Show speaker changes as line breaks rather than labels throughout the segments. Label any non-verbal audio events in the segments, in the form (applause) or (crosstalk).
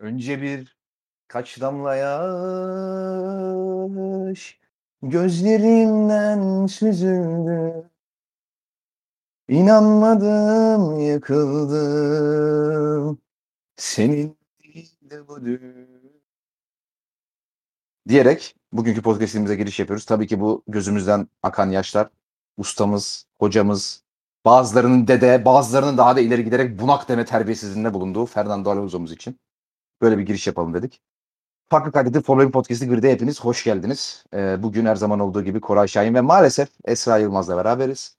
Önce bir kaç damla yaş gözlerimden süzüldü. İnanmadım, yıkıldım. Senin değildi bu düğün. Diyerek bugünkü podcast'imize giriş yapıyoruz. Tabii ki bu gözümüzden akan yaşlar ustamız, hocamız, bazılarının dede, bazılarının daha da ileri giderek bunak deme terbiyesizliğinde bulunduğu Fernando Alonso'muz için böyle bir giriş yapalım dedik. Farklı Kaydet'in Formula 1 Podcast'ı Grid'e hepiniz hoş geldiniz. Ee, bugün her zaman olduğu gibi Koray Şahin ve maalesef Esra Yılmaz'la beraberiz.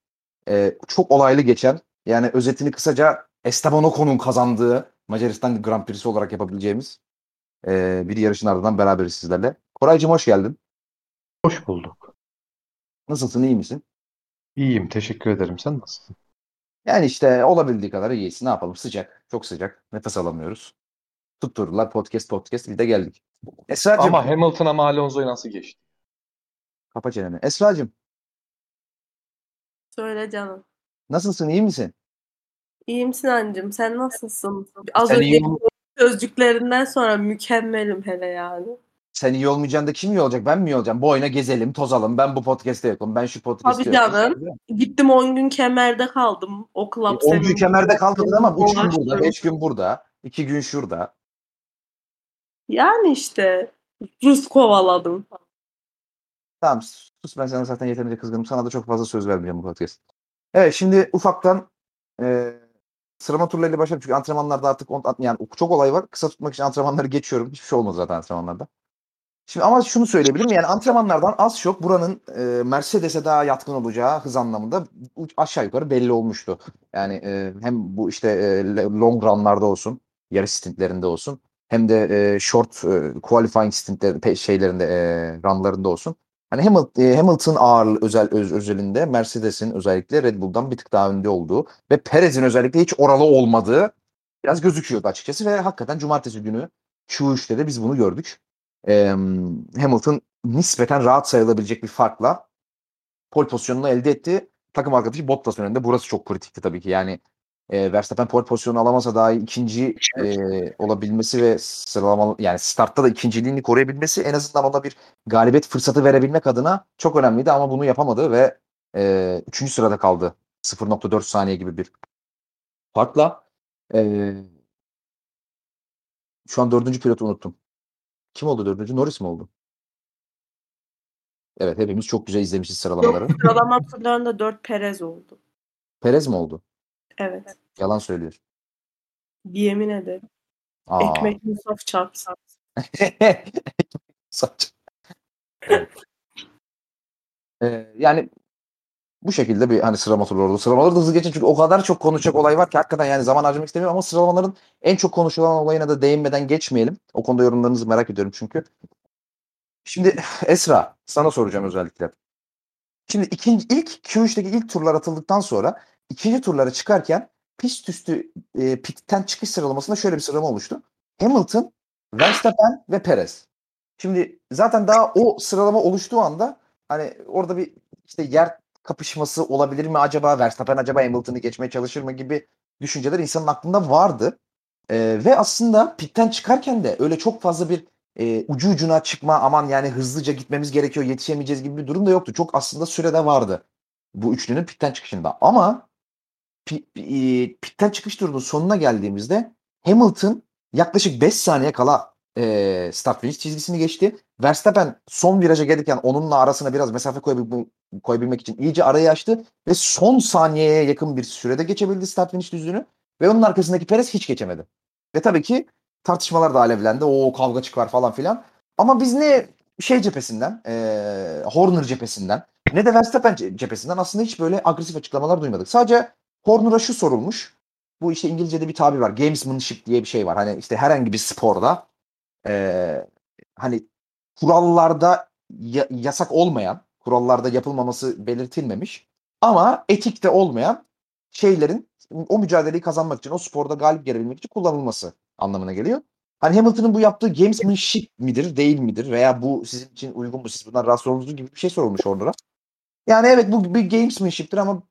Ee, çok olaylı geçen, yani özetini kısaca Esteban Ocon'un kazandığı Macaristan Grand Prix'si olarak yapabileceğimiz e, bir yarışın ardından beraberiz sizlerle. Koraycığım hoş geldin.
Hoş bulduk.
Nasılsın, iyi misin?
İyiyim, teşekkür ederim. Sen nasılsın?
Yani işte olabildiği kadar iyiyiz. Ne yapalım? Sıcak, çok sıcak. Nefes alamıyoruz. Tutturdular podcast podcast bir de geldik. Esra'cığım.
Ama Hamilton ama Alonso'yu nasıl geçti?
Kapa çeneni. Esra'cığım
Söyle canım.
nasılsın, iyi misin?
İyiyim Sinancığım. Sen nasılsın? Az
Sen
önce sözcüklerinden sonra mükemmelim hele yani.
Sen iyi olmayacaksın da kim iyi olacak? Ben mi iyi olacağım? Bu oyuna gezelim, tozalım. Ben bu podcast'te yokum. Ben şu podcast'te
Tabii
yokum.
canım. Gittim 10 gün kemerde kaldım. O club
10 gün
senin-
kemerde kalmadın ama 3 gün burada,
Dolaştım.
5 gün burada, 2 gün şurada.
Yani işte Rus kovaladım.
Tamam sus ben sana zaten yeterince kızgınım. Sana da çok fazla söz vermeyeceğim bu podcast. Evet şimdi ufaktan e, sıralama turlarıyla başlayalım. Çünkü antrenmanlarda artık on- yani çok olay var. Kısa tutmak için antrenmanları geçiyorum. Hiçbir şey olmadı zaten antrenmanlarda. Şimdi ama şunu söyleyebilirim yani antrenmanlardan az çok buranın e, Mercedes'e daha yatkın olacağı hız anlamında aşağı yukarı belli olmuştu. Yani e, hem bu işte e, long run'larda olsun, yarış stintlerinde olsun hem de e, short e, qualifying stintler pe- şeylerinde e, runlarında olsun. Hani Hamilton, e, Hamilton ağır özel öz, özelinde Mercedes'in özellikle Red Bull'dan bir tık daha önde olduğu ve Perez'in özellikle hiç oralı olmadığı biraz gözüküyordu açıkçası ve hakikaten cumartesi günü Q3'te de biz bunu gördük. Ee, Hamilton nispeten rahat sayılabilecek bir farkla pole pozisyonunu elde etti. Takım arkadaşı Bottas önünde. Burası çok kritikti tabii ki. Yani e, Verstappen pole pozisyonu alamasa dahi ikinci e, olabilmesi ve sıralama yani startta da ikinciliğini koruyabilmesi en azından ona bir galibiyet fırsatı verebilmek adına çok önemliydi ama bunu yapamadı ve e, üçüncü sırada kaldı. 0.4 saniye gibi bir farkla. E, şu an dördüncü pilotu unuttum. Kim oldu dördüncü? Norris mi oldu? Evet hepimiz çok güzel izlemişiz sıralamaları.
Sıralama turlarında 4 Perez oldu.
Perez mi oldu?
Evet.
Yalan söylüyor.
Yemin ederim.
Aa.
Ekmek musaf çarpsın.
Saç. Evet. Ee, yani bu şekilde bir hani sıralama turları oldu. Sıralamaları da hızlı geçin çünkü o kadar çok konuşacak olay var ki hakikaten yani zaman harcamak istemiyorum ama sıralamaların en çok konuşulan olayına da değinmeden geçmeyelim. O konuda yorumlarınızı merak ediyorum çünkü. Şimdi (sighs) Esra sana soracağım özellikle. Şimdi ikinci ilk Q3'teki ilk turlar atıldıktan sonra ikinci turlara çıkarken pist üstü e, pitten çıkış sıralamasında şöyle bir sıralama oluştu. Hamilton, Verstappen ve Perez. Şimdi zaten daha o sıralama oluştuğu anda hani orada bir işte yer kapışması olabilir mi acaba? Verstappen acaba Hamilton'ı geçmeye çalışır mı gibi düşünceler insanın aklında vardı. Ee, ve aslında pitten çıkarken de öyle çok fazla bir e, ucu ucuna çıkma aman yani hızlıca gitmemiz gerekiyor yetişemeyeceğiz gibi bir durum da yoktu. Çok aslında sürede vardı bu üçlünün pitten çıkışında. Ama e, pitten çıkış turunun sonuna geldiğimizde Hamilton yaklaşık 5 saniye kala e, start finish çizgisini geçti. Verstappen son viraja gelirken onunla arasına biraz mesafe koyabilmek, için iyice arayı açtı ve son saniyeye yakın bir sürede geçebildi start finish düzlüğünü ve onun arkasındaki Perez hiç geçemedi. Ve tabii ki tartışmalar da alevlendi. O kavga çıkar falan filan. Ama biz ne şey cephesinden, e, Horner cephesinden ne de Verstappen ce- cephesinden aslında hiç böyle agresif açıklamalar duymadık. Sadece Horner'a şu sorulmuş. Bu işte İngilizce'de bir tabir var. Gamesmanship diye bir şey var. Hani işte herhangi bir sporda e, hani kurallarda ya- yasak olmayan, kurallarda yapılmaması belirtilmemiş ama etikte olmayan şeylerin o mücadeleyi kazanmak için, o sporda galip gelebilmek için kullanılması anlamına geliyor. Hani Hamilton'ın bu yaptığı gamesmanship midir, değil midir veya bu sizin için uygun mu, siz bundan rahatsız olduğunuz gibi bir şey sorulmuş Horner'a. Yani evet bu bir gamesmanship'tir ama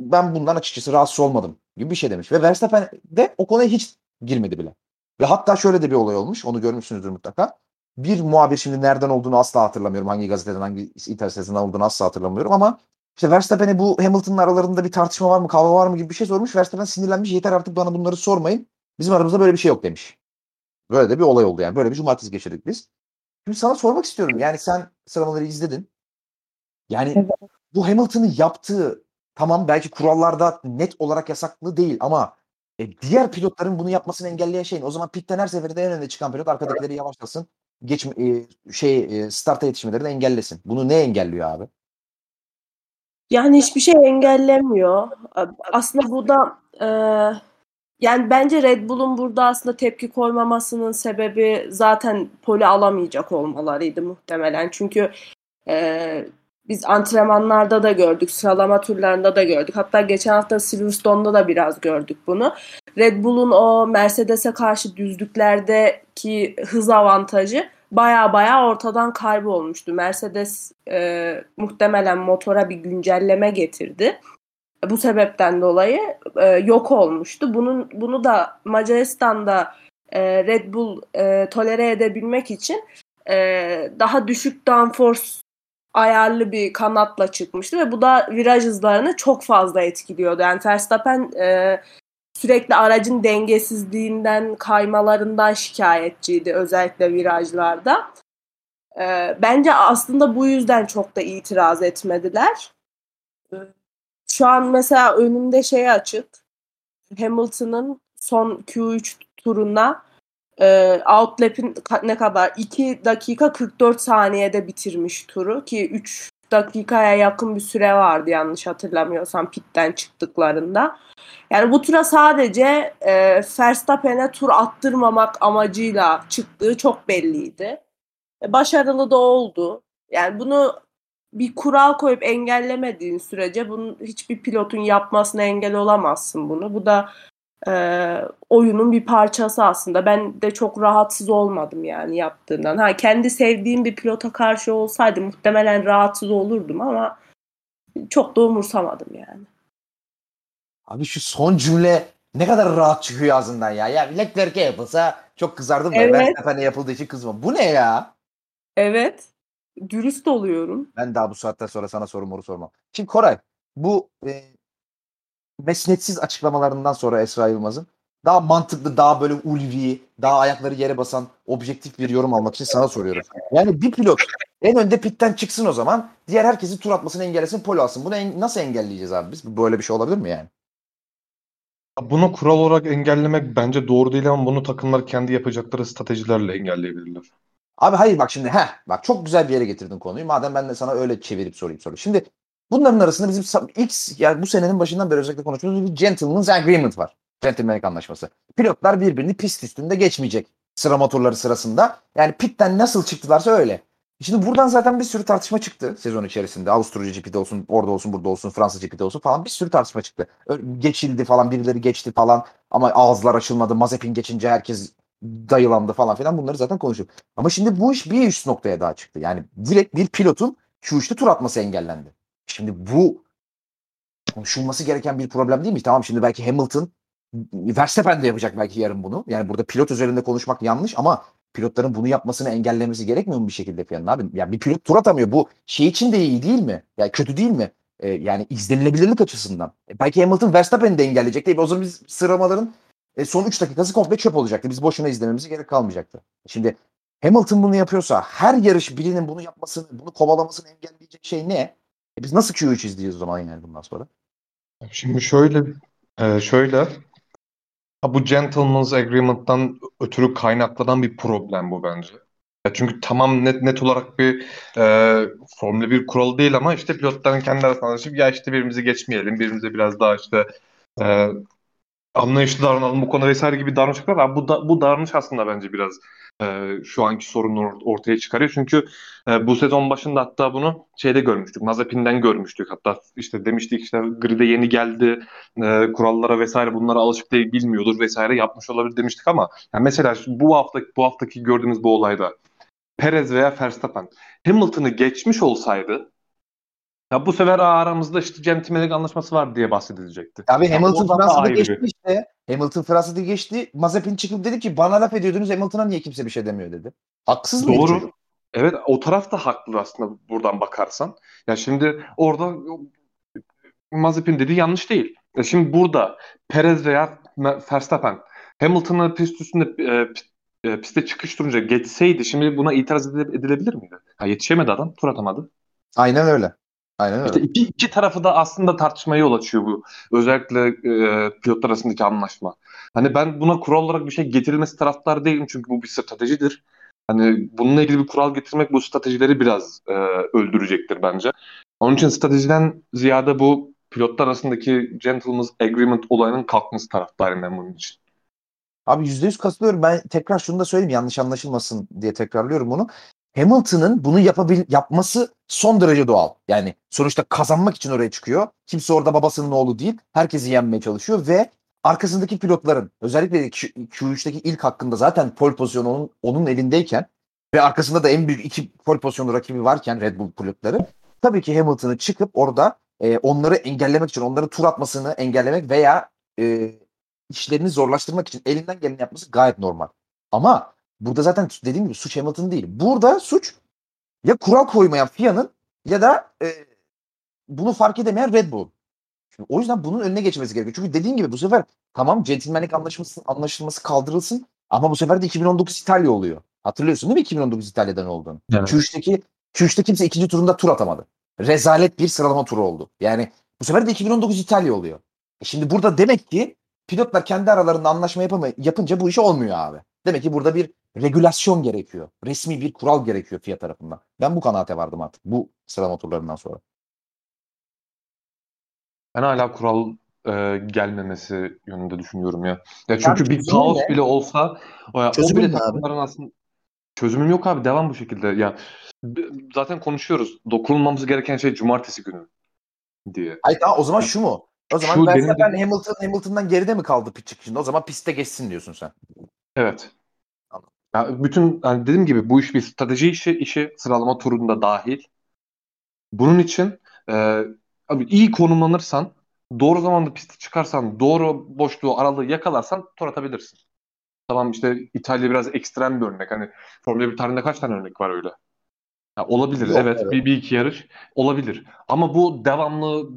ben bundan açıkçası rahatsız olmadım gibi bir şey demiş. Ve Verstappen de o konuya hiç girmedi bile. Ve hatta şöyle de bir olay olmuş. Onu görmüşsünüzdür mutlaka. Bir muhabir şimdi nereden olduğunu asla hatırlamıyorum. Hangi gazeteden, hangi internet sitesinden olduğunu asla hatırlamıyorum ama işte Verstappen'e bu Hamilton'ın aralarında bir tartışma var mı, kavga var mı gibi bir şey sormuş. Verstappen sinirlenmiş. Yeter artık bana bunları sormayın. Bizim aramızda böyle bir şey yok demiş. Böyle de bir olay oldu yani. Böyle bir cumartesi geçirdik biz. Şimdi sana sormak istiyorum. Yani sen sıralamaları izledin. Yani
Evet.
bu Hamilton'ın yaptığı tamam belki kurallarda net olarak yasaklı değil ama e, diğer pilotların bunu yapmasını engelleyen şey ne? O zaman pitten her seferinde en önde çıkan pilot arkadakileri yavaşlasın. Geç, e, şey e, starta yetişmelerini engellesin. Bunu ne engelliyor abi?
Yani hiçbir şey engellemiyor. Aslında bu da e, yani bence Red Bull'un burada aslında tepki koymamasının sebebi zaten poli alamayacak olmalarıydı muhtemelen. Çünkü e, biz antrenmanlarda da gördük, sıralama turlarında da gördük. Hatta geçen hafta Silverstone'da da biraz gördük bunu. Red Bull'un o Mercedes'e karşı düzlüklerdeki hız avantajı baya baya ortadan kaybolmuştu. Mercedes e, muhtemelen motora bir güncelleme getirdi. Bu sebepten dolayı e, yok olmuştu. Bunun bunu da Macaristan'da e, Red Bull e, tolere edebilmek için e, daha düşük downforce ayarlı bir kanatla çıkmıştı ve bu da viraj hızlarını çok fazla etkiliyordu. Yani Verstappen e, sürekli aracın dengesizliğinden, kaymalarından şikayetçiydi özellikle virajlarda. E, bence aslında bu yüzden çok da itiraz etmediler. E, şu an mesela önümde şey açık. Hamilton'ın son Q3 turuna e, outlap'in ne kadar 2 dakika 44 saniyede bitirmiş turu ki 3 dakikaya yakın bir süre vardı yanlış hatırlamıyorsam pitten çıktıklarında. Yani bu tura sadece e, Verstappen'e tur attırmamak amacıyla çıktığı çok belliydi. E, başarılı da oldu. Yani bunu bir kural koyup engellemediğin sürece bunun hiçbir pilotun yapmasına engel olamazsın bunu. Bu da e, oyunun bir parçası aslında. Ben de çok rahatsız olmadım yani yaptığından. Ha kendi sevdiğim bir pilota karşı olsaydı muhtemelen rahatsız olurdum ama çok da umursamadım yani.
Abi şu son cümle ne kadar rahat çıkıyor ağzından ya. Ya Leclerc'e yapılsa çok kızardım da
Evet.
Verstappen'e yapıldığı için kızmam. Bu ne ya?
Evet. Dürüst oluyorum.
Ben daha bu saatten sonra sana soru moru sormam. Şimdi Koray bu e, mesnetsiz açıklamalarından sonra Esra Yılmaz'ın daha mantıklı, daha böyle ulvi, daha ayakları yere basan objektif bir yorum almak için sana soruyorum. Yani bir pilot en önde pitten çıksın o zaman. Diğer herkesin tur atmasını engellesin, pole alsın. Bunu en- nasıl engelleyeceğiz abi biz? Böyle bir şey olabilir mi yani?
Bunu kural olarak engellemek bence doğru değil ama bunu takımlar kendi yapacakları stratejilerle engelleyebilirler.
Abi hayır bak şimdi heh bak çok güzel bir yere getirdin konuyu. Madem ben de sana öyle çevirip sorayım soruyu. Şimdi bunların arasında bizim ilk yani bu senenin başından beri özellikle konuştuğumuz bir gentleman's agreement var. Gentlemanlık anlaşması. Pilotlar birbirini pist üstünde geçmeyecek sıralama turları sırasında. Yani pitten nasıl çıktılarsa öyle. Şimdi buradan zaten bir sürü tartışma çıktı sezon içerisinde. Avusturya GP'de olsun, orada olsun, burada olsun, Fransa GP'de olsun falan bir sürü tartışma çıktı. Geçildi falan, birileri geçti falan ama ağızlar açılmadı. Mazepin geçince herkes dayılandı falan filan bunları zaten konuşuyor. Ama şimdi bu iş bir üst noktaya daha çıktı. Yani direkt bir pilotun Q3'te tur atması engellendi. Şimdi bu konuşulması gereken bir problem değil mi? Tamam şimdi belki Hamilton Verstappen de yapacak belki yarın bunu. Yani burada pilot üzerinde konuşmak yanlış ama pilotların bunu yapmasını engellemesi gerekmiyor mu bir şekilde falan abi? Yani bir pilot tur atamıyor. Bu şey için de iyi değil mi? Yani kötü değil mi? Ee, yani izlenilebilirlik açısından. E, belki Hamilton Verstappen'i de engelleyecek değil. O zaman biz sıralamaların e, son 3 dakikası komple çöp olacaktı. Biz boşuna izlememize gerek kalmayacaktı. Şimdi Hamilton bunu yapıyorsa her yarış birinin bunu yapmasını, bunu kovalamasını engelleyecek şey ne? E, biz nasıl Q3 izleyeceğiz o zaman yani bundan sonra?
Şimdi şöyle e, şöyle ha, bu Gentleman's Agreement'tan ötürü kaynaklanan bir problem bu bence. Ya çünkü tamam net net olarak bir e, Formula 1 kuralı değil ama işte pilotların kendi arasında anlaşıp ya işte birimizi geçmeyelim, birimize biraz daha işte e, anlayışlı davranalım bu konuda vesaire gibi davranışlar var. Bu da, bu davranış aslında bence biraz e, şu anki sorunu or- ortaya çıkarıyor. Çünkü e, bu sezon başında hatta bunu şeyde görmüştük. Mazepin'den görmüştük. Hatta işte demiştik işte grid'e yeni geldi. e, kurallara vesaire bunlara alışık değil bilmiyordur vesaire yapmış olabilir demiştik ama yani mesela bu hafta bu haftaki gördüğümüz bu olayda Perez veya Verstappen Hamilton'ı geçmiş olsaydı Ya bu sefer aramızda işte centilmenlik anlaşması var diye bahsedilecekti.
Abi
Ya
Hamilton Fransa'da geçti
bir-
işte. Hamilton Fransa'da geçti. Mazepin çıkıp dedi ki bana laf ediyordunuz Hamilton'a niye kimse bir şey demiyor dedi. Haksız mı
Doğru. Evet o taraf da haklı aslında buradan bakarsan. Ya şimdi orada Mazepin dediği yanlış değil. Ya şimdi burada Perez veya Verstappen Hamilton'ı pist üstünde e, e, piste çıkış durunca geçseydi şimdi buna itiraz edile- edilebilir miydi? Ha, yetişemedi adam, tur atamadı.
Aynen öyle. Aynen öyle.
İşte iki, iki tarafı da aslında tartışmaya yol açıyor bu. Özellikle e, pilotlar arasındaki anlaşma. Hani ben buna kural olarak bir şey getirilmesi taraftar değilim çünkü bu bir stratejidir. Hani bununla ilgili bir kural getirmek bu stratejileri biraz e, öldürecektir bence. Onun için stratejiden ziyade bu pilotlar arasındaki gentleman's agreement olayının kalkması taraftarıyım ben bunun için.
Abi %100 katılıyorum. Ben tekrar şunu da söyleyeyim yanlış anlaşılmasın diye tekrarlıyorum bunu. Hamilton'ın bunu yapabil yapması son derece doğal. Yani sonuçta kazanmak için oraya çıkıyor. Kimse orada babasının oğlu değil. Herkesi yenmeye çalışıyor ve arkasındaki pilotların özellikle Q- Q3'teki ilk hakkında zaten pole pozisyonu onun, onun elindeyken ve arkasında da en büyük iki pole pozisyonu rakibi varken Red Bull pilotları tabii ki Hamilton'ı çıkıp orada e, onları engellemek için onların tur atmasını engellemek veya e, işlerini zorlaştırmak için elinden geleni yapması gayet normal. Ama burada zaten dediğim gibi suç Hamilton değil. Burada suç ya kural koymayan FIA'nın ya da e, bunu fark edemeyen Red Bull. Şimdi o yüzden bunun önüne geçmesi gerekiyor. Çünkü dediğin gibi bu sefer tamam centilmenlik anlaşması, anlaşılması kaldırılsın ama bu sefer de 2019 İtalya oluyor. Hatırlıyorsun değil mi 2019 İtalya'dan olduğunu?
Evet.
Q3'teki Q3'te kimse ikinci turunda tur atamadı. Rezalet bir sıralama turu oldu. Yani bu sefer de 2019 İtalya oluyor. E şimdi burada demek ki pilotlar kendi aralarında anlaşma yapama, yapınca bu iş olmuyor abi. Demek ki burada bir regülasyon gerekiyor. Resmi bir kural gerekiyor FIA tarafından. Ben bu kanaate vardım artık bu sıralama turlarından sonra.
Ben hala kural e, gelmemesi yönünde düşünüyorum ya. Ya çünkü bir
çözümü
kaos
ne?
bile olsa o, o bile takımların aslında çözümüm yok abi devam bu şekilde. Ya b- zaten konuşuyoruz. Dokunulmamız gereken şey cumartesi günü diye.
Hayır tamam o zaman şu mu? O zaman
Şu benim
Verstappen
dediğim-
Hamilton Hamilton'dan geride mi kaldı pit çıkışında? O zaman piste geçsin diyorsun sen.
Evet. Ya bütün hani dediğim gibi bu iş bir strateji işi, işi sıralama turunda dahil. Bunun için e, abi iyi konumlanırsan, doğru zamanda piste çıkarsan, doğru boşluğu, aralığı yakalarsan tur atabilirsin. Tamam işte İtalya biraz ekstrem bir örnek. Hani Formula 1 tarihinde kaç tane örnek var öyle? Ya olabilir
Yok,
evet,
evet.
Bir, bir iki yarış olabilir. Ama bu devamlı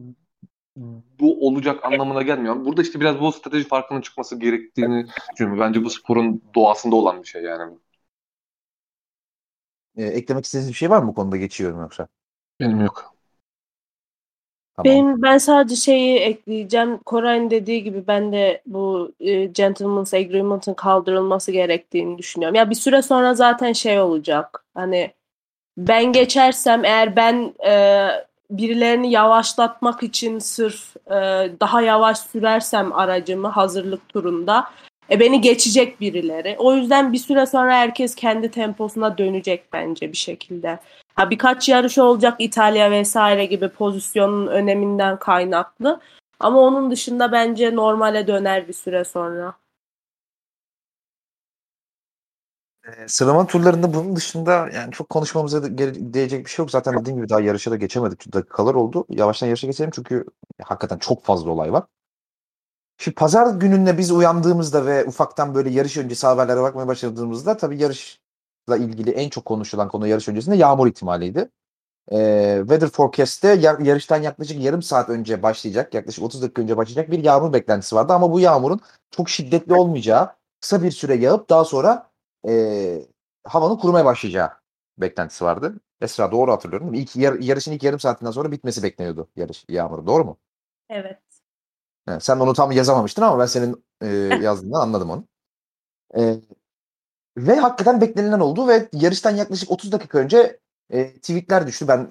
bu olacak anlamına gelmiyor. Burada işte biraz bu strateji farkının çıkması gerektiğini düşünüyorum. Bence bu sporun doğasında olan bir şey yani.
Ee, eklemek istediğiniz bir şey var mı bu konuda geçiyorum yoksa?
Benim yok.
Tamam.
Benim, ben sadece şeyi ekleyeceğim. Koray'ın dediği gibi ben de bu e, Gentleman's Agreement'ın kaldırılması gerektiğini düşünüyorum. Ya bir süre sonra zaten şey olacak. Hani ben geçersem eğer ben e, birilerini yavaşlatmak için sırf e, daha yavaş sürersem aracımı hazırlık turunda e, beni geçecek birileri. O yüzden bir süre sonra herkes kendi temposuna dönecek bence bir şekilde. Ha, birkaç yarış olacak İtalya vesaire gibi pozisyonun öneminden kaynaklı. Ama onun dışında bence normale döner bir süre sonra.
Sıralama turlarında bunun dışında yani çok konuşmamıza değecek bir şey yok. Zaten dediğim gibi daha yarışa da geçemedik. Dakikalar oldu. Yavaştan yarışa geçelim çünkü hakikaten çok fazla olay var. Şimdi pazar gününde biz uyandığımızda ve ufaktan böyle yarış öncesi haberlere bakmaya başladığımızda tabii yarışla ilgili en çok konuşulan konu yarış öncesinde yağmur ihtimaliydi. Ee, Weather Forecast'te ya- yarıştan yaklaşık yarım saat önce başlayacak, yaklaşık 30 dakika önce başlayacak bir yağmur beklentisi vardı. Ama bu yağmurun çok şiddetli olmayacağı, kısa bir süre yağıp daha sonra e, havanın kurumaya başlayacağı beklentisi vardı. Esra doğru hatırlıyorum? İlk yar- yarışın ilk yarım saatinden sonra bitmesi bekleniyordu yarış yağmuru. Doğru mu?
Evet.
Evet, sen onu tam yazamamıştın ama ben senin e, (laughs) yazdığından anladım onu. E, ve hakikaten beklenilen oldu ve yarıştan yaklaşık 30 dakika önce e, tweetler düştü. Ben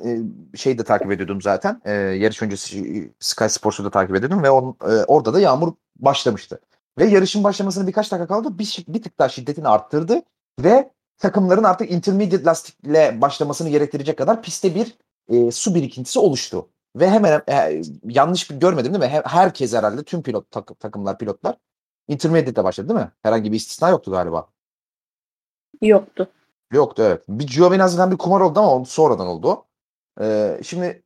e, şeyi de takip ediyordum zaten. E, yarış öncesi Sky Sports'u da takip ediyordum ve on, e, orada da yağmur başlamıştı. Ve yarışın başlamasına birkaç dakika kaldı. Bir, bir tık daha şiddetini arttırdı ve takımların artık intermediate lastikle başlamasını gerektirecek kadar pistte bir e, su birikintisi oluştu. Ve hemen e, yanlış bir görmedim değil mi? He- herkes herhalde tüm pilot tak- takımlar pilotlar intermediate'le başladı değil mi? Herhangi bir istisna yoktu galiba.
Yoktu.
Yoktu evet. Bir Giovinazzi'den bir kumar oldu ama sonradan oldu. Ee, şimdi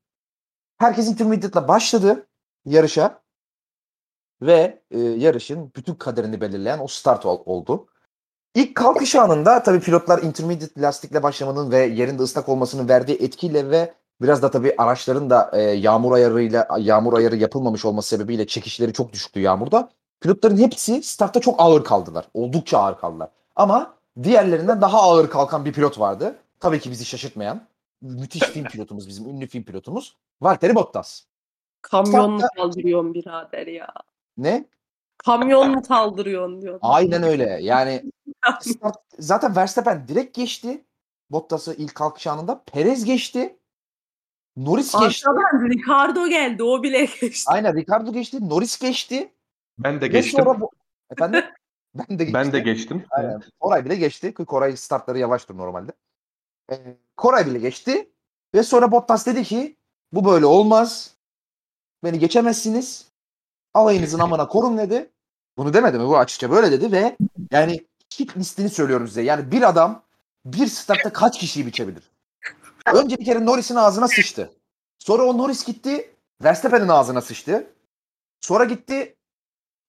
Herkes intermediate'la başladı yarışa ve e, yarışın bütün kaderini belirleyen o start ol- oldu. İlk kalkış anında tabii pilotlar intermediate lastikle başlamanın ve yerinde ıslak olmasının verdiği etkiyle ve biraz da tabii araçların da e, yağmur ayarıyla yağmur ayarı yapılmamış olması sebebiyle çekişleri çok düşüktü yağmurda. Pilotların hepsi startta çok ağır kaldılar. Oldukça ağır kaldılar. Ama diğerlerinden daha ağır kalkan bir pilot vardı. Tabii ki bizi şaşırtmayan müthiş film pilotumuz bizim ünlü film pilotumuz Valtteri Bottas.
Kamyon mu
Startta-
kaldırıyorsun birader ya?
Ne?
Kamyon mu kaldırıyorsun diyor.
Aynen öyle. Yani (laughs) start, zaten Verstappen direkt geçti. Bottas'ı ilk kalkış anında. Perez geçti. Norris geçti.
Arkadan Ricardo geldi o bile (laughs) geçti.
Aynen Ricardo geçti. Norris geçti.
Ben de
Ve
geçtim.
sonra bu... Efendim? (laughs) Ben de geçtim.
Ben de geçtim.
Aynen. Koray bile geçti. Koray startları yavaştır normalde. Ee, Koray bile geçti. Ve sonra Bottas dedi ki bu böyle olmaz. Beni geçemezsiniz. Alayınızın amına korun dedi. Bunu demedi mi? Bu açıkça böyle dedi ve yani hit listini söylüyorum size. Yani bir adam bir startta kaç kişiyi biçebilir? Önce bir kere Norris'in ağzına sıçtı. Sonra o Norris gitti Verstappen'in ağzına sıçtı. Sonra gitti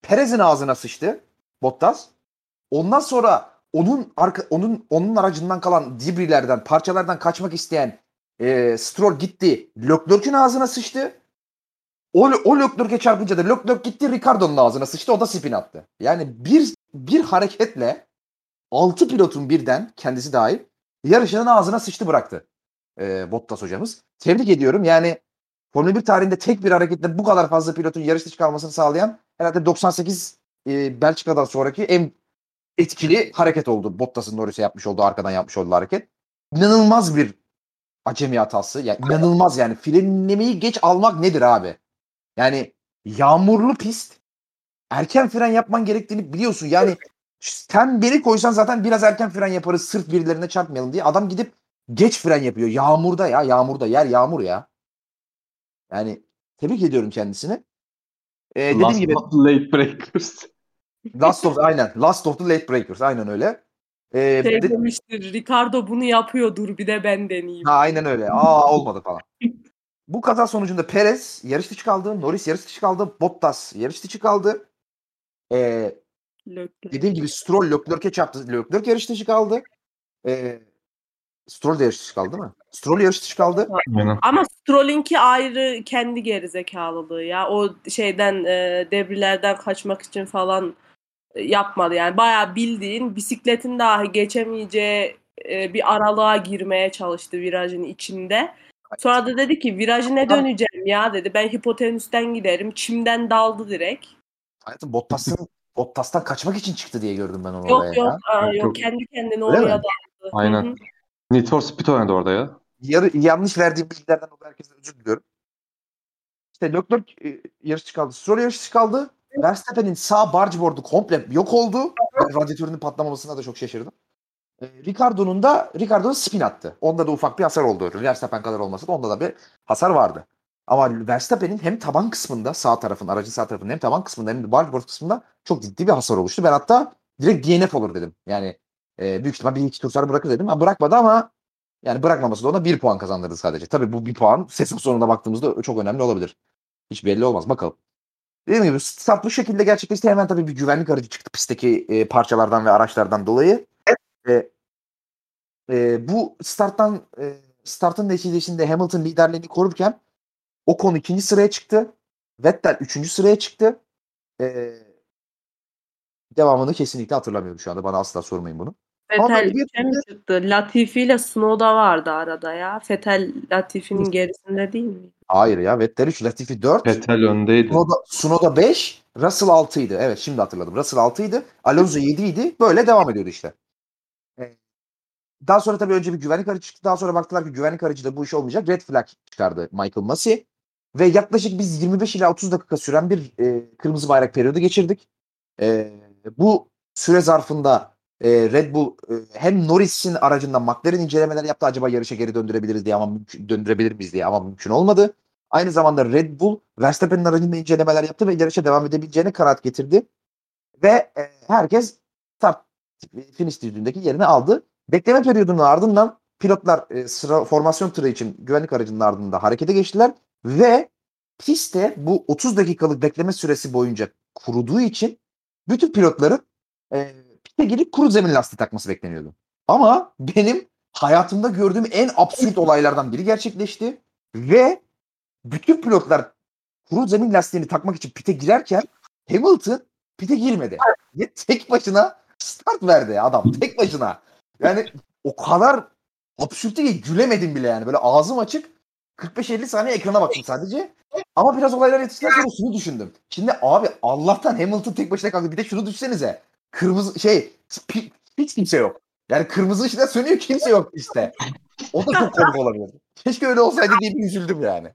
Perez'in ağzına sıçtı Bottas. Ondan sonra onun arka, onun onun aracından kalan dibrilerden, parçalardan kaçmak isteyen e, Stroll gitti. Leclerc'in ağzına sıçtı. O, o Leclerc'e çarpınca da Leclerc gitti Ricardo'nun ağzına sıçtı. O da spin attı. Yani bir bir hareketle 6 pilotun birden kendisi dahil yarışının ağzına sıçtı bıraktı. E, Bottas hocamız. Tebrik ediyorum. Yani Formula 1 tarihinde tek bir hareketle bu kadar fazla pilotun yarış dışı sağlayan herhalde 98 e, Belçika'dan sonraki en etkili hareket oldu. Bottas'ın Norris'e yapmış olduğu arkadan yapmış olduğu hareket. İnanılmaz bir acemi hatası. Yani inanılmaz yani. Frenlemeyi geç almak nedir abi? Yani yağmurlu pist erken fren yapman gerektiğini biliyorsun. Yani sen beni koysan zaten biraz erken fren yaparız sırf birilerine çarpmayalım diye. Adam gidip geç fren yapıyor. Yağmurda ya yağmurda. Yer yağmur ya. Yani tebrik ediyorum kendisini. Ee, dediğim
Last
gibi
of the late breakers. (laughs)
Last of aynen. Last of the Late Breakers. Aynen öyle. Ee,
Şey
de-
demiştir Ricardo bunu yapıyordur bir de ben deneyeyim.
ha, aynen öyle. Aa olmadı falan. (laughs) Bu kaza sonucunda Perez yarış dışı kaldı. Norris yarış dışı kaldı. Bottas yarış dışı kaldı. Ee,
Leclerc.
dediğim gibi Stroll Leclerc'e çarptı. Leclerc yarış dışı kaldı. Ee, Stroll de yarış dışı kaldı değil mi? Stroll yarış dışı kaldı.
Aynen.
Ama Stroll'inki ayrı kendi gerizekalılığı ya. O şeyden e, debrilerden kaçmak için falan e, yapmadı. Yani bayağı bildiğin bisikletin dahi geçemeyeceği e, bir aralığa girmeye çalıştı virajın içinde. Sonra da dedi ki virajı ne döneceğim ya dedi. Ben hipotenüsten giderim. Çimden daldı direkt.
Hayatım Bottas'ın Bottas'tan kaçmak için çıktı diye gördüm ben onu
Yok
oraya.
yok,
ya.
aa,
Yok,
yok,
yok.
kendi kendine
Öyle
oraya
mi?
daldı.
Aynen.
Hı hı.
Need for Speed oynadı orada ya.
Yarı, yanlış verdiğim bilgilerden dolayı herkesten özür diliyorum. İşte Leclerc yarış dışı kaldı. Stroll yarış dışı kaldı. Verstappen'in sağ bargeboard'u komple yok oldu. Ben radyatörünün patlamamasına da çok şaşırdım. E, Ricardo'nun da Ricardo'nun spin attı. Onda da ufak bir hasar oldu. Verstappen kadar olmasa da onda da bir hasar vardı. Ama Verstappen'in hem taban kısmında sağ tarafın, aracın sağ tarafında hem taban kısmında hem de bargeboard kısmında çok ciddi bir hasar oluştu. Ben hatta direkt DNF olur dedim. Yani e, büyük ihtimal bir iki tur sonra bırakır dedim. Ha, bırakmadı ama yani bırakmaması da ona bir puan kazandırdı sadece. Tabii bu bir puan sezon sonunda baktığımızda çok önemli olabilir. Hiç belli olmaz. Bakalım. Dediğim gibi start bu şekilde gerçekleşti. Hemen tabii bir güvenlik aracı çıktı pistteki e, parçalardan ve araçlardan dolayı. E, e, bu starttan e, startın neticesinde Hamilton liderliğini korurken Ocon ikinci sıraya çıktı. Vettel üçüncü sıraya çıktı. E, devamını kesinlikle hatırlamıyorum şu anda. Bana asla sormayın bunu.
Fetel
bir-
çıktı? Latifi ile Snow'da vardı arada ya. Fetel Latifi'nin gerisinde değil mi?
Hayır ya. Vettel 3, Latifi 4.
Vettel öndeydi.
Sunoda, Sunoda 5, Russell 6 idi. Evet şimdi hatırladım. Russell 6 idi. Alonso 7 idi. Böyle devam ediyordu işte. Daha sonra tabii önce bir güvenlik aracı çıktı. Daha sonra baktılar ki güvenlik aracı da bu iş olmayacak. Red flag çıkardı Michael Massey. Ve yaklaşık biz 25 ila 30 dakika süren bir e, kırmızı bayrak periyodu geçirdik. E, bu süre zarfında e, Red Bull e, hem Norris'in aracından McLaren incelemeler yaptı. Acaba yarışa geri döndürebiliriz diye ama mümkün, döndürebilir miyiz diye ama mümkün olmadı. Aynı zamanda Red Bull Verstappen'in aracında incelemeler yaptı ve yarışa devam edebileceğine kanaat getirdi. Ve e, herkes start finish düzlüğündeki yerini aldı. Bekleme periyodunun ardından pilotlar e, sıra formasyon tırı için güvenlik aracının ardında harekete geçtiler Ve pistte bu 30 dakikalık bekleme süresi boyunca kuruduğu için bütün pilotların e, piste girip kuru zemin lastiği takması bekleniyordu. Ama benim hayatımda gördüğüm en absürt olaylardan biri gerçekleşti. Ve bütün pilotlar kuru zemin lastiğini takmak için pite girerken Hamilton pite girmedi. Ve tek başına start verdi adam. Tek başına. Yani o kadar absürt ki gülemedim bile yani. Böyle ağzım açık 45-50 saniye ekrana baktım sadece. Ama biraz olaylar yetiştikten sonra şunu düşündüm. Şimdi abi Allah'tan Hamilton tek başına kaldı. Bir de şunu düşünsenize. Kırmızı şey hiç kimse yok. Yani kırmızı ışıklar sönüyor kimse yok işte. O da çok komik olabilir. Keşke öyle olsaydı diye bir üzüldüm yani.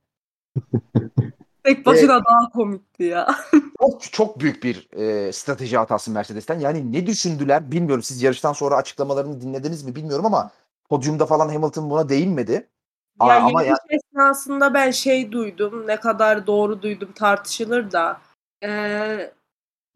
Tek başına daha komikti ya. (laughs)
Çok, çok büyük bir e, strateji hatası Mercedes'ten. Yani ne düşündüler bilmiyorum. Siz yarıştan sonra açıklamalarını dinlediniz mi bilmiyorum ama podyumda falan Hamilton buna değinmedi. Aa,
Ya
ama
yarış esnasında ben şey duydum. Ne kadar doğru duydum tartışılır da. Ee,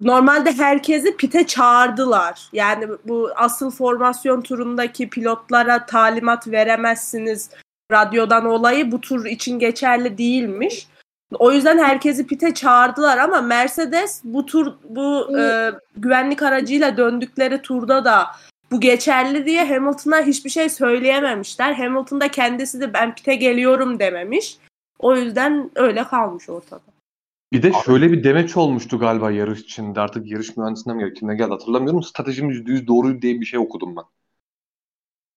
normalde herkesi pite çağırdılar. Yani bu asıl formasyon turundaki pilotlara talimat veremezsiniz radyodan olayı bu tur için geçerli değilmiş. O yüzden herkesi pite çağırdılar ama Mercedes bu tur bu e, güvenlik aracıyla döndükleri turda da bu geçerli diye Hamilton'a hiçbir şey söyleyememişler. Hamilton da kendisi de ben pite geliyorum dememiş. O yüzden öyle kalmış ortada.
Bir de şöyle bir demeç olmuştu galiba yarış içinde. Artık yarış mühendisinden mi kimden geldi hatırlamıyorum. Stratejimiz %100 doğru diye bir şey okudum ben.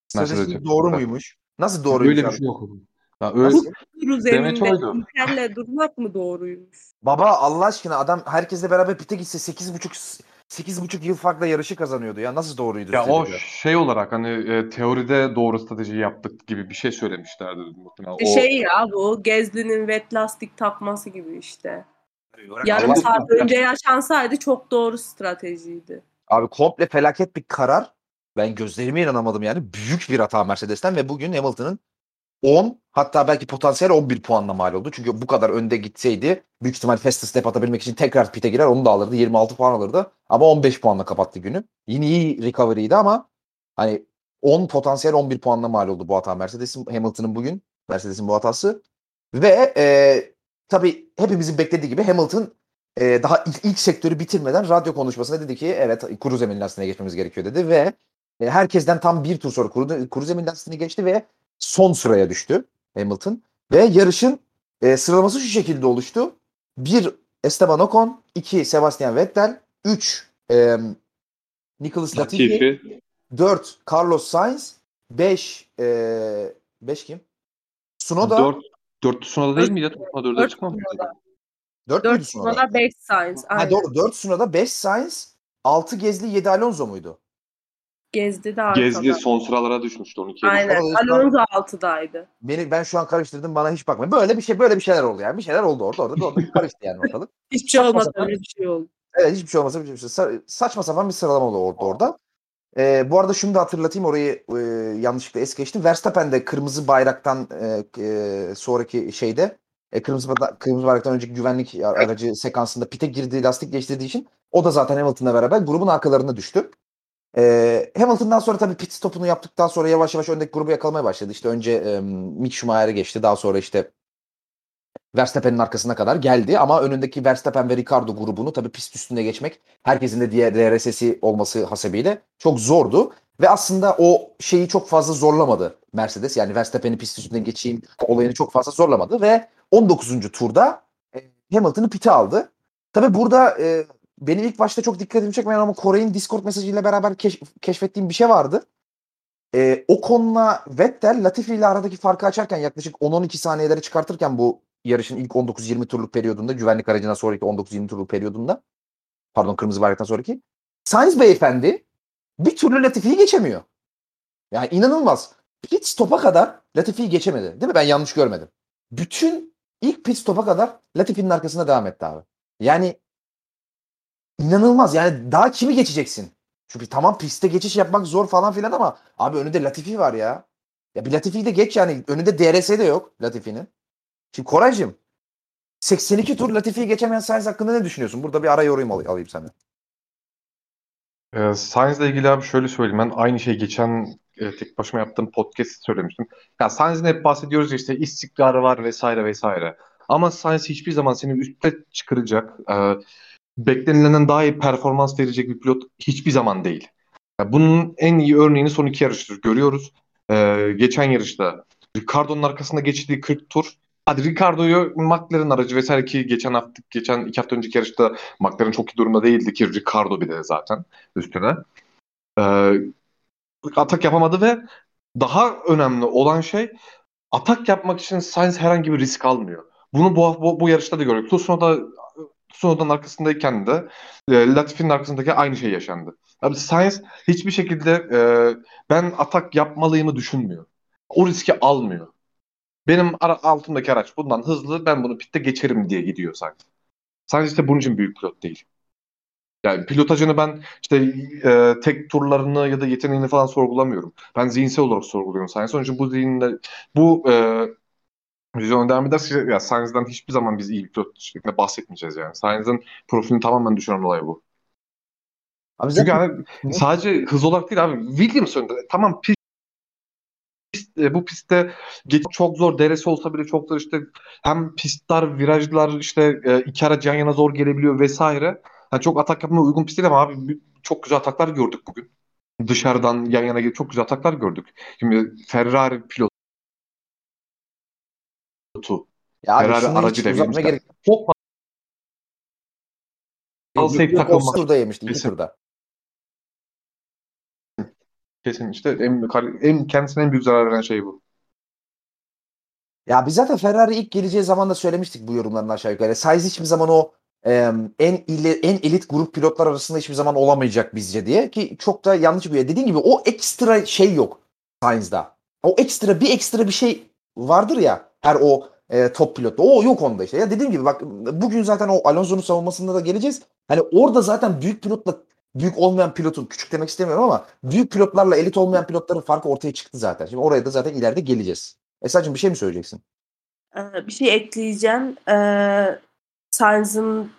stratejisi
Mercedes'in.
doğru muymuş? Nasıl doğruymuş
Öyle bir şey okudum. Ya öyle, oydu.
ülkerle durmak mı doğruymuş?
Baba Allah aşkına adam herkesle beraber pite gitse 8,5 8,5 yıl farkla yarışı kazanıyordu ya. Nasıl doğruydu?
ya o
strateji?
şey olarak hani e, teoride doğru strateji yaptık gibi bir şey söylemişlerdi muhtemelen. O,
Şey ya bu Gezli'nin wet lastik takması gibi işte. Yarım
Allah-
saat önce yaşansaydı çok doğru stratejiydi.
Abi komple felaket bir karar. Ben gözlerime inanamadım yani. Büyük bir hata Mercedes'ten ve bugün Hamilton'ın 10 hatta belki potansiyel 11 puanla mal oldu. Çünkü bu kadar önde gitseydi büyük ihtimal fast step atabilmek için tekrar pite girer onu da alırdı. 26 puan alırdı. Ama 15 puanla kapattı günü. Yine iyi recovery'ydi ama hani 10 potansiyel 11 puanla mal oldu bu hata Mercedes'in Hamilton'ın bugün Mercedes'in bu hatası. Ve e, tabii hepimizin beklediği gibi Hamilton e, daha ilk, ilk sektörü bitirmeden radyo konuşmasında dedi ki evet kuru zemin lastiğine geçmemiz gerekiyor dedi ve e, herkesten tam bir tur sonra kuru, kuru zemin lastiğine geçti ve son sıraya düştü Hamilton. Ve yarışın e, sıralaması şu şekilde oluştu. 1 Esteban Ocon, 2 Sebastian Vettel, 3 e, Nicholas Latifi,
Latifi.
4 Carlos Sainz, 5 e, 5 kim? Sunoda 4,
4 4 Tsunoda'da değil miydi? Tsunoda'da 4'e
Dört
çıkmamış mıydı?
Tsunoda.
4
4
müydü Sunoda?
Tsunoda 5 Sainz.
Ha, doğru 4 Sunoda, 5 Sainz, 6 Gezli, 7 Alonso muydu?
Gezdi de arkada.
Gezdi son sıralara düşmüştü 12'ye.
Aynen.
Şu an-
Alonso 6'daydı.
Beni ben şu an karıştırdım bana hiç bakmayın. Böyle bir şey böyle bir şeyler oldu yani. Bir şeyler oldu orada orada orada karıştı yani ortalık. (laughs)
Hiçbir şey olmadı
sapan.
öyle bir şey oldu.
Evet hiçbir şey olmasa bir şey. Sa- Saçma sapan bir sıralama oldu orada. orada. Ee, bu arada şunu da hatırlatayım orayı e, yanlışlıkla es geçtim. Verstappen de kırmızı bayraktan e, e, sonraki şeyde e, kırmızı bayrak- kırmızı bayraktan önceki güvenlik aracı sekansında pite girdiği lastik değiştirdiği için o da zaten Hamilton'la beraber grubun arkalarına düştü. Ee, Hamilton'dan sonra tabii pit stopunu yaptıktan sonra yavaş yavaş öndeki grubu yakalamaya başladı. İşte önce e, Mick Schumacher'e geçti. Daha sonra işte Verstappen'in arkasına kadar geldi ama önündeki Verstappen ve Ricardo grubunu tabii pist üstünde geçmek herkesin de diğer DRS'si olması hasebiyle çok zordu. Ve aslında o şeyi çok fazla zorlamadı Mercedes. Yani Verstappen'i pist üstünde geçeyim olayını çok fazla zorlamadı ve 19. turda e, Hamilton'ı pite aldı. Tabii burada e, benim ilk başta çok dikkatimi çekmeyen ama Koray'ın Discord mesajıyla beraber keş- keşfettiğim bir şey vardı. E, Ocon'la Vettel Latifi ile aradaki farkı açarken yaklaşık 10-12 saniyeleri çıkartırken bu yarışın ilk 19-20 turluk periyodunda güvenlik aracına sonraki 19-20 turluk periyodunda pardon kırmızı bayraktan sonraki Sainz beyefendi bir türlü Latifi'yi geçemiyor. Yani inanılmaz. Pit stop'a kadar Latifi'yi geçemedi. Değil mi? Ben yanlış görmedim. Bütün ilk pit stop'a kadar Latifi'nin arkasında devam etti abi. Yani inanılmaz. Yani daha kimi geçeceksin? Çünkü tamam pistte geçiş yapmak zor falan filan ama abi önünde Latifi var ya. Ya bir Latifi'yi de geç yani. Önünde DRS de yok Latifi'nin. Şimdi Koraycığım 82 tur Latifi'yi geçemeyen Sainz hakkında ne düşünüyorsun? Burada bir ara yorum al- alayım senden.
Ee, Sainz'le ilgili abi şöyle söyleyeyim. Ben aynı şeyi geçen e, tek başıma yaptığım podcast söylemiştim. Ya Sainz'in hep bahsediyoruz ya işte istikrarı var vesaire vesaire. Ama Sainz hiçbir zaman seni üstte çıkaracak, e, beklenilenden daha iyi performans verecek bir pilot hiçbir zaman değil. Yani bunun en iyi örneğini son iki yarıştır görüyoruz. E, geçen yarışta Ricardo'nun arkasında geçtiği 40 tur. Hadi Ricardo'yu McLaren aracı vesaire ki geçen hafta geçen iki hafta önceki yarışta McLaren çok iyi durumda değildi ki Ricardo bir de zaten üstüne. E, atak yapamadı ve daha önemli olan şey atak yapmak için Sainz herhangi bir risk almıyor. Bunu bu, bu, bu yarışta da gördük. Tsunoda Tsunoda'nın arkasındayken de e, Latifi'nin arkasındaki aynı şey yaşandı. Abi Sainz hiçbir şekilde e, ben atak yapmalıyımı düşünmüyor. O riski almıyor. Benim ara, altımdaki araç bundan hızlı ben bunu pitte geçerim diye gidiyor Sainz. Sainz işte bunun için büyük pilot değil. Yani pilotajını ben işte e, tek turlarını ya da yeteneğini falan sorgulamıyorum. Ben zihinsel olarak sorguluyorum Sainz. Onun için bu zihinle bu e, Vizyon ederse ya Sainz'den hiçbir zaman biz iyi bir pilot bahsetmeyeceğiz yani. Sainz'ın profilini tamamen düşüren olay bu.
Abi
Çünkü
zaten
hani sadece hız olarak değil abi. Williams önünde. Tamam pist, pist- e, bu pistte geç çok zor deresi olsa bile çok zor işte hem pistler, virajlar işte e, iki araç yan yana zor gelebiliyor vesaire. Yani çok atak yapmaya uygun pist değil ama abi çok güzel ataklar gördük bugün. Dışarıdan yan yana gelip çok güzel ataklar gördük. Şimdi Ferrari pilotu
ya
Ferrari
uzatmaya
Williams'ten
gerek
çok takılmaz.
o turda yemişti. iki
Kesin.
turda.
Kesin işte en, en kendisine en büyük zarar veren şey bu.
Ya biz zaten Ferrari ilk geleceği zaman da söylemiştik bu yorumların aşağı yukarı. Sainz hiçbir zaman o em, en ile, en elit grup pilotlar arasında hiçbir zaman olamayacak bizce diye ki çok da yanlış bir dediğin gibi o ekstra şey yok Sainz'da. O ekstra bir ekstra bir şey vardır ya her o e, top pilotta. O yok onda işte. Ya dediğim gibi bak bugün zaten o Alonso'nun savunmasında da geleceğiz. Hani orada zaten büyük pilotla büyük olmayan pilotun küçük demek istemiyorum ama büyük pilotlarla elit olmayan pilotların farkı ortaya çıktı zaten. Şimdi oraya da zaten ileride geleceğiz. Esacığım bir şey mi söyleyeceksin?
Ee, bir şey ekleyeceğim. Ee, Sainz'ın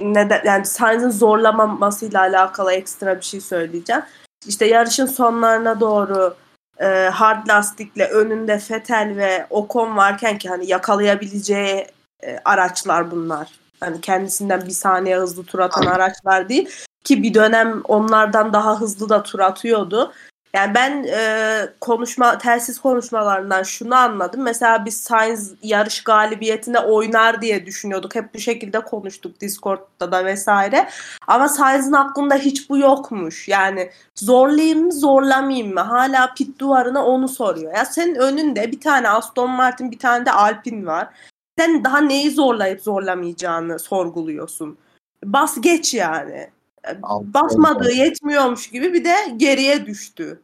neden yani Sainz'ın zorlamamasıyla alakalı ekstra bir şey söyleyeceğim. İşte yarışın sonlarına doğru e, hard lastikle önünde Vettel ve Ocon varken ki hani yakalayabileceği e, araçlar bunlar. Hani kendisinden bir saniye hızlı tur atan araçlar değil ki bir dönem onlardan daha hızlı da tur atıyordu. Yani ben e, konuşma telsiz konuşmalarından şunu anladım. Mesela biz Sainz yarış galibiyetine oynar diye düşünüyorduk. Hep bu şekilde konuştuk Discord'da da vesaire. Ama Sainz'in aklında hiç bu yokmuş. Yani zorlayayım mı zorlamayayım mı? Hala pit duvarına onu soruyor. Ya senin önünde bir tane Aston Martin bir tane de Alpine var. Sen daha neyi zorlayıp zorlamayacağını sorguluyorsun. Bas geç yani.
Altı-
Basmadığı yetmiyormuş gibi bir de geriye düştü.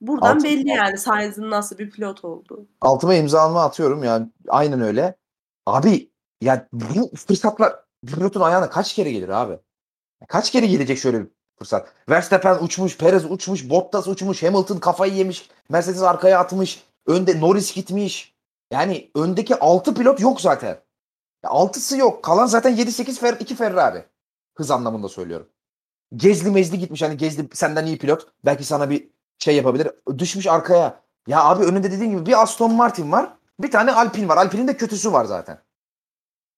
Buradan
Altı-
belli yani Sainz'in nasıl bir pilot olduğu.
altıma imzamı atıyorum yani aynen öyle. Abi ya bu fırsatlar pilotun ayağına kaç kere gelir abi? Kaç kere gelecek şöyle bir fırsat? Verstappen uçmuş, Perez uçmuş, Bottas uçmuş, Hamilton kafayı yemiş, Mercedes arkaya atmış, önde Norris gitmiş. Yani öndeki 6 pilot yok zaten. Ya 6'sı yok. Kalan zaten 7-8 Fer 2 Ferrari. Hız anlamında söylüyorum. Gezli mezli gitmiş hani Gezli senden iyi pilot. Belki sana bir şey yapabilir. Düşmüş arkaya. Ya abi önünde dediğin gibi bir Aston Martin var. Bir tane Alpine var. Alpine'in de kötüsü var zaten.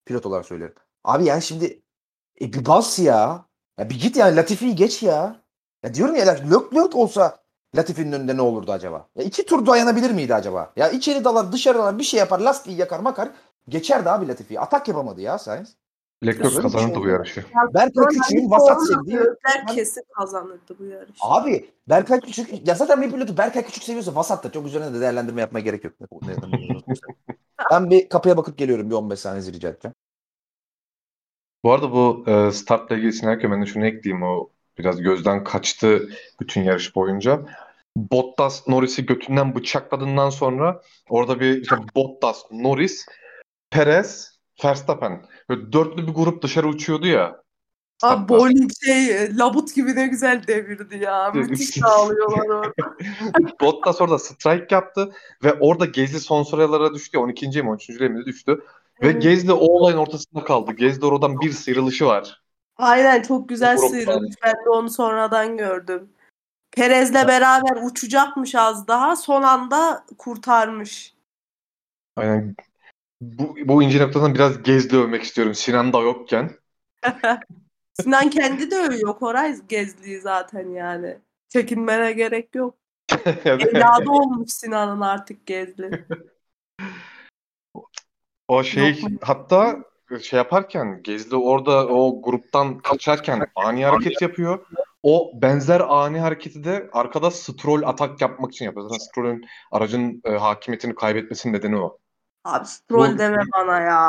Pilot olarak söylüyorum. Abi yani şimdi e, bir bas ya. Ya bir git yani Latifi'yi geç ya. Ya diyorum ya lök lök olsa Latifi'nin önünde ne olurdu acaba? Ya iki tur dayanabilir miydi acaba? Ya içeri dalar dışarı dalar bir şey yapar lastiği yakar makar. Geçerdi abi Latifi'yi. Atak yapamadı ya Sainz.
Leclerc kazanırdı bu yarışı.
Berkay Küçük'ün vasat sevdiği
Gözler kesin kazanırdı bu yarış.
Abi Berkay Küçük ya zaten bir pilotu Berkay Küçük seviyorsa vasat da çok üzerine de değerlendirme yapmaya gerek yok. (laughs) Ben bir kapıya bakıp geliyorum bir 15 saniye rica edeceğim.
Bu arada bu e, startla ilgili sinerken ben de şunu ekleyeyim. O biraz gözden kaçtı bütün yarış boyunca. Bottas Norris'i götünden bıçakladığından sonra orada bir işte Bottas, Norris, Perez, Verstappen. Böyle dörtlü bir grup dışarı uçuyordu ya.
Abi bowling şey labut gibi ne güzel devirdi ya. (laughs) Müthiş dağılıyorlar orada. (laughs)
Bottas orada strike yaptı ve orada Gezli son sıralara düştü. 12. mi 13. mi düştü. Ve
Evet.
Gezli o olayın ortasında kaldı. Gezli oradan bir sıyrılışı var.
Aynen çok güzel sıyrılmış. Ben de onu sonradan gördüm. Perez'le beraber uçacakmış az daha. Son anda kurtarmış.
Aynen Bu, bu ince noktadan biraz Gezli övmek istiyorum. Sinan da yokken. (laughs)
Sinan kendi de övüyor Koray Gezli'yi zaten yani. Çekinmene gerek yok. (laughs) Evladı olmuş Sinan'ın artık Gezli.
O şey
Yok
hatta şey yaparken Gezli orada o gruptan kaçarken ani hareket yapıyor. O benzer ani hareketi de arkada Stroll atak yapmak için yapıyor. Zaten Stroll'ün aracın e, hakimiyetini kaybetmesinin nedeni o.
Abi troll
Bu-
deme bana ya.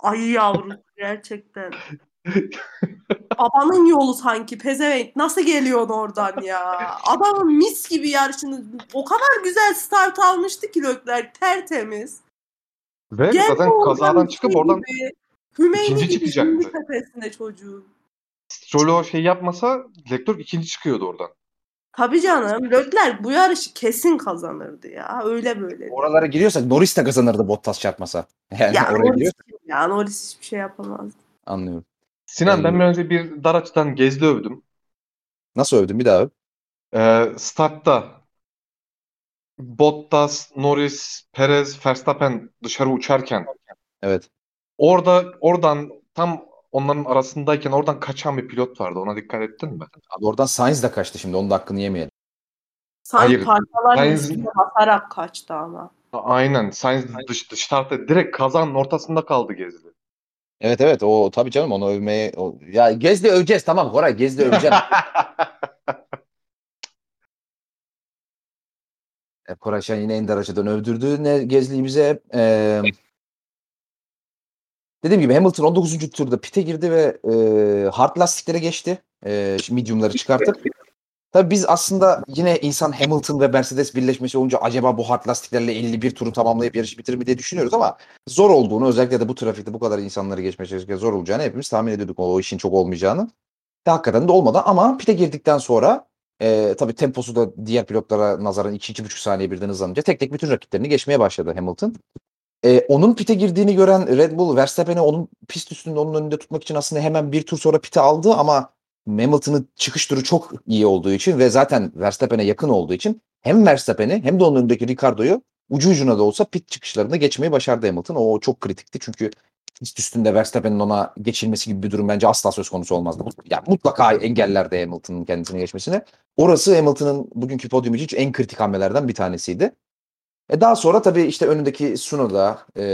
Ay yavrum gerçekten. (laughs) Babanın yolu sanki pezevenk. Nasıl geliyorsun oradan ya? Adamın mis gibi yarışını o kadar güzel start almıştı ki Leclerc tertemiz.
Ve
Geldi
zaten kazadan çıkıp
şey
oradan
Hümeyni
ikinci
gibi
çıkacaktı.
tepesinde.
Stroll o şey yapmasa Leclerc ikinci çıkıyordu oradan.
Tabii canım Leclerc bu yarışı kesin kazanırdı ya. Öyle böyle.
Oralara giriyorsak Norris de kazanırdı Bottas çarpmasa. (laughs) Yani
Ya
oraya
Norris,
giriyorsak
ya Norris hiçbir şey yapamaz.
anlıyorum.
Sinan ben
Ee,
bir önce bir dar açıdan Gezli övdüm.
Nasıl övdün bir daha öv.
Ee, startta Bottas, Norris, Perez, Verstappen dışarı uçarken
Evet.
orada oradan tam onların arasındayken oradan kaçan bir pilot vardı. Ona dikkat ettin mi?
Abi oradan Sainz de kaçtı şimdi. Onun da hakkını yemeyelim.
Sanki
Hayır,
parçaların
Sainz-
üstüne basarak kaçtı ama.
Aynen. Sainz dış, dış startta direkt kazanın ortasında kaldı Gezli.
Evet evet o tabii canım onu övmeye o, ya Gezdi öveceğiz tamam Koray Gezdi öveceğim. (laughs) E, Koray Şen yine Ender Açı'dan övdürdü. Ne Gezli'yi bize e, dediğim gibi Hamilton 19. turda pite girdi ve e, hard lastiklere geçti. E, medium'ları çıkartıp. Tabii biz aslında yine insan Hamilton ve Mercedes birleşmesi olunca acaba bu hard lastiklerle 51 turu tamamlayıp yarışı bitirir mi diye düşünüyoruz ama zor olduğunu özellikle de bu trafikte bu kadar insanları geçmeye çalışırken zor olacağını hepimiz tahmin ediyorduk o işin çok olmayacağını. Ve hakikaten de olmadı ama pite girdikten sonra e, tabii temposu da diğer pilotlara nazaran 2-2,5 saniye birden hızlanınca tek tek bütün rakiplerini geçmeye başladı Hamilton. E, onun pite girdiğini gören Red Bull Verstappen'i onun pist üstünde onun önünde tutmak için aslında hemen bir tur sonra pite aldı ama Hamilton'ın çıkış turu çok iyi olduğu için ve zaten Verstappen'e yakın olduğu için hem Verstappen'i hem de onun önündeki Ricardo'yu ucu ucuna da olsa pit çıkışlarında geçmeyi başardı Hamilton. O çok kritikti çünkü pist üstünde Verstappen'in ona geçilmesi gibi bir durum bence asla söz konusu olmazdı. Yani mutlaka engellerdi Hamilton'ın kendisine geçmesini. Orası Hamilton'ın bugünkü podyum için en kritik hamlelerden bir tanesiydi. E daha sonra tabii işte önündeki Sunoda, e,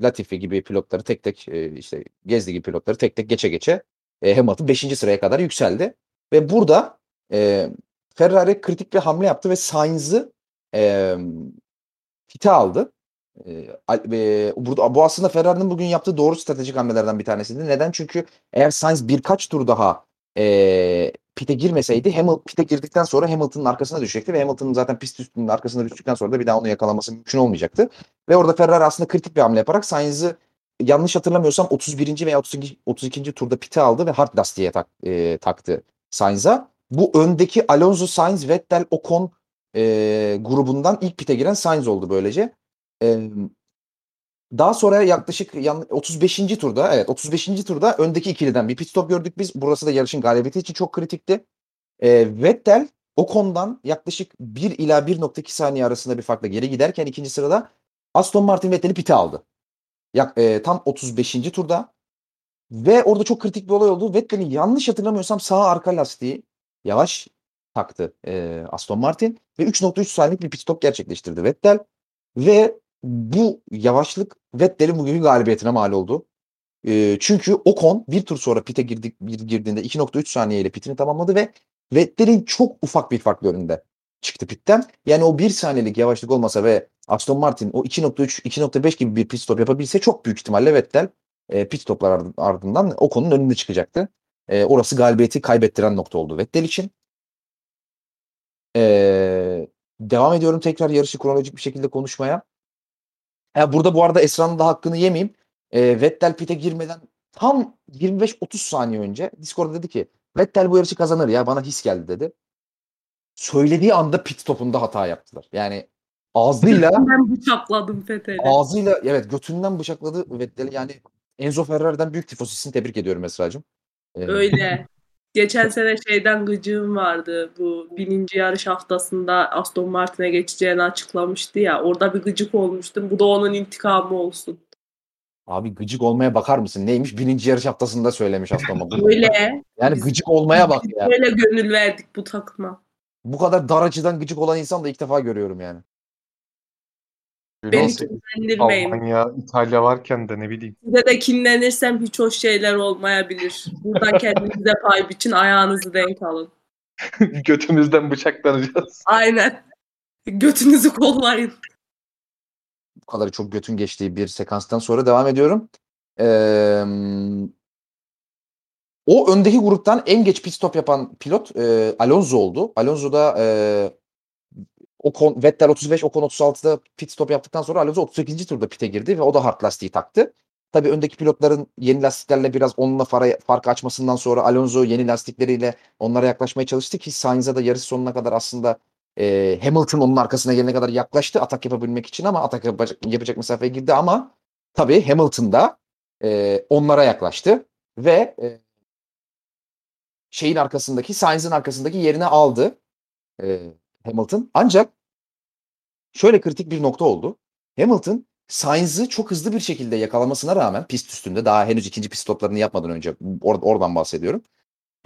Latifi gibi pilotları tek tek e, işte Gezdi gibi pilotları tek tek geçe geçe e, Hamilton 5. sıraya kadar yükseldi. Ve burada e, Ferrari kritik bir hamle yaptı ve Sainz'ı e, pite aldı. Al- e, burada, bu aslında Ferrari'nin bugün yaptığı doğru stratejik hamlelerden bir tanesiydi. Neden? Çünkü eğer Sainz birkaç tur daha e, pite girmeseydi Hamilton pite girdikten sonra Hamilton'ın arkasına düşecekti ve Hamilton'ın zaten pist üstünün arkasına düştükten sonra da bir daha onu yakalaması mümkün olmayacaktı. Ve orada Ferrari aslında kritik bir hamle yaparak Sainz'ı yanlış hatırlamıyorsam 31. veya 32. 32. turda pite aldı ve hard lastiğe tak, e, taktı Sainz'a. Bu öndeki Alonso, Sainz, Vettel, Ocon e, grubundan ilk pite giren Sainz oldu böylece. E, daha sonra yaklaşık yan- 35. turda evet 35. turda öndeki ikiliden bir pit stop gördük biz. Burası da yarışın galibiyeti için çok kritikti. E, Vettel Ocon'dan yaklaşık 1 ila 1.2 saniye arasında bir farkla geri giderken ikinci sırada Aston Martin Vettel'i pite aldı. Yak, e, tam 35. turda ve orada çok kritik bir olay oldu. Vettel'in yanlış hatırlamıyorsam sağ arka lastiği yavaş taktı e, Aston Martin ve 3.3 saniyelik bir pit stop gerçekleştirdi Vettel ve bu yavaşlık Vettel'in bugünkü galibiyetine mal oldu. E, çünkü Ocon bir tur sonra pite girdik, bir girdiğinde 2.3 saniyeyle pitini tamamladı ve Vettel'in çok ufak bir farklı önünde çıktı pitten. Yani o bir saniyelik yavaşlık olmasa ve Aston Martin o 2.3 2.5 gibi bir pit stop yapabilse çok büyük ihtimalle Vettel e, pit stoplar ard- ardından Ocon'un önünde çıkacaktı. E, orası galibiyeti kaybettiren nokta oldu Vettel için. E, devam ediyorum tekrar yarışı kronolojik bir şekilde konuşmaya. Ha, burada bu arada Esra'nın da hakkını yemeyeyim. E, Vettel pit'e girmeden tam 25-30 saniye önce Discord'da dedi ki Vettel bu yarışı kazanır ya bana his geldi dedi. Söylediği anda pit stopunda hata yaptılar. Yani ağzıyla
Ben bıçakladım Fethel'i.
ağzıyla evet götünden bıçakladı Vettel'i yani Enzo Ferrari'den büyük tifosisini tebrik ediyorum Esra'cığım. Ee,
Öyle. (laughs) geçen sene şeyden gıcığım vardı. Bu bininci yarış haftasında Aston Martin'e geçeceğini açıklamıştı ya. Orada bir gıcık olmuştum. Bu da onun intikamı olsun.
Abi gıcık olmaya bakar mısın? Neymiş? Birinci yarış haftasında söylemiş aslında. Bu-
Öyle.
Yani
Biz-
gıcık olmaya bak ya.
Böyle gönül verdik bu takıma.
Bu kadar dar açıdan gıcık olan insan da ilk defa görüyorum yani.
Beni kinlendirmeyin.
Almanya, İtalya varken de ne bileyim.
Size de kinlenirsem hiç hoş şeyler olmayabilir. Buradan kendinize (laughs) pay biçin, ayağınızı denk alın. (laughs)
Götümüzden bıçaklanacağız.
Aynen. Götünüzü kollayın.
Bu kadar çok götün geçtiği bir sekanstan sonra devam ediyorum. Ee, o öndeki gruptan en geç pit stop yapan pilot e, Alonso oldu. Alonso da e, Ocon, Vettel 35, Ocon 36'da pit stop yaptıktan sonra Alonso 38. turda pit'e girdi ve o da hard lastiği taktı. Tabii öndeki pilotların yeni lastiklerle biraz onunla fark açmasından sonra Alonso yeni lastikleriyle onlara yaklaşmaya çalıştı ki Sainz'a da yarış sonuna kadar aslında e, Hamilton onun arkasına gelene kadar yaklaştı atak yapabilmek için ama atak yapacak, yapacak mesafeye girdi ama tabii Hamilton da e, onlara yaklaştı ve e, şeyin arkasındaki Sainz'in arkasındaki yerini aldı e, Hamilton. Ancak şöyle kritik bir nokta oldu. Hamilton Sainz'ı çok hızlı bir şekilde yakalamasına rağmen pist üstünde daha henüz ikinci pit stoplarını yapmadan önce or- oradan bahsediyorum.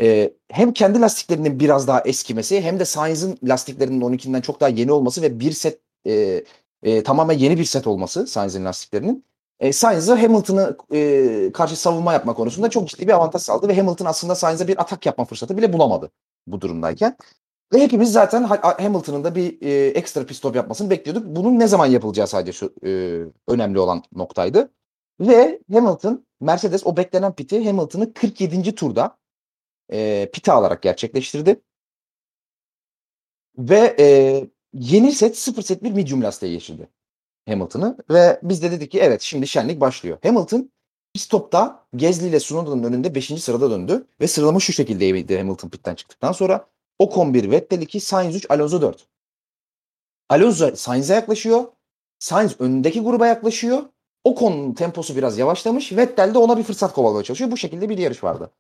Ee, hem kendi lastiklerinin biraz daha eskimesi hem de Sainz'ın lastiklerinin 12'inden çok daha yeni olması ve bir set e, e, tamamen yeni bir set olması Sainz'in lastiklerinin e, Sainz'a Hamilton'ı e, karşı savunma yapma konusunda çok ciddi bir avantaj sağladı ve Hamilton aslında Sainz'a bir atak yapma fırsatı bile bulamadı bu durumdayken. Ve hepimiz zaten Ha- Hamilton'ın da bir e, ekstra pit stop yapmasını bekliyorduk. Bunun ne zaman yapılacağı sadece şu e, önemli olan noktaydı. Ve Hamilton, Mercedes o beklenen piti Hamilton'ı 47. turda e, pite alarak gerçekleştirdi. Ve e, yeni set 0 set bir medium lastiğe geçirdi Hamilton'ı. Ve biz de dedik ki evet şimdi şenlik başlıyor. Hamilton pit stopta Gezli ile Tsunoda'nın önünde 5. sırada döndü. Ve sıralama şu şekildeydi Hamilton pitten çıktıktan sonra. Ocon 1, Vettel 2, Sainz 3, Alonso 4. Alonso Sainz'e yaklaşıyor. Sainz önündeki gruba yaklaşıyor. Ocon'un temposu biraz yavaşlamış. Vettel de ona bir fırsat kovalamaya çalışıyor. Bu şekilde bir yarış vardı.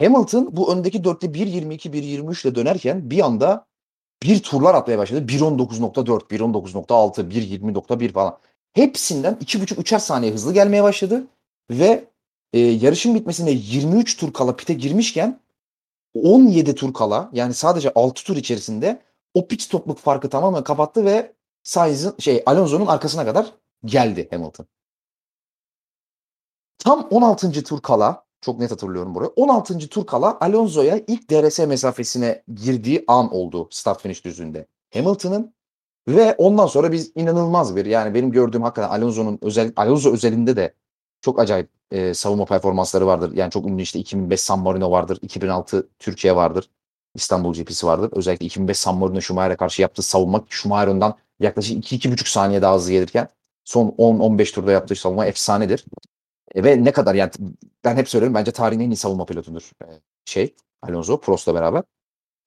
Hamilton bu öndeki dörtte 1.22, 1.23 ile dönerken bir anda bir turlar atmaya başladı. 1.19.4, 1.19.6, 1.20.1 falan. Hepsinden 2.5-3'er saniye hızlı gelmeye başladı. Ve e, yarışın bitmesine 23 tur kala pite girmişken 17 tur kala yani sadece 6 tur içerisinde o pit stopluk farkı tamamen kapattı ve Sainz'in şey Alonso'nun arkasına kadar geldi Hamilton. Tam 16. tur kala çok net hatırlıyorum burayı. 16. tur kala Alonso'ya ilk DRS mesafesine girdiği an oldu start finish düzlüğünde. Hamilton'ın ve ondan sonra biz inanılmaz bir yani benim gördüğüm hakikaten Alonso'nun özel Alonso özelinde de çok acayip e, savunma performansları vardır. Yani çok ünlü işte 2005 San Marino vardır. 2006 Türkiye vardır. İstanbul GP'si vardır. Özellikle 2005 San Marino Schumacher'e karşı yaptığı savunma Schumacher ondan yaklaşık 2-2,5 saniye daha hızlı gelirken son 10-15 turda yaptığı savunma efsanedir. E, ve ne kadar yani ben hep söylerim bence tarihin en iyi savunma pilotudur e, şey Alonso Prost'la beraber.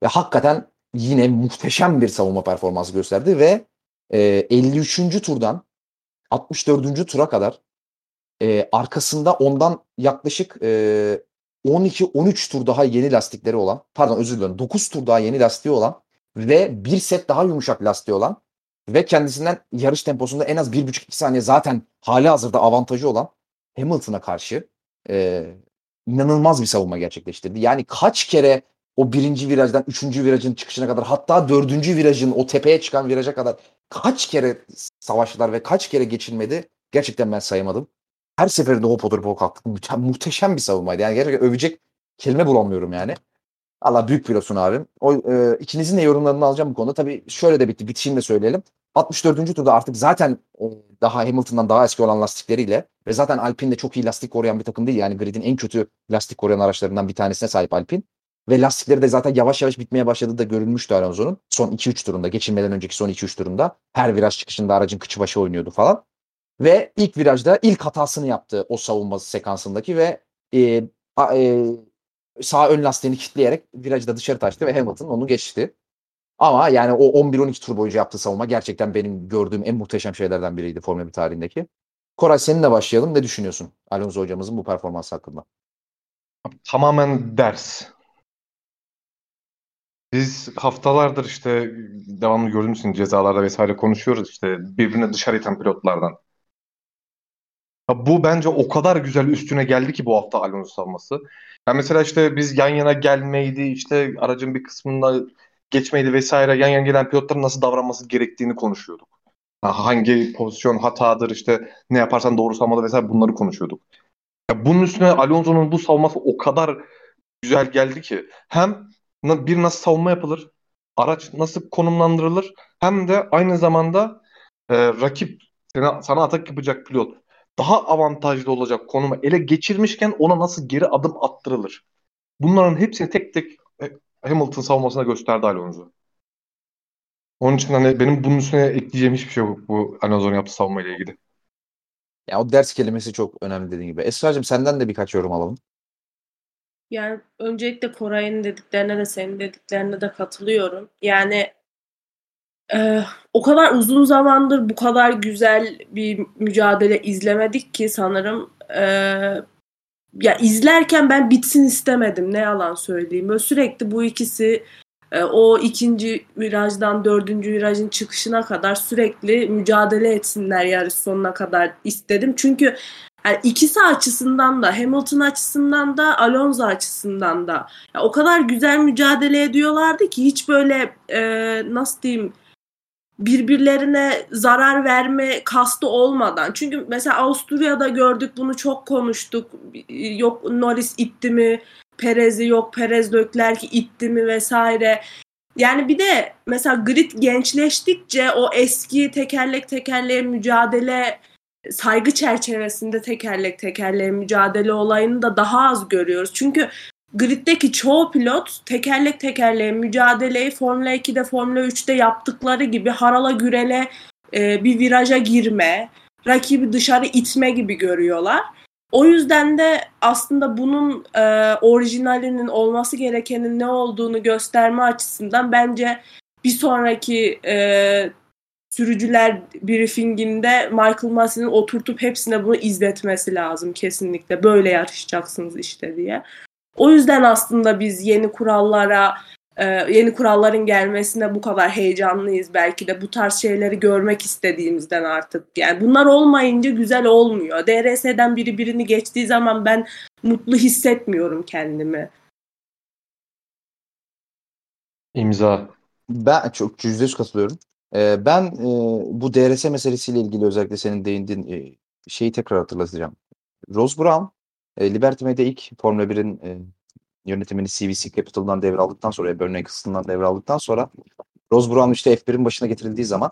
Ve hakikaten yine muhteşem bir savunma performansı gösterdi ve e, 53. turdan 64. tura kadar e, arkasında ondan yaklaşık e, 12-13 tur daha yeni lastikleri olan pardon özür dilerim 9 tur daha yeni lastiği olan ve bir set daha yumuşak lastiği olan ve kendisinden yarış temposunda en az 1,5-2 saniye zaten hali hazırda avantajı olan Hamilton'a karşı e, inanılmaz bir savunma gerçekleştirdi. Yani kaç kere o birinci virajdan üçüncü virajın çıkışına kadar hatta dördüncü virajın o tepeye çıkan viraja kadar kaç kere savaştılar ve kaç kere geçilmedi gerçekten ben sayamadım. Seferinde hop oturup hop kalktık. Müte- muhteşem bir savunmaydı. Yani gerçekten övecek kelime bulamıyorum yani. Allah büyük pilotsun abim. O, e, ikinizin de yorumlarını alacağım bu konuda. Tabii şöyle de bitti. Bitişini de söyleyelim. 64. turda artık zaten e, daha Hamilton'dan daha eski olan lastikleriyle ve zaten Alpine de çok iyi lastik koruyan bir takım değil. Yani gridin en kötü lastik koruyan araçlarından bir tanesine sahip Alpine. Ve lastikleri de zaten yavaş yavaş bitmeye başladığı da görülmüştü Alonso'nun. Son 2-3 turunda, geçilmeden önceki son 2-3 turunda her viraj çıkışında aracın kıçı başı oynuyordu falan. Ve ilk virajda ilk hatasını yaptı o savunma sekansındaki ve e, a- e, sağ ön lastiğini kilitleyerek virajı da dışarı taştı ve Hamilton onu geçti. Ama yani o 11-12 tur boyunca yaptığı savunma gerçekten benim gördüğüm en muhteşem şeylerden biriydi Formula 1 tarihindeki. Koray seninle başlayalım. Ne düşünüyorsun Alonso hocamızın bu performansı hakkında?
Tamamen ders. Biz haftalardır işte devamlı gördüğünüz için cezalarda vesaire konuşuyoruz işte birbirine dışarı iten pilotlardan. Ya bu bence o kadar güzel üstüne geldi ki bu hafta Alonso savunması. Ya mesela işte biz yan yana gelmeydi, işte aracın bir kısmında geçmeydi vesaire yan yana gelen pilotların nasıl davranması gerektiğini konuşuyorduk. Ha, hangi pozisyon hatadır işte ne yaparsan doğru savunmada vesaire bunları konuşuyorduk. Ya bunun üstüne Alonso'nun bu savunması o kadar güzel geldi ki hem bir nasıl savunma yapılır, araç nasıl konumlandırılır hem de aynı zamanda e, rakip sana, sana atak yapacak pilot daha avantajlı olacak konuma ele geçirmişken ona nasıl geri adım attırılır. Bunların hepsini tek tek e, Hamilton savunmasına gösterdi Alonso. Onun için hani benim bunun üstüne ekleyeceğim hiçbir şey yok bu Alonso'nun yaptığı savunmayla ilgili.
Ya o ders kelimesi çok önemli dediğin gibi. Esra'cığım senden de birkaç yorum alalım.
Yani öncelikle Koray'ın dediklerine de senin dediklerine de katılıyorum. Yani e, o kadar uzun zamandır bu kadar güzel bir mücadele izlemedik ki sanırım. E, ya izlerken ben bitsin istemedim ne yalan söyleyeyim. Böyle sürekli bu ikisi e, o ikinci virajdan dördüncü virajın çıkışına kadar sürekli mücadele etsinler yarış sonuna kadar istedim. Çünkü yani ikisi açısından da Hamilton açısından da Alonso açısından da ya o kadar güzel mücadele ediyorlardı ki hiç böyle e, nasıl diyeyim birbirlerine zarar verme kastı olmadan. Çünkü mesela Avusturya'da gördük bunu çok konuştuk. Yok Norris itti mi? Perez'i yok Perez Leclerc'i itti mi vesaire. Yani bir de mesela grid gençleştikçe o eski tekerlek tekerleğe mücadele saygı çerçevesinde tekerlek tekerleğe mücadele olayını da daha az görüyoruz. Çünkü griddeki çoğu pilot tekerlek tekerleğe mücadeleyi Formula 2'de Formula 3'te yaptıkları gibi harala gürele e, bir viraja girme, rakibi dışarı itme gibi görüyorlar. O yüzden de aslında bunun e, orijinalinin olması gerekenin ne olduğunu gösterme açısından bence bir sonraki e, sürücüler briefinginde Michael Massey'nin oturtup hepsine bunu izletmesi lazım kesinlikle. Böyle yarışacaksınız işte diye. O yüzden aslında biz yeni kurallara e, yeni kuralların gelmesine bu kadar heyecanlıyız belki de bu tarz şeyleri görmek istediğimizden artık. Yani bunlar olmayınca güzel olmuyor. DRS'den biri birini geçtiği zaman ben mutlu hissetmiyorum kendimi.
İmza.
Ben çok yüzde yüz katılıyorum. Ee, ben e, bu DRS meselesiyle ilgili özellikle senin değindiğin e, şeyi tekrar hatırlatacağım. Ross Brown, e, Liberty Media ilk Formula 1'in e, yönetimini CVC Capital'dan devraldıktan sonra, Bernie Eccleston'dan devraldıktan sonra Ross Brown işte F1'in başına getirildiği zaman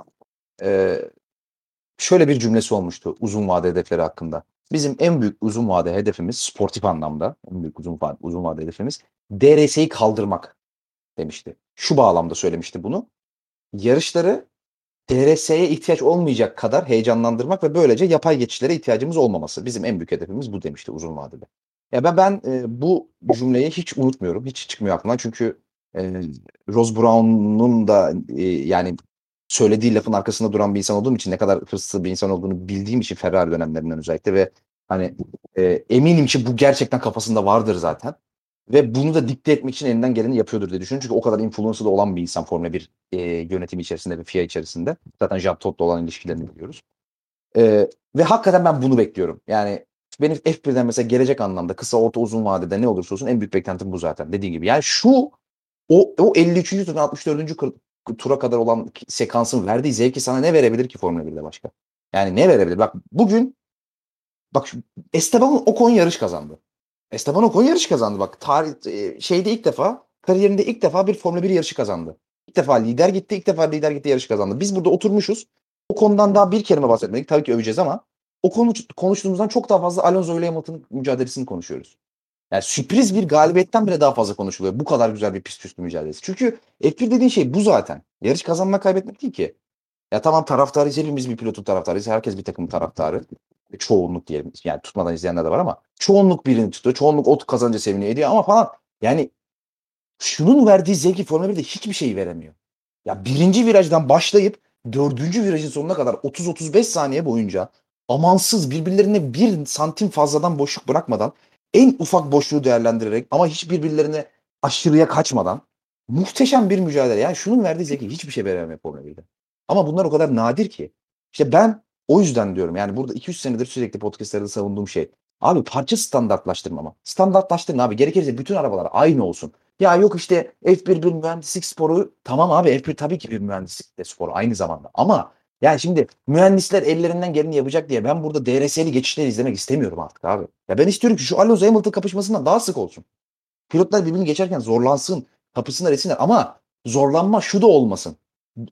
e, şöyle bir cümlesi olmuştu uzun vade hedefleri hakkında. Bizim en büyük uzun vade hedefimiz sportif anlamda en büyük uzun vade, uzun vade hedefimiz DRS'yi kaldırmak demişti. Şu bağlamda söylemişti bunu. Yarışları DRS'ye ihtiyaç olmayacak kadar heyecanlandırmak ve böylece yapay geçişlere ihtiyacımız olmaması. Bizim en büyük hedefimiz bu demişti uzun vadede. Ya ben ben e, bu cümleyi hiç unutmuyorum. Hiç çıkmıyor aklımdan. Çünkü e, Rose Brown'un da e, yani söylediği lafın arkasında duran bir insan olduğum için ne kadar hırslı bir insan olduğunu bildiğim için Ferrari dönemlerinden özellikle ve hani e, eminim ki bu gerçekten kafasında vardır zaten. Ve bunu da dikte etmek için elinden geleni yapıyordur diye düşünüyorum. Çünkü o kadar influence'da olan bir insan Formula 1 e, yönetimi içerisinde ve FIA içerisinde. Zaten Jean Todt'la olan ilişkilerini biliyoruz. E, ve hakikaten ben bunu bekliyorum. Yani benim F1'den mesela gelecek anlamda kısa, orta, uzun vadede ne olursa olsun en büyük beklentim bu zaten. Dediğim gibi. Yani şu o, o 53. turdan 64. tura kadar olan sekansın verdiği zevki sana ne verebilir ki Formula 1'de başka? Yani ne verebilir? Bak bugün bak Esteban Ocon yarış kazandı. Esteban Ocon yarış kazandı bak. Tarih şeyde ilk defa kariyerinde ilk defa bir Formula 1 yarışı kazandı. İlk defa lider gitti, ilk defa lider gitti yarış kazandı. Biz burada oturmuşuz. O konudan daha bir kelime bahsetmedik. Tabii ki öveceğiz ama o konu konuştuğumuzdan çok daha fazla Alonso ile Hamilton'ın mücadelesini konuşuyoruz. Yani sürpriz bir galibiyetten bile daha fazla konuşuluyor. Bu kadar güzel bir pist üstü mücadelesi. Çünkü F1 dediğin şey bu zaten. Yarış kazanmak kaybetmek değil ki. Ya tamam taraftarıyız hepimiz bir pilotun taraftarıyız. Herkes bir takım taraftarı. Çoğunluk diyelim. Yani tutmadan izleyenler de var ama çoğunluk birini tutuyor. Çoğunluk o kazanca seviniyor ediyor ama falan. Yani şunun verdiği zevki Formula 1'de hiçbir şey veremiyor. Ya birinci virajdan başlayıp dördüncü virajın sonuna kadar 30-35 saniye boyunca amansız birbirlerine bir santim fazladan boşluk bırakmadan en ufak boşluğu değerlendirerek ama hiç birbirlerine aşırıya kaçmadan muhteşem bir mücadele. Yani şunun verdiği zevki hiçbir şey veremiyor Formula 1'de. Ama bunlar o kadar nadir ki. İşte ben o yüzden diyorum yani burada 200 senedir sürekli podcastlerde savunduğum şey. Abi parça standartlaştırmama. Standartlaştırın abi. Gerekirse bütün arabalar aynı olsun. Ya yok işte F1 bir mühendislik sporu. Tamam abi F1 tabii ki bir mühendislik de sporu aynı zamanda. Ama yani şimdi mühendisler ellerinden geleni yapacak diye ben burada DRS'li geçişleri izlemek istemiyorum artık abi. Ya ben istiyorum ki şu Alonso Hamilton kapışmasından daha sık olsun. Pilotlar birbirini geçerken zorlansın, kapısınlar etsinler ama zorlanma şu da olmasın.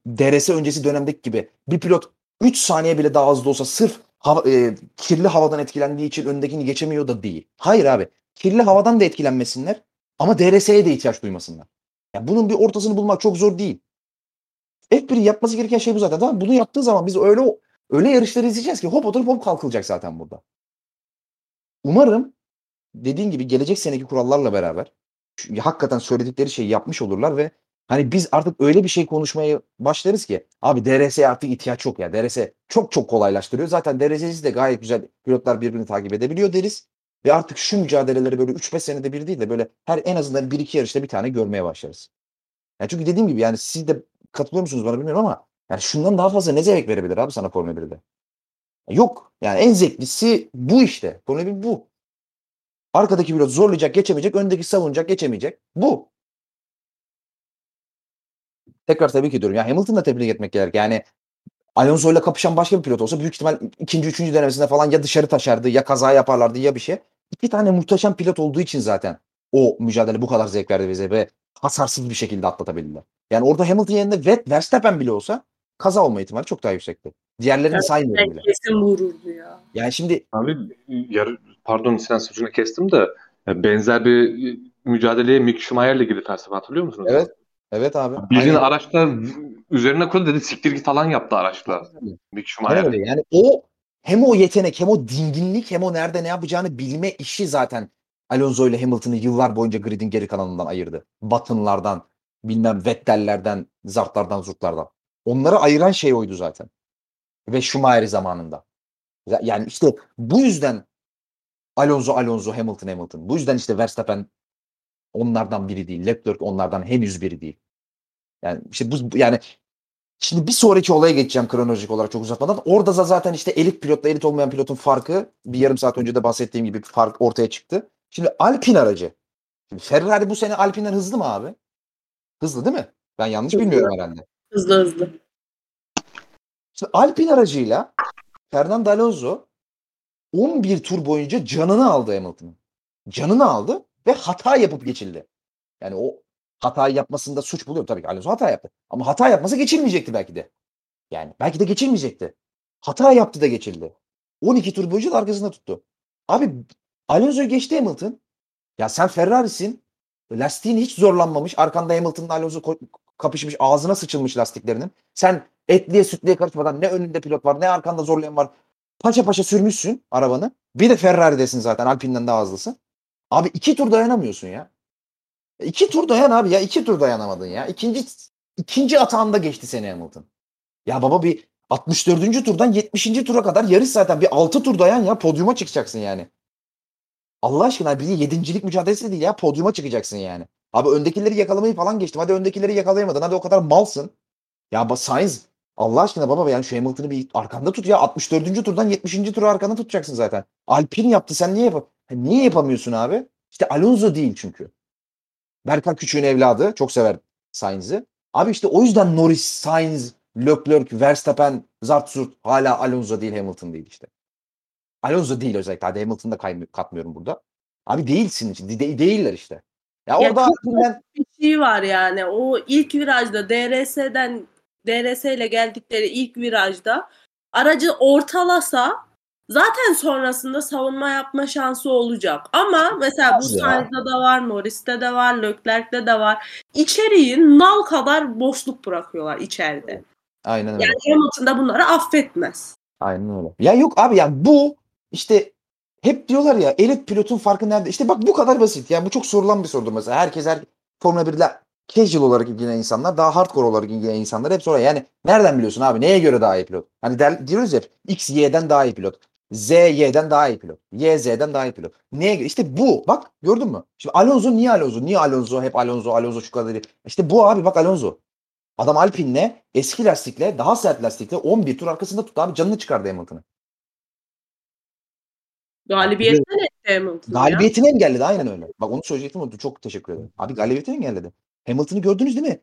DRS öncesi dönemdeki gibi bir pilot 3 saniye bile daha hızlı olsa sırf hava, e, kirli havadan etkilendiği için öndekini geçemiyor da değil. Hayır abi. Kirli havadan da etkilenmesinler ama DRS'ye de ihtiyaç duymasınlar. Yani bunun bir ortasını bulmak çok zor değil. F1'in yapması gereken şey bu zaten. Tamam Bunu yaptığı zaman biz öyle öyle yarışları izleyeceğiz ki hop oturup hop kalkılacak zaten burada. Umarım dediğin gibi gelecek seneki kurallarla beraber hakikaten söyledikleri şeyi yapmış olurlar ve hani biz artık öyle bir şey konuşmaya başlarız ki abi DRS'ye artık ihtiyaç yok ya. DRS çok çok kolaylaştırıyor. Zaten DRS'si de gayet güzel pilotlar birbirini takip edebiliyor deriz. Ve artık şu mücadeleleri böyle 3-5 senede bir değil de böyle her en azından 1-2 yarışta bir tane görmeye başlarız. Yani çünkü dediğim gibi yani siz de katılıyor musunuz bana bilmiyorum ama yani şundan daha fazla ne zevk verebilir abi sana Formula 1'de? Yok. Yani en zevklisi bu işte. Formula 1 bu. Arkadaki pilot zorlayacak, geçemeyecek. Öndeki savunacak, geçemeyecek. Bu. Tekrar tebrik ediyorum. Ya Hamilton'ı da tebrik etmek gerek. Yani Alonso ile kapışan başka bir pilot olsa büyük ihtimal ikinci, üçüncü denemesinde falan ya dışarı taşardı ya kaza yaparlardı ya bir şey. İki tane muhteşem pilot olduğu için zaten o mücadele bu kadar zevk verdi bize ve hasarsız bir şekilde atlatabildiler. Yani orada Hamilton yerine Verstappen bile olsa kaza olma ihtimali çok daha yüksekti. Diğerlerini evet, saymıyorum bile.
Kesin vururdu ya.
Yani şimdi
abi yar, pardon Sinan sözünü kestim de benzer bir mücadeleye Mick Schumacher'le girdi Verstappen hatırlıyor musunuz?
Evet. Evet abi.
Birinin Aynen. araçta üzerine koydu dedi siktir git falan yaptı araçla. Mick Schumacher.
Öyle. Yani o hem o yetenek hem o dinginlik hem o nerede ne yapacağını bilme işi zaten Alonso ile Hamilton'ı yıllar boyunca gridin geri kalanından ayırdı. Batınlardan, bilmem Vettel'lerden, Zartlardan, Zurtlardan. Onları ayıran şey oydu zaten. Ve Schumacher zamanında. Yani işte bu yüzden Alonso, Alonso, Hamilton, Hamilton. Bu yüzden işte Verstappen onlardan biri değil. Leclerc onlardan henüz biri değil. Yani işte bu yani Şimdi bir sonraki olaya geçeceğim kronolojik olarak çok uzatmadan. Orada da zaten işte elit pilotla elit olmayan pilotun farkı bir yarım saat önce de bahsettiğim gibi fark ortaya çıktı. Şimdi Alpine aracı. Şimdi Ferrari bu sene Alpine'den hızlı mı abi? Hızlı değil mi? Ben yanlış hızlı. bilmiyorum herhalde.
Hızlı hızlı.
Şimdi Alpine aracıyla Fernando Alonso 11 tur boyunca canını aldı Hamilton'ın. Canını aldı ve hata yapıp geçildi. Yani o hatayı yapmasında suç buluyorum. Tabii ki Alonso hata yaptı. Ama hata yapması geçilmeyecekti belki de. Yani belki de geçilmeyecekti. Hata yaptı da geçildi. 12 tur boyunca da arkasında tuttu. Abi Alonso'yu geçti Hamilton. Ya sen Ferrari'sin. Lastiğin hiç zorlanmamış. Arkanda Hamilton'la Alonso kapışmış. Ağzına sıçılmış lastiklerinin. Sen etliye sütliye karışmadan ne önünde pilot var ne arkanda zorlayan var. Paşa paşa sürmüşsün arabanı. Bir de Ferrari'desin zaten. Alpine'den daha hızlısın. Abi iki tur dayanamıyorsun ya. İki tur dayan abi ya. iki tur dayanamadın ya. İkinci ikinci atağında geçti seni Hamilton. Ya baba bir 64. turdan 70. tura kadar yarış zaten. Bir 6 tur dayan ya. Podyuma çıkacaksın yani. Allah aşkına bir yedincilik mücadelesi değil ya. Podyuma çıkacaksın yani. Abi öndekileri yakalamayı falan geçtim. Hadi öndekileri yakalayamadın. Hadi o kadar malsın. Ya Sainz Allah aşkına baba yani şu Hamilton'ı bir arkanda tut ya. 64. turdan 70. tura arkanda tutacaksın zaten. Alpine yaptı sen niye yap niye yapamıyorsun abi? İşte Alonso değil çünkü. Berkan Küçük'ün evladı. Çok sever Sainz'i. Abi işte o yüzden Norris, Sainz, Leclerc, Verstappen, Zartzurt hala Alonso değil Hamilton değil işte. Alonso değil özellikle. Hadi Hamilton'da katmıyorum burada. Abi değilsin işte. De- değiller işte. Ya,
ya orada ben... bir şey var yani. O ilk virajda DRS'den DRS ile geldikleri ilk virajda aracı ortalasa zaten sonrasında savunma yapma şansı olacak. Ama mesela bu Sainz'da da var, Norris'te de var, Leclerc'te de var. İçeriği nal kadar boşluk bırakıyorlar içeride.
Aynen öyle.
Yani Hamilton bunları affetmez.
Aynen öyle. Ya yok abi yani bu işte hep diyorlar ya elit pilotun farkı nerede? İşte bak bu kadar basit. Yani bu çok sorulan bir sorudur mesela. Herkes her Formula 1'le casual olarak ilgilenen insanlar, daha hardcore olarak ilgilenen insanlar hep soruyor. Yani nereden biliyorsun abi? Neye göre daha iyi pilot? Hani der, diyoruz ya X, Y'den daha iyi pilot. Z Y'den daha iyi pilot. Y Z'den daha iyi pilot. Neye göre? İşte bu. Bak gördün mü? Şimdi Alonso niye Alonso? Niye Alonso? Hep Alonso, Alonso şu kadar. İşte bu abi bak Alonso. Adam Alpine'le eski lastikle daha sert lastikle 11 tur arkasında tuttu abi canını çıkardı Hamilton'ı.
Galibiyetten etti Hamilton ya.
Galibiyetini engelledi aynen öyle. Bak onu söyleyecektim unuttum. Çok teşekkür ederim. Abi galibiyetini engelledi. Hamilton'ı gördünüz değil mi?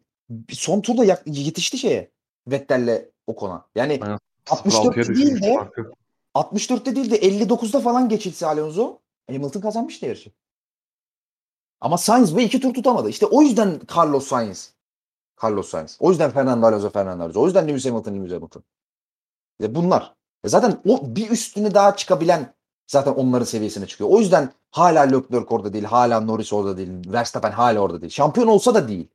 Son turda yak- yetişti şeye. Vettel'le Ocon'a. Yani
Aynen.
64'te
0-6'ya
değil de
farkı.
64'te değil de 59'da falan geçilse Alonso Hamilton kazanmıştı yarışı. Ama Sainz bu iki tur tutamadı. İşte o yüzden Carlos Sainz. Carlos Sainz. O yüzden Fernando Alonso, Fernando Alonso. O yüzden Lewis Hamilton, Lewis Hamilton. İşte bunlar. E zaten o bir üstüne daha çıkabilen zaten onların seviyesine çıkıyor. O yüzden hala Leclerc orada değil, hala Norris orada değil, Verstappen hala orada değil. Şampiyon olsa da değil.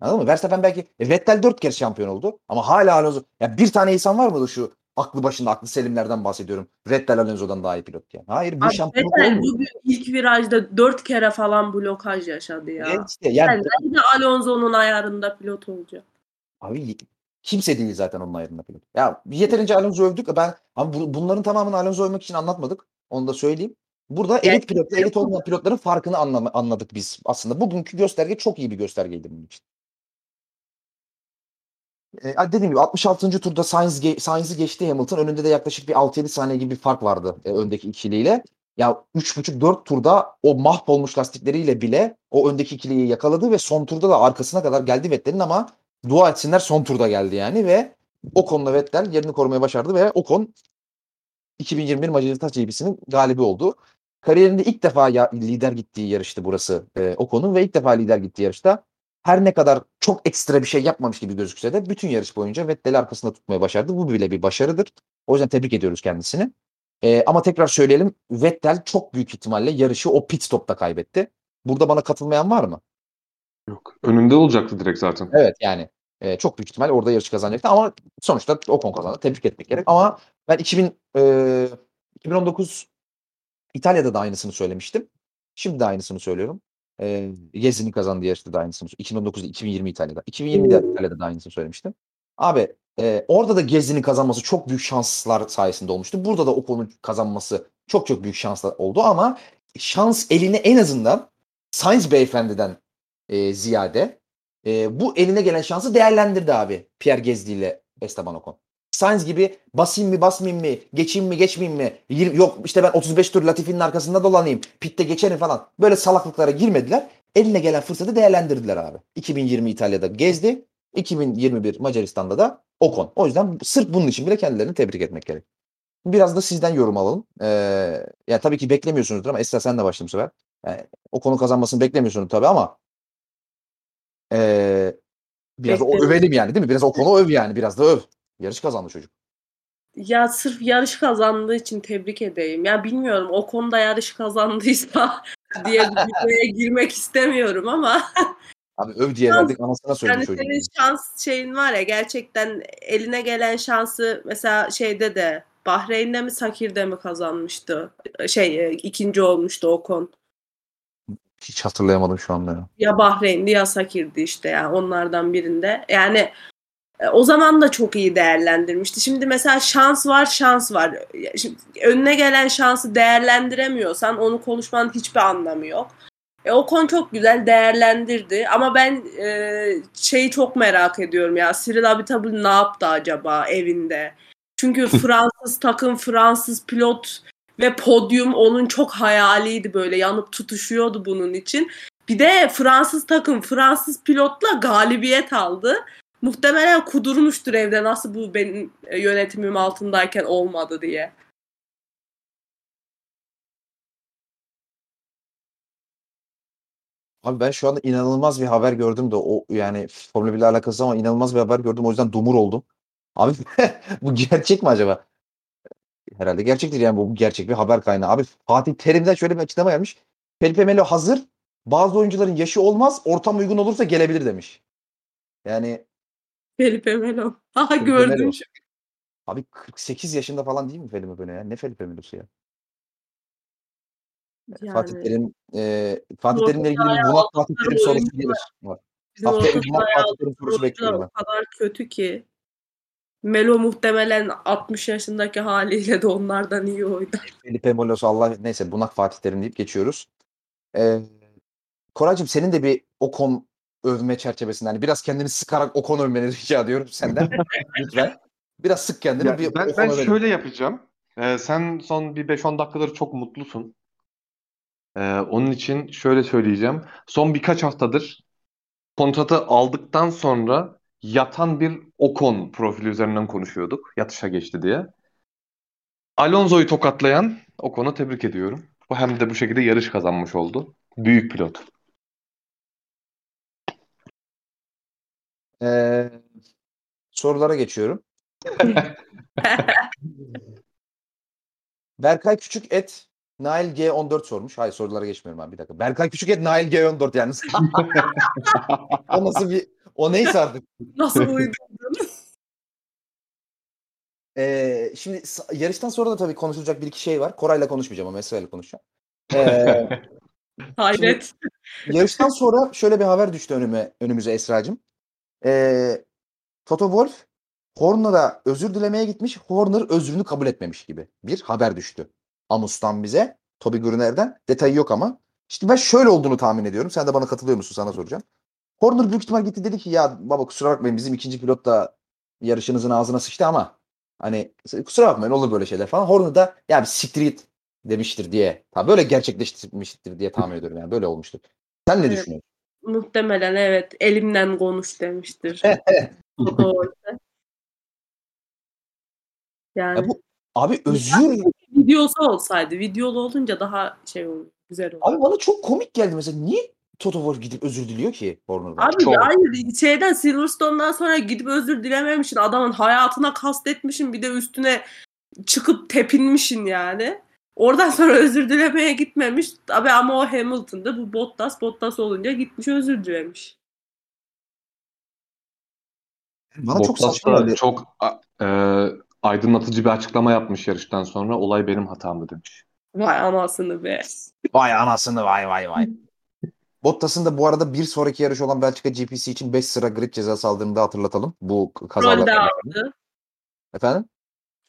Anladın mı? Verstappen belki e, Vettel dört kere şampiyon oldu ama hala Alonso. Ya bir tane insan var mı şu aklı başında aklı selimlerden bahsediyorum. Vettel Alonso'dan daha iyi pilot yani. Hayır bu
Abi
şampiyonluk
Vettel
olmuyor.
bugün ilk virajda dört kere falan blokaj yaşadı ya.
İşte yani
Ben de Alonso'nun ayarında pilot olacak.
Abi kimse değil zaten onun ayarında pilot. Ya yeterince Alonso övdük. Ben ama bu- bunların tamamını Alonso övmek için anlatmadık. Onu da söyleyeyim. Burada elit
Gerçekten
pilotla elit olmayan pilotların farkını anladık biz. Aslında bugünkü gösterge çok iyi bir göstergeydi bunun için. E, dediğim gibi 66. turda Sainz ge- Sainz'i geçti Hamilton. Önünde de yaklaşık bir 6-7 saniye gibi bir fark vardı e, öndeki ikiliyle. Ya 3,5-4 turda o mahvolmuş lastikleriyle bile o öndeki ikiliyi yakaladı ve son turda da arkasına kadar geldi Vettel'in ama dua etsinler son turda geldi yani ve Ocon'la Vettel yerini korumaya başardı ve Ocon 2021 Macaristan GP'sinin galibi oldu. Kariyerinde ilk defa ya, lider gittiği yarıştı burası e, Ocon'un ve ilk defa lider gittiği yarışta her ne kadar çok ekstra bir şey yapmamış gibi gözükse de bütün yarış boyunca Vettel'i arkasında tutmaya başardı. Bu bile bir başarıdır. O yüzden tebrik ediyoruz kendisini. E, ama tekrar söyleyelim Vettel çok büyük ihtimalle yarışı o pit stopta kaybetti. Burada bana katılmayan var mı?
Yok. Önünde olacaktı direkt zaten.
Evet yani e, çok büyük ihtimal orada yarış kazanacaktı ama sonuçta Ocon kazandı. Tebrik etmek gerek. Ama ben 2000 e, 2019 İtalya'da da aynısını söylemiştim. Şimdi de aynısını söylüyorum. E, Gezi'nin kazandığı yarışta da aynısını 2019'da 2020 İtalya'da. 2020'de İtalya'da da aynısını söylemiştim. Abi e, orada da Gezi'nin kazanması çok büyük şanslar sayesinde olmuştu. Burada da Ocon'un kazanması çok çok büyük şanslar oldu ama şans eline en azından Sainz beyefendiden e, ziyade e, bu eline gelen şansı değerlendirdi abi Pierre Gezdi ile Esteban Ocon. Sainz gibi basayım mı basmayayım mı geçeyim mi geçmeyeyim mi Yir- yok işte ben 35 tur Latifi'nin arkasında dolanayım pitte geçerim falan böyle salaklıklara girmediler eline gelen fırsatı değerlendirdiler abi 2020 İtalya'da Gezdi 2021 Macaristan'da da Ocon o yüzden sırf bunun için bile kendilerini tebrik etmek gerek. Biraz da sizden yorum alalım. Ee, yani tabii ki beklemiyorsunuzdur ama Esra sen de başla bu sefer. Yani Ocon'un kazanmasını beklemiyorsunuz tabii ama ee, biraz o övelim yani değil mi? Biraz o konu öv yani. Biraz da öv. Yarış kazandı çocuk.
Ya sırf yarış kazandığı için tebrik edeyim. Ya bilmiyorum o konuda yarış kazandıysa (laughs) diye bir girmek istemiyorum ama (laughs)
Abi öv diye verdik anasına söyledi
yani
çocuk.
senin şans şeyin var ya gerçekten eline gelen şansı mesela şeyde de Bahreyn'de mi Sakir'de mi kazanmıştı? Şey e, ikinci olmuştu Ocon.
Hiç hatırlayamadım şu anda ya.
Ya Bahreyn'di ya Sakir'di işte yani onlardan birinde. Yani o zaman da çok iyi değerlendirmişti. Şimdi mesela şans var, şans var. Şimdi önüne gelen şansı değerlendiremiyorsan onu konuşmanın hiçbir anlamı yok. E, Ocon çok güzel değerlendirdi ama ben e, şeyi çok merak ediyorum ya Cyril Abiteboul ne yaptı acaba evinde? Çünkü (laughs) Fransız takım, Fransız pilot ve podyum onun çok hayaliydi böyle yanıp tutuşuyordu bunun için. Bir de Fransız takım Fransız pilotla galibiyet aldı. Muhtemelen kudurmuştur evde nasıl bu benim e, yönetimim altındayken olmadı diye.
Abi ben şu anda inanılmaz bir haber gördüm de o yani Formula 1 ile alakası ama inanılmaz bir haber gördüm o yüzden dumur oldum. Abi (laughs) bu gerçek mi acaba? Herhalde gerçektir yani bu gerçek bir haber kaynağı. Abi Fatih Terim'den şöyle bir açıklama gelmiş. Felipe Melo hazır. Bazı oyuncuların yaşı olmaz. Ortam uygun olursa gelebilir demiş. Yani
Felipe Melo. (laughs) Aha
Felipe
gördüm.
Melo. Abi 48 yaşında falan değil mi Felipe Melo ya? Ne Felipe Melo'su ya?
Yani
Fatih Terim e, Fatih Terim'le ilgili Murat Fatih Terim sorusu gelir.
Bizim
Haftaya
sahaya
Fatih Terim sorusu bekliyorum
o
ben.
kadar kötü ki. Melo muhtemelen 60 yaşındaki haliyle de onlardan iyi oynar. (laughs)
Felipe Moloso Allah neyse bunak Fatih Terim deyip geçiyoruz. Ee, Koraycığım senin de bir Okon övme çerçevesinde hani biraz kendini sıkarak Okon övmeni (laughs) rica ediyorum senden. (laughs) Lütfen. Biraz sık kendini
Ya
bir
ben, ben
övelim.
şöyle yapacağım. Ee, sen son bir 5-10 dakikadır çok mutlusun. Ee, onun için şöyle söyleyeceğim. Son birkaç haftadır kontratı aldıktan sonra yatan bir Ocon profili üzerinden konuşuyorduk. Yatışa geçti diye. Alonso'yu tokatlayan Ocon'u tebrik ediyorum. Bu hem de bu şekilde yarış kazanmış oldu. Büyük pilot.
Ee, sorulara geçiyorum. (laughs) Berkay Küçük et Nail G14 sormuş. Hayır sorulara geçmiyorum abi bir dakika. Berkay Küçük et Nail G14 yalnız. (laughs) o nasıl bir o neyse artık.
Nasıl uydurdun? (laughs)
Ee, şimdi yarıştan sonra da tabii konuşulacak bir iki şey var. Koray'la konuşmayacağım ama Esra'yla konuşacağım. Ee,
Hayret.
yarıştan sonra şöyle bir haber düştü önüme önümüze Esra'cığım. Ee, Toto Wolff Horner'a özür dilemeye gitmiş. Horner özrünü kabul etmemiş gibi bir haber düştü. Amus'tan bize. Toby Gruner'den. Detayı yok ama. İşte ben şöyle olduğunu tahmin ediyorum. Sen de bana katılıyor musun? Sana soracağım. Horner büyük ihtimal gitti dedi ki ya baba kusura bakmayın bizim ikinci pilot da yarışınızın ağzına sıçtı ama hani kusura bakmayın olur böyle şeyler falan. Horner da ya bir siktir git demiştir diye. Ha, böyle gerçekleştirmiştir diye tahmin ediyorum yani. Böyle olmuştur. Sen ne
Evet.
düşünüyorsun?
Muhtemelen evet. Elimden konuş demiştir. (laughs) Yani
Ya bu abi özür
videosu olsaydı. Videolu olunca daha şey olur. Güzel olur.
Abi bana çok komik geldi mesela. Niye Toto Wolff gidip özür diliyor ki Horner'dan?
Abi
Çok.
hayır şeyden Silverstone'dan sonra gidip özür dilememişsin. Adamın hayatına kastetmişsin. Bir de üstüne çıkıp tepinmişsin yani. Oradan sonra özür dilemeye gitmemiş. Abi ama o Hamilton'da bu Bottas. Bottas olunca gitmiş özür dilemiş.
Bana çok
Bottas
saçma
da çok e, aydınlatıcı bir açıklama yapmış yarıştan sonra. Olay benim hatamdı demiş.
Vay anasını be.
Vay anasını vay vay vay. (laughs) Bottas'ın da bu arada bir sonraki yarış olan Belçika GPC için 5 sıra grid cezası aldığını da hatırlatalım. Bu kazalar.
de aldı.
Efendim?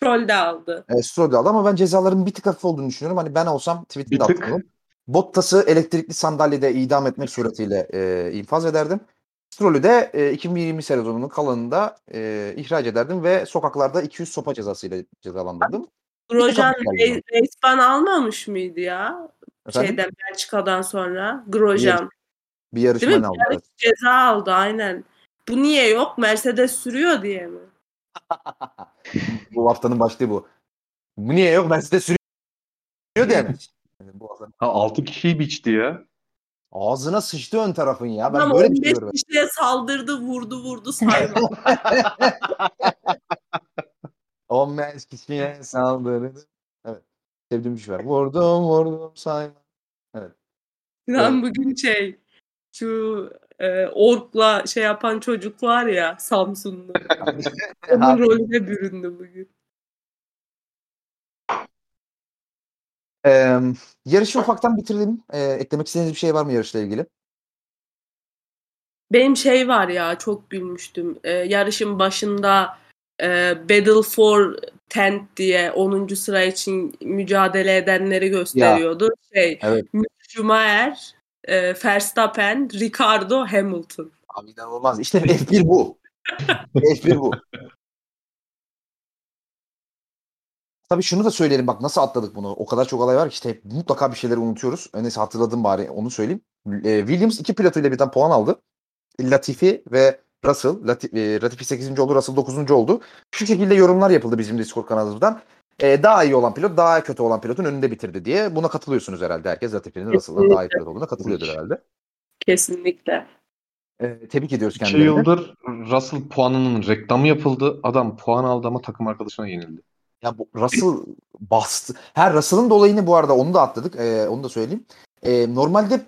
Troll de aldı.
E, Stroll de aldı ama ben cezaların bir tık hafif olduğunu düşünüyorum. Hani ben olsam tweetimi
Bir
de attım. Bottas'ı elektrikli sandalyede idam etmek suretiyle e, infaz ederdim. Stroll'ü de e, 2020 sezonunun kalanında e, ihraç ederdim ve sokaklarda 200 sopa cezasıyla cezalandırdım.
Grosjean
Bir takım
re- race ban almamış mıydı ya?
Efendim?
Şeyden Belçika'dan sonra. Grosjean.
Bir yarışma
Değil mi?
aldı.
Yarış ceza aldı aynen. Bu niye yok? Mercedes sürüyor diye mi?
Bu haftanın başlığı bu. Niye yok? Mercedes sürüyor diye mi? Yani bu hafta-
Ha, 6 kişiyi biçti ya.
Ağzına sıçtı ön tarafın ya. Ben
Ama
böyle bir
15
şey görmedim.
kişiye saldırdı, vurdu, vurdu sayma.
15 (laughs) kişiye saldırdı. Evet. Sevdiğim bir şey var. Vurdum vurdum sayma.
Lan bugün şey şu e, orkla şey yapan çocuk var ya Samsunlu. (laughs) Onun rolüne büründü bugün.
Ee, yarışı ufaktan bitirelim. Ee, eklemek istediğiniz bir şey var mı yarışla ilgili?
Benim şey var ya çok gülmüştüm. E, yarışın başında e, Battle for Tent diye 10. sıra için mücadele edenleri gösteriyordu. Şey,
Evet.
Schumacher, e, Verstappen, Ricardo, Hamilton.
Abi inanılmaz. İşte F1 bu. F1 bu. Tabii şunu da söyleyelim bak nasıl atladık bunu. O kadar çok olay var ki işte hep mutlaka bir şeyleri unutuyoruz. Neyse hatırladım bari onu söyleyeyim. Ee, Williams iki pilotuyla birden puan aldı. Latifi ve Russell. E, Latifi 8. oldu, Russell 9. oldu. Şu şekilde yorumlar yapıldı bizim Discord kanalımızdan. Ee, daha iyi olan pilot daha kötü olan pilotun önünde bitirdi diye. Buna katılıyorsunuz herhalde. Herkes Latifi'nin Russell'dan daha iyi pilot olduğuna katılıyordur herhalde.
Kesinlikle.
Ee, tebrik ediyoruz
2
kendilerini.
yıldır Russell puanının reklamı yapıldı. Adam puan aldı ama takım arkadaşına yenildi.
Ya bu Russell bastı. Her Russell'ın da olayını bu arada onu da atladık. Ee, onu da söyleyeyim. Ee, normalde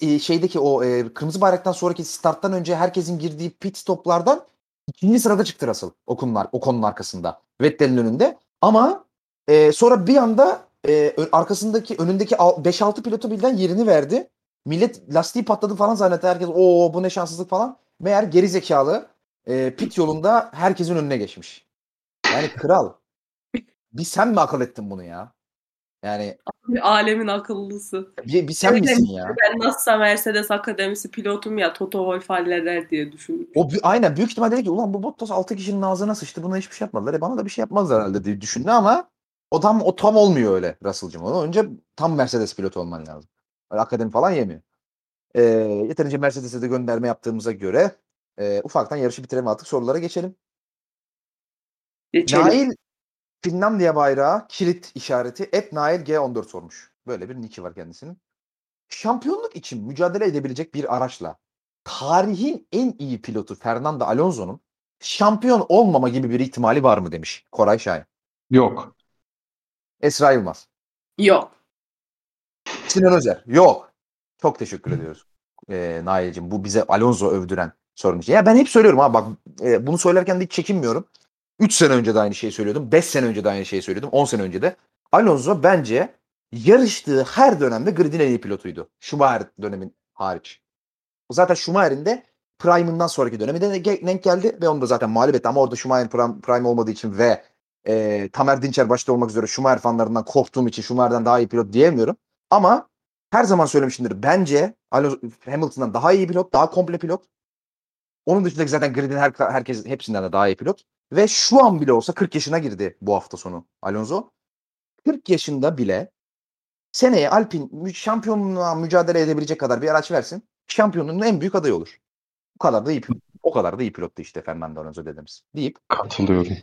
e, şeydeki o e, kırmızı bayraktan sonraki starttan önce herkesin girdiği pit stoplardan ikinci sırada çıktı Russell o konular, o konunun arkasında. Vettel'in önünde. Ama e, sonra bir anda e, arkasındaki önündeki al- 5-6 pilotu birden yerini verdi. Millet lastiği patladı falan zannetti. Herkes o bu ne şanssızlık falan. Meğer geri zekalı e, pit yolunda herkesin önüne geçmiş. Yani kral. bir sen mi akıl ettin bunu ya? Yani
Alemin akıllısı.
bir, bir sen
Öyle
misin ya?
Ben nasılsa Mercedes Akademisi pilotum ya Toto Wolff halleder diye düşündüm.
O aynen büyük ihtimal dedi ki ulan bu Bottas 6 kişinin ağzına sıçtı buna hiçbir şey yapmadılar. E bana da bir şey yapmaz herhalde diye düşündü ama o tam o tam olmuyor öyle Russell'cığım. Onu önce tam Mercedes pilotu olman lazım. Öyle akademi falan yemiyor. Ee, yeterince Mercedes'e de gönderme yaptığımıza göre e, ufaktan yarışı bitirelim artık sorulara geçelim.
Geçelim.
Nail Finlandiya bayrağı kilit işareti et Nail G14 sormuş. Böyle bir nicki var kendisinin. Şampiyonluk için mücadele edebilecek bir araçla tarihin en iyi pilotu Fernando Alonso'nun şampiyon olmama gibi bir ihtimali var mı demiş Koray Şahin.
Yok.
Esra Yılmaz.
Yok.
Sinan Özer. Yok. Çok teşekkür ediyoruz. Ee, Nail'cim bu bize Alonso övdüren sorun için. Ya ben hep söylüyorum ha bak e, bunu söylerken de hiç çekinmiyorum. 3 sene önce de aynı şeyi söylüyordum. 5 sene önce de aynı şeyi söylüyordum. 10 sene önce de. Alonso bence yarıştığı her dönemde gridin en iyi pilotuydu. Schumacher dönemin hariç. Zaten Schumacher'in de Prime'ından sonraki döneminde de denk geldi ve onu da zaten mağlup etti. Ama orada Schumacher'in prime, prime olmadığı için ve e, Tamer Dinçer başta olmak üzere Schumacher fanlarından korktuğum için Schumacher'den daha iyi pilot diyemiyorum. Ama her zaman söylemişimdir. Bence Alonso Hamilton'dan daha iyi pilot, daha komple pilot. Onun dışındaki zaten gridin her, herkes hepsinden de daha iyi pilot. Ve şu an bile olsa 40 yaşına girdi bu hafta sonu Alonso. 40 yaşında bile seneye Alpin şampiyonluğa mücadele edebilecek kadar bir araç versin. Şampiyonluğun en büyük adayı olur. O kadar da iyi. O kadar da iyi pilottu işte Fernando Alonso dedemiz. Deyip
Katılıyorum.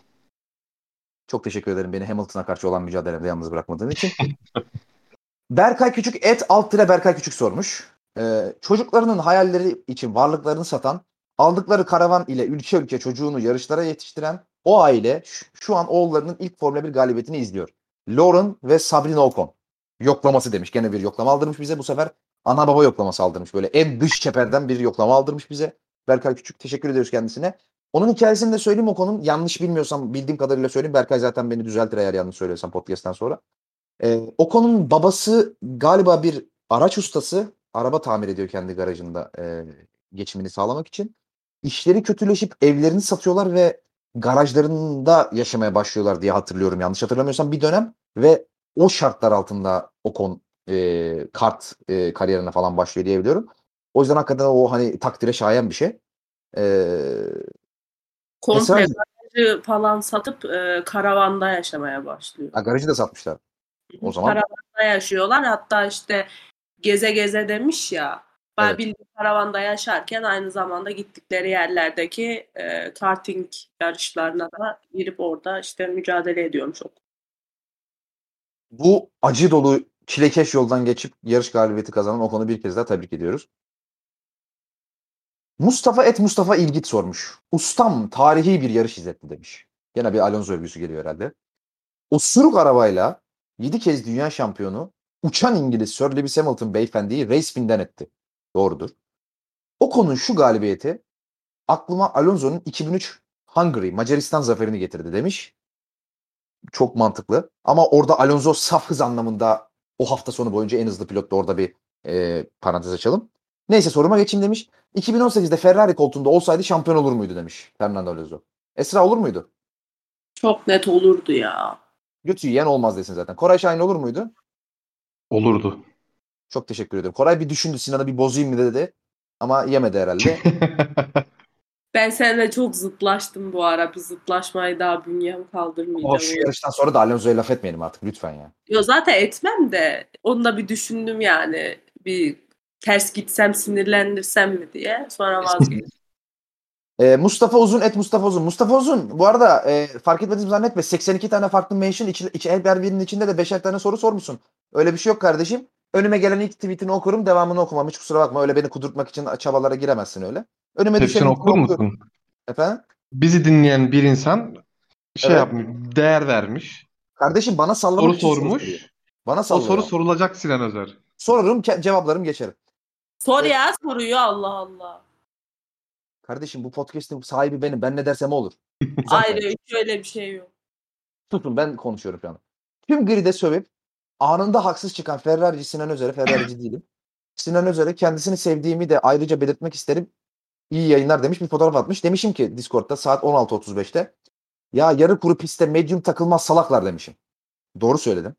çok teşekkür ederim beni Hamilton'a karşı olan mücadelemde yalnız bırakmadığın için. (laughs) Berkay Küçük et alt tire Berkay Küçük sormuş. Ee, çocuklarının hayalleri için varlıklarını satan, aldıkları karavan ile ülke ülke çocuğunu yarışlara yetiştiren o aile şu, an oğullarının ilk Formula 1 galibiyetini izliyor. Lauren ve Sabrina Ocon. Yoklaması demiş. Gene bir yoklama aldırmış bize. Bu sefer ana baba yoklaması aldırmış. Böyle en dış çeperden bir yoklama aldırmış bize. Berkay Küçük. Teşekkür ediyoruz kendisine. Onun hikayesini de söyleyeyim Ocon'un. Yanlış bilmiyorsam bildiğim kadarıyla söyleyeyim. Berkay zaten beni düzeltir eğer yanlış söylüyorsam podcast'ten sonra. Ee, Ocon'un babası galiba bir araç ustası. Araba tamir ediyor kendi garajında e, geçimini sağlamak için. İşleri kötüleşip evlerini satıyorlar ve garajlarında yaşamaya başlıyorlar diye hatırlıyorum. Yanlış hatırlamıyorsam bir dönem ve o şartlar altında Ocon e, kart e, kariyerine falan başlıyor diye biliyorum. O yüzden hakikaten o hani takdire şayan bir şey. E,
Komple
Mesela-
garajı falan satıp e, karavanda yaşamaya başlıyor.
ha, garajı da satmışlar. O zaman
Karavanda yaşıyorlar. Hatta işte geze geze demiş ya. Ben
Evet.
bildiğim karavanda yaşarken aynı zamanda gittikleri yerlerdeki e, karting yarışlarına da girip orada işte mücadele ediyormuş.
bu acı dolu çilekeş yoldan geçip yarış galibiyeti kazanan Ocon'u bir kez daha tebrik ediyoruz. Mustafa et Mustafa İlgit sormuş. Ustam tarihi bir yarış izletti demiş. Gene bir Alonso övgüsü geliyor herhalde. Osuruk arabayla 7 kez dünya şampiyonu uçan İngiliz Sir Lewis Hamilton beyefendiyi race spin'den etti. Doğrudur. Ocon'un şu galibiyeti aklıma Alonso'nun 2003 Hungary Macaristan zaferini getirdi demiş. Çok mantıklı. Ama orada Alonso saf hız anlamında o hafta sonu boyunca en hızlı pilottu. Orada bir e, parantez açalım. Neyse soruma geçeyim demiş. 2018'de Ferrari koltuğunda olsaydı şampiyon olur muydu demiş Fernando Alonso. Esra olur muydu?
Çok net olurdu ya.
Götü yiyen olmaz desin zaten. Koray Şahin olur muydu?
Olurdu.
Çok teşekkür ederim. Koray bir düşündü Sinan'ı bir bozayım mı dedi. Ama yemedi herhalde. (laughs)
Ben seninle çok zıtlaştım bu ara. Bir zıtlaşmayı daha bünyem kaldırmayacağım.
Ama şu yarıştan sonra da Alonso'ya laf etmeyelim artık lütfen ya.
Yo zaten etmem de onu da bir düşündüm yani. Bir ters gitsem sinirlendirsem mi diye. Sonra vazgeçtim.
Ee, (laughs) (laughs) Mustafa Uzun et Mustafa Uzun. Mustafa Uzun bu arada e, fark etmediğimi zannetme. 82 tane farklı mention içi, içi, her birinin içinde de beşer tane soru sormuşsun. Öyle bir şey yok kardeşim. Önüme gelen ilk tweetini okurum devamını okumam. Hiç kusura bakma öyle beni kudurtmak için çabalara giremezsin öyle. Önüme
Hepsini okur musun?
Efendim?
Bizi dinleyen bir insan şey
Evet.
yapmış, değer vermiş,
Kardeşim bana sallamak
soru sormuş.
Bana
O
sallıyor.
soru sorulacak Sinan Özer.
Sorarım ke- cevaplarım geçerim.
Sor ya soruyor Allah Allah.
Kardeşim bu podcast'in sahibi benim. Ben ne dersem o olur. (laughs)
Hiç öyle bir şey yok.
Susun ben konuşuyorum şu an. Tüm gride sövüp anında haksız çıkan Ferrari'ci Sinan Özer'e Ferrari'ci değilim. Sinan Özer'e kendisini sevdiğimi de ayrıca belirtmek isterim. İyi yayınlar demiş bir fotoğraf atmış. Demişim ki Discord'da saat 16.35'te ya yarı kuru pistte medium takılmaz salaklar demişim. Doğru söyledim.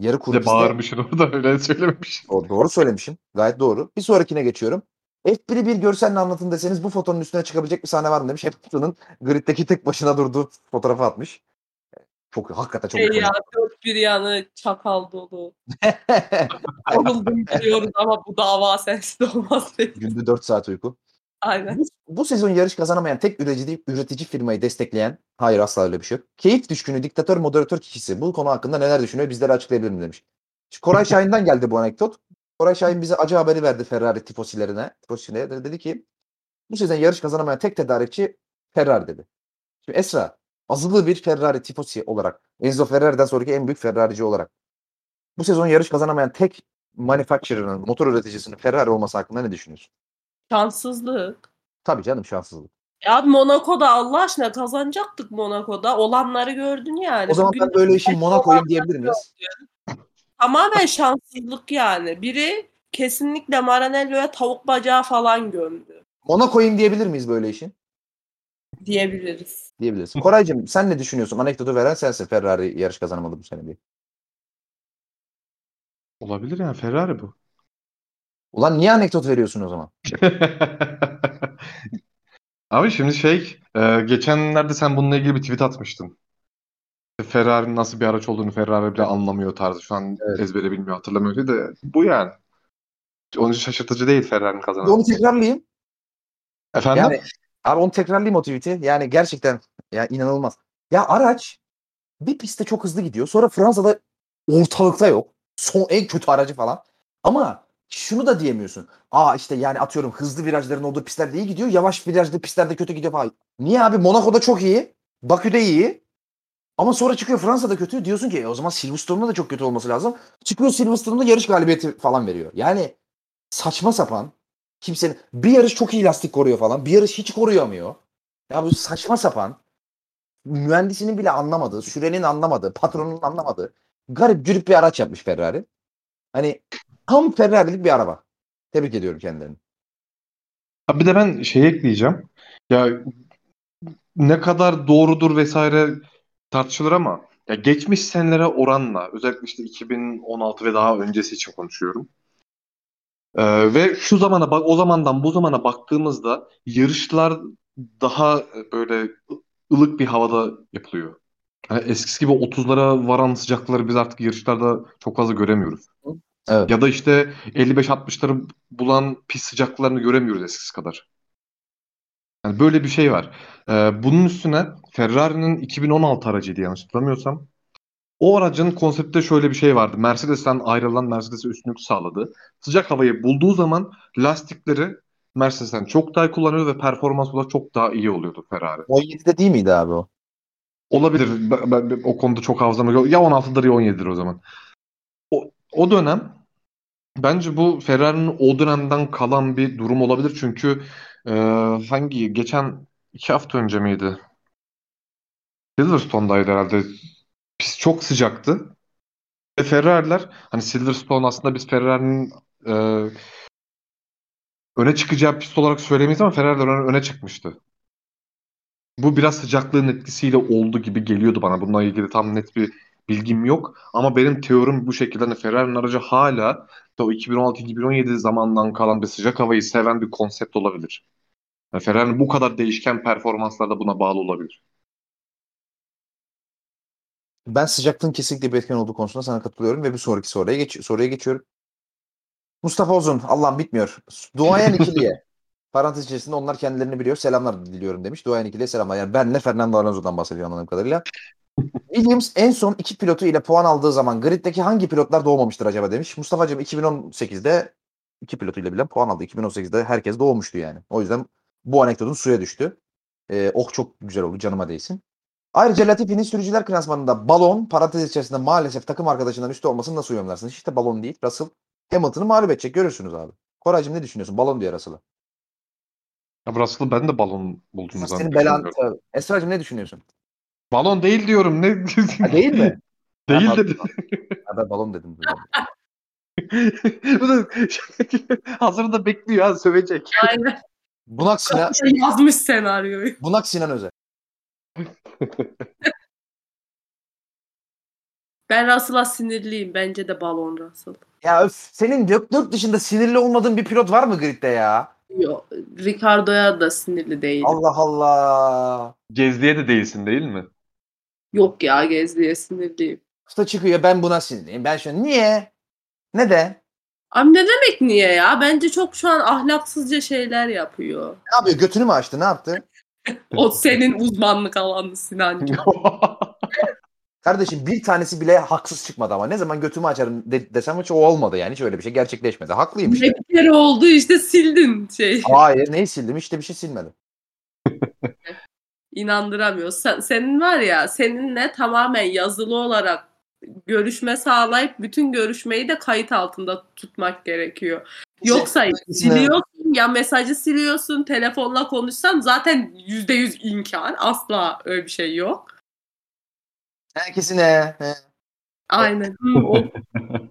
Yarı kuru pistte
bağırmışsın (laughs) orada öyle söylememişsin.
O- doğru söylemişim. Gayet doğru. Bir sonrakine geçiyorum. F1'i bir görselle anlatın deseniz bu fotonun üstüne çıkabilecek bir sahne var mı demiş. Hamilton'ın griddeki tek başına durduğu fotoğrafı atmış. Çok hakikaten çok
Şey ya dört bir yanı çakal dolu. (laughs) Kovuldum biliyoruz ama bu dava sensiz olmaz.
Günde 4 saat uyku.
Aynen.
Bu, bu sezon yarış kazanamayan tek üretici, üretici firmayı destekleyen, hayır asla öyle bir şey yok. Keyif düşkünü diktatör moderatör kişisi bu konu hakkında neler düşünüyor bizlere açıklayabilir mi demiş. Şimdi Koray (laughs) Şahin'den geldi bu anekdot. Koray Şahin bize acı haberi verdi Ferrari tifosilerine. Tifosilerine de dedi ki bu sezon yarış kazanamayan tek tedarikçi Ferrari dedi. Şimdi Esra azılı bir Ferrari tifosi olarak Enzo Ferrari'den sonraki en büyük Ferrari'ci olarak bu sezon yarış kazanamayan tek manufacturer'ın, motor üreticisinin Ferrari olması hakkında ne düşünüyorsun?
Şanssızlık.
Tabii canım şanssızlık.
Ya Monaco'da Allah aşkına kazanacaktık Monaco'da. Olanları gördün yani.
O zaman
Bugün
ben böyle işin Monaco'yum diyebilir miyiz?
Tamamen şanssızlık yani. Biri kesinlikle Maranello'ya tavuk bacağı falan gömdü
Monaco'yum diyebilir miyiz böyle işin?
Diyebiliriz.
Diyebiliriz. Koraycığım sen ne düşünüyorsun? Anekdotu veren sensin Ferrari yarış kazanamadı bu sene diye.
Olabilir yani Ferrari bu.
Ulan niye anekdot veriyorsun o zaman? (laughs)
Abi şimdi şey, e, geçenlerde sen bununla ilgili bir tweet atmıştın. Ferrari'nin nasıl bir araç olduğunu Ferrari bile anlamıyor tarzı. Şu an
Evet.
ezbere bilmiyor, hatırlamıyor de bu yani. Onun için şaşırtıcı değil Ferrari'nin
Onu
kazanması.
tekrarlayayım.
Efendim?
Yani abi onu tekrarlayayım o tweet'i. Yani gerçekten yani inanılmaz. Ya araç bir pistte çok hızlı gidiyor. Sonra Fransa'da ortalıkta yok. Son en kötü aracı falan. Ama şunu da diyemiyorsun. Aa işte yani atıyorum hızlı virajların olduğu pistlerde iyi gidiyor. Yavaş virajlı pistlerde kötü gidiyor falan. Niye abi? Monaco'da çok iyi. Bakü'de iyi. Ama sonra çıkıyor Fransa'da kötü. Diyorsun ki e, o zaman Silverstone'da da çok kötü olması lazım. Çıkıyor Silverstone'da yarış galibiyeti falan veriyor. Yani saçma sapan kimsenin bir yarış çok iyi lastik koruyor falan. Bir yarış hiç koruyamıyor. Ya bu saçma sapan mühendisinin bile anlamadığı, sürenin anlamadığı, patronun anlamadığı garip cürük bir araç yapmış Ferrari. Hani tam Ferrari'lik bir araba. Tebrik ediyorum kendilerini.
Bir de ben şey ekleyeceğim. Ya ne kadar doğrudur vesaire tartışılır ama ya geçmiş senelere oranla özellikle işte 2016 ve daha öncesi için konuşuyorum. Ee, ve şu zamana bak o zamandan bu zamana baktığımızda yarışlar daha böyle ılık bir havada yapılıyor. Hani eskisi gibi 30'lara varan sıcaklıkları biz artık yarışlarda çok fazla göremiyoruz.
Evet.
Ya da işte 55-60'ları bulan pis sıcaklıklarını göremiyoruz eskisi kadar. Yani böyle bir şey var. Ee, bunun üstüne Ferrari'nin 2016 aracıydı yanlış hatırlamıyorsam. O aracın konseptte şöyle bir şey vardı. Mercedes'ten ayrılan Mercedes'e üstünlük sağladı. Sıcak havayı bulduğu zaman lastikleri Mercedes'ten çok daha kullanıyor ve performans olarak çok daha iyi oluyordu Ferrari.
17'de değil miydi abi o?
Olabilir. Ben, ben- o konuda çok hafızam yok. Ya 16'dır ya 17'dir o zaman. O, o dönem bence bu Ferrari'nin o dönemden kalan bir durum olabilir. Çünkü e, hangi geçen iki hafta önce miydi? Silverstone'daydı herhalde. Pist çok sıcaktı. Ve Ferrari'ler hani Silverstone aslında biz Ferrari'nin e, öne çıkacağı pist olarak söylemeyiz ama Ferrari'ler öne, öne çıkmıştı. Bu biraz sıcaklığın etkisiyle oldu gibi geliyordu bana. Bununla ilgili tam net bir bilgim yok. Ama benim teorim bu şekilde. Hani Ferrari'nin aracı hala o 2016-2017 zamandan kalan bir sıcak havayı seven bir konsept olabilir. Yani Ferrari'nin bu kadar değişken performanslar da buna bağlı olabilir.
Ben sıcaklığın kesinlikle bir etken olduğu konusunda sana katılıyorum ve bir sonraki soruya, geç soruya geçiyorum. Mustafa Uzun, Allah'ım bitmiyor. Duayen ikiliye. (laughs) Parantez içerisinde onlar kendilerini biliyor. Selamlar diliyorum demiş. Duayen ikiliye selamlar. Yani benle Fernando Alonso'dan bahsediyor anladığım kadarıyla. (laughs) Williams en son iki pilotu ile puan aldığı zaman griddeki hangi pilotlar doğmamıştır acaba demiş. Mustafa'cığım 2018'de iki pilotuyla bile puan aldı. 2018'de herkes doğmuştu yani. O yüzden bu anekdotun suya düştü. Ee, oh çok güzel oldu canıma değsin. Ayrıca Latifi'nin sürücüler klasmanında balon parantez içerisinde maalesef takım arkadaşından üstü olmasını nasıl yorumlarsınız? İşte balon değil. Russell Hamilton'ı mağlup edecek görürsünüz abi. Koraycığım ne düşünüyorsun? Balon diyor Russell'ı.
Ya Russell'ı ben de balon bulduğunu
Senin belan...
zannediyorum.
Esra'cığım ne düşünüyorsun?
Balon değil diyorum. Ne?
Ha, değil mi? (laughs)
Değil
Ha,
dedim.
Ha, ben balon dedim. (laughs)
Bu da hazırda bekliyor ha sövecek.
Aynen.
Bunak Sinan,
Yazmış senaryoyu.
Bunak Sinan Özel. (laughs)
Ben Russell'a sinirliyim. Bence de balon Russell.
Ya öf, senin dört dört dışında sinirli olmadığın bir pilot var mı gridde ya?
Yok. Ricardo'ya da sinirli değilim.
Allah Allah.
Gezdiye de değilsin değil mi?
Yok ya Gezdi'ye sinirliyim.
Usta çıkıyor ben buna sinirliyim. Ben şu niye? Neden?
Abi ne demek niye ya? Bence çok şu an ahlaksızca şeyler yapıyor.
Ne yapıyor? Götünü mü açtı? Ne yaptı?
O senin uzmanlık alanı Sinancığım. (laughs)
Kardeşim bir tanesi bile haksız çıkmadı ama ne zaman götümü açarım de- desem hiç o olmadı yani. Hiç öyle bir şey gerçekleşmedi. Haklıyım işte.
Ne bir kere oldu işte sildin şey.
Hayır neyi sildim? De bir şey silmedim. (laughs)
İnandıramıyor. Sen, senin var ya seninle tamamen yazılı olarak görüşme sağlayıp bütün görüşmeyi de kayıt altında tutmak gerekiyor. Yoksa siliyorsun ya mesajı siliyorsun telefonla konuşsan zaten yüzde yüz inkar. Asla öyle bir şey yok.
Herkesine. He.
Aynen. (laughs)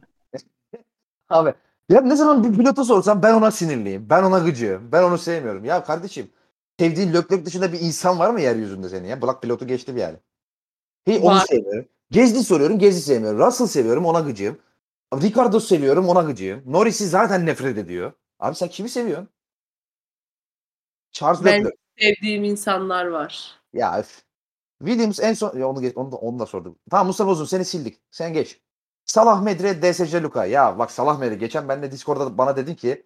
Abi ya ne zaman bir pilota sorsam ben ona sinirliyim. Ben ona gıcığım. Ben onu sevmiyorum. Ya kardeşim sevdiğin Leclerc dışında bir insan var mı yeryüzünde senin ya? Black pilotu geçti bir yani. Hey, onu
Var.
sevmiyorum. Gezdi soruyorum. Gezdi sevmiyorum. Russell seviyorum. Ona gıcığım. Ricardo seviyorum. Ona gıcığım. Norris'i zaten nefret ediyor. Abi sen kimi seviyorsun? Charles
Ben-
Leclerc.
sevdiğim insanlar var.
Ya öf. Williams en son ya onu, geç- onu, da, onu da sordum. Tamam Mustafa Uzun seni sildik. Sen geç. Salah Medre, DSC Luka. Ya bak Salah Medre geçen ben de Discord'da bana dedin ki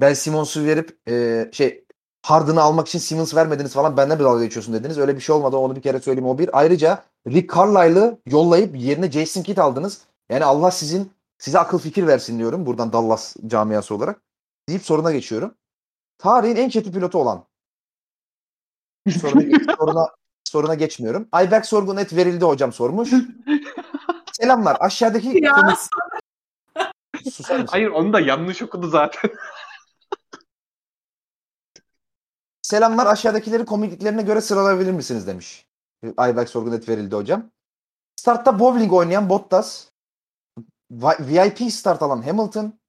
Ben Simmons'u verip e, şey Harden'ı almak için Simmons vermediniz falan benden bir dalga geçiyorsun dediniz. Öyle bir şey olmadı. Onu bir kere söyleyeyim o bir. Ayrıca Rick Carlisle'ı yollayıp yerine Jason Kidd aldınız. Yani Allah sizin size akıl fikir versin diyorum buradan Dallas camiası olarak. Deyip soruna geçiyorum. Tarihin en kötü pilotu olan. Soruna, (laughs) soruna, soruna geçmiyorum. Ayberk Sorgun et verildi hocam sormuş. Selamlar. Aşağıdaki
Ya
komik... Susar mısın?
Hayır onu da yanlış okudu zaten. (laughs)
Selamlar aşağıdakileri komikliklerine göre sıralayabilir misiniz demiş. Ayberk Sorgun et verildi hocam. Startta bowling oynayan Bottas. Vi- VIP start alan Hamilton.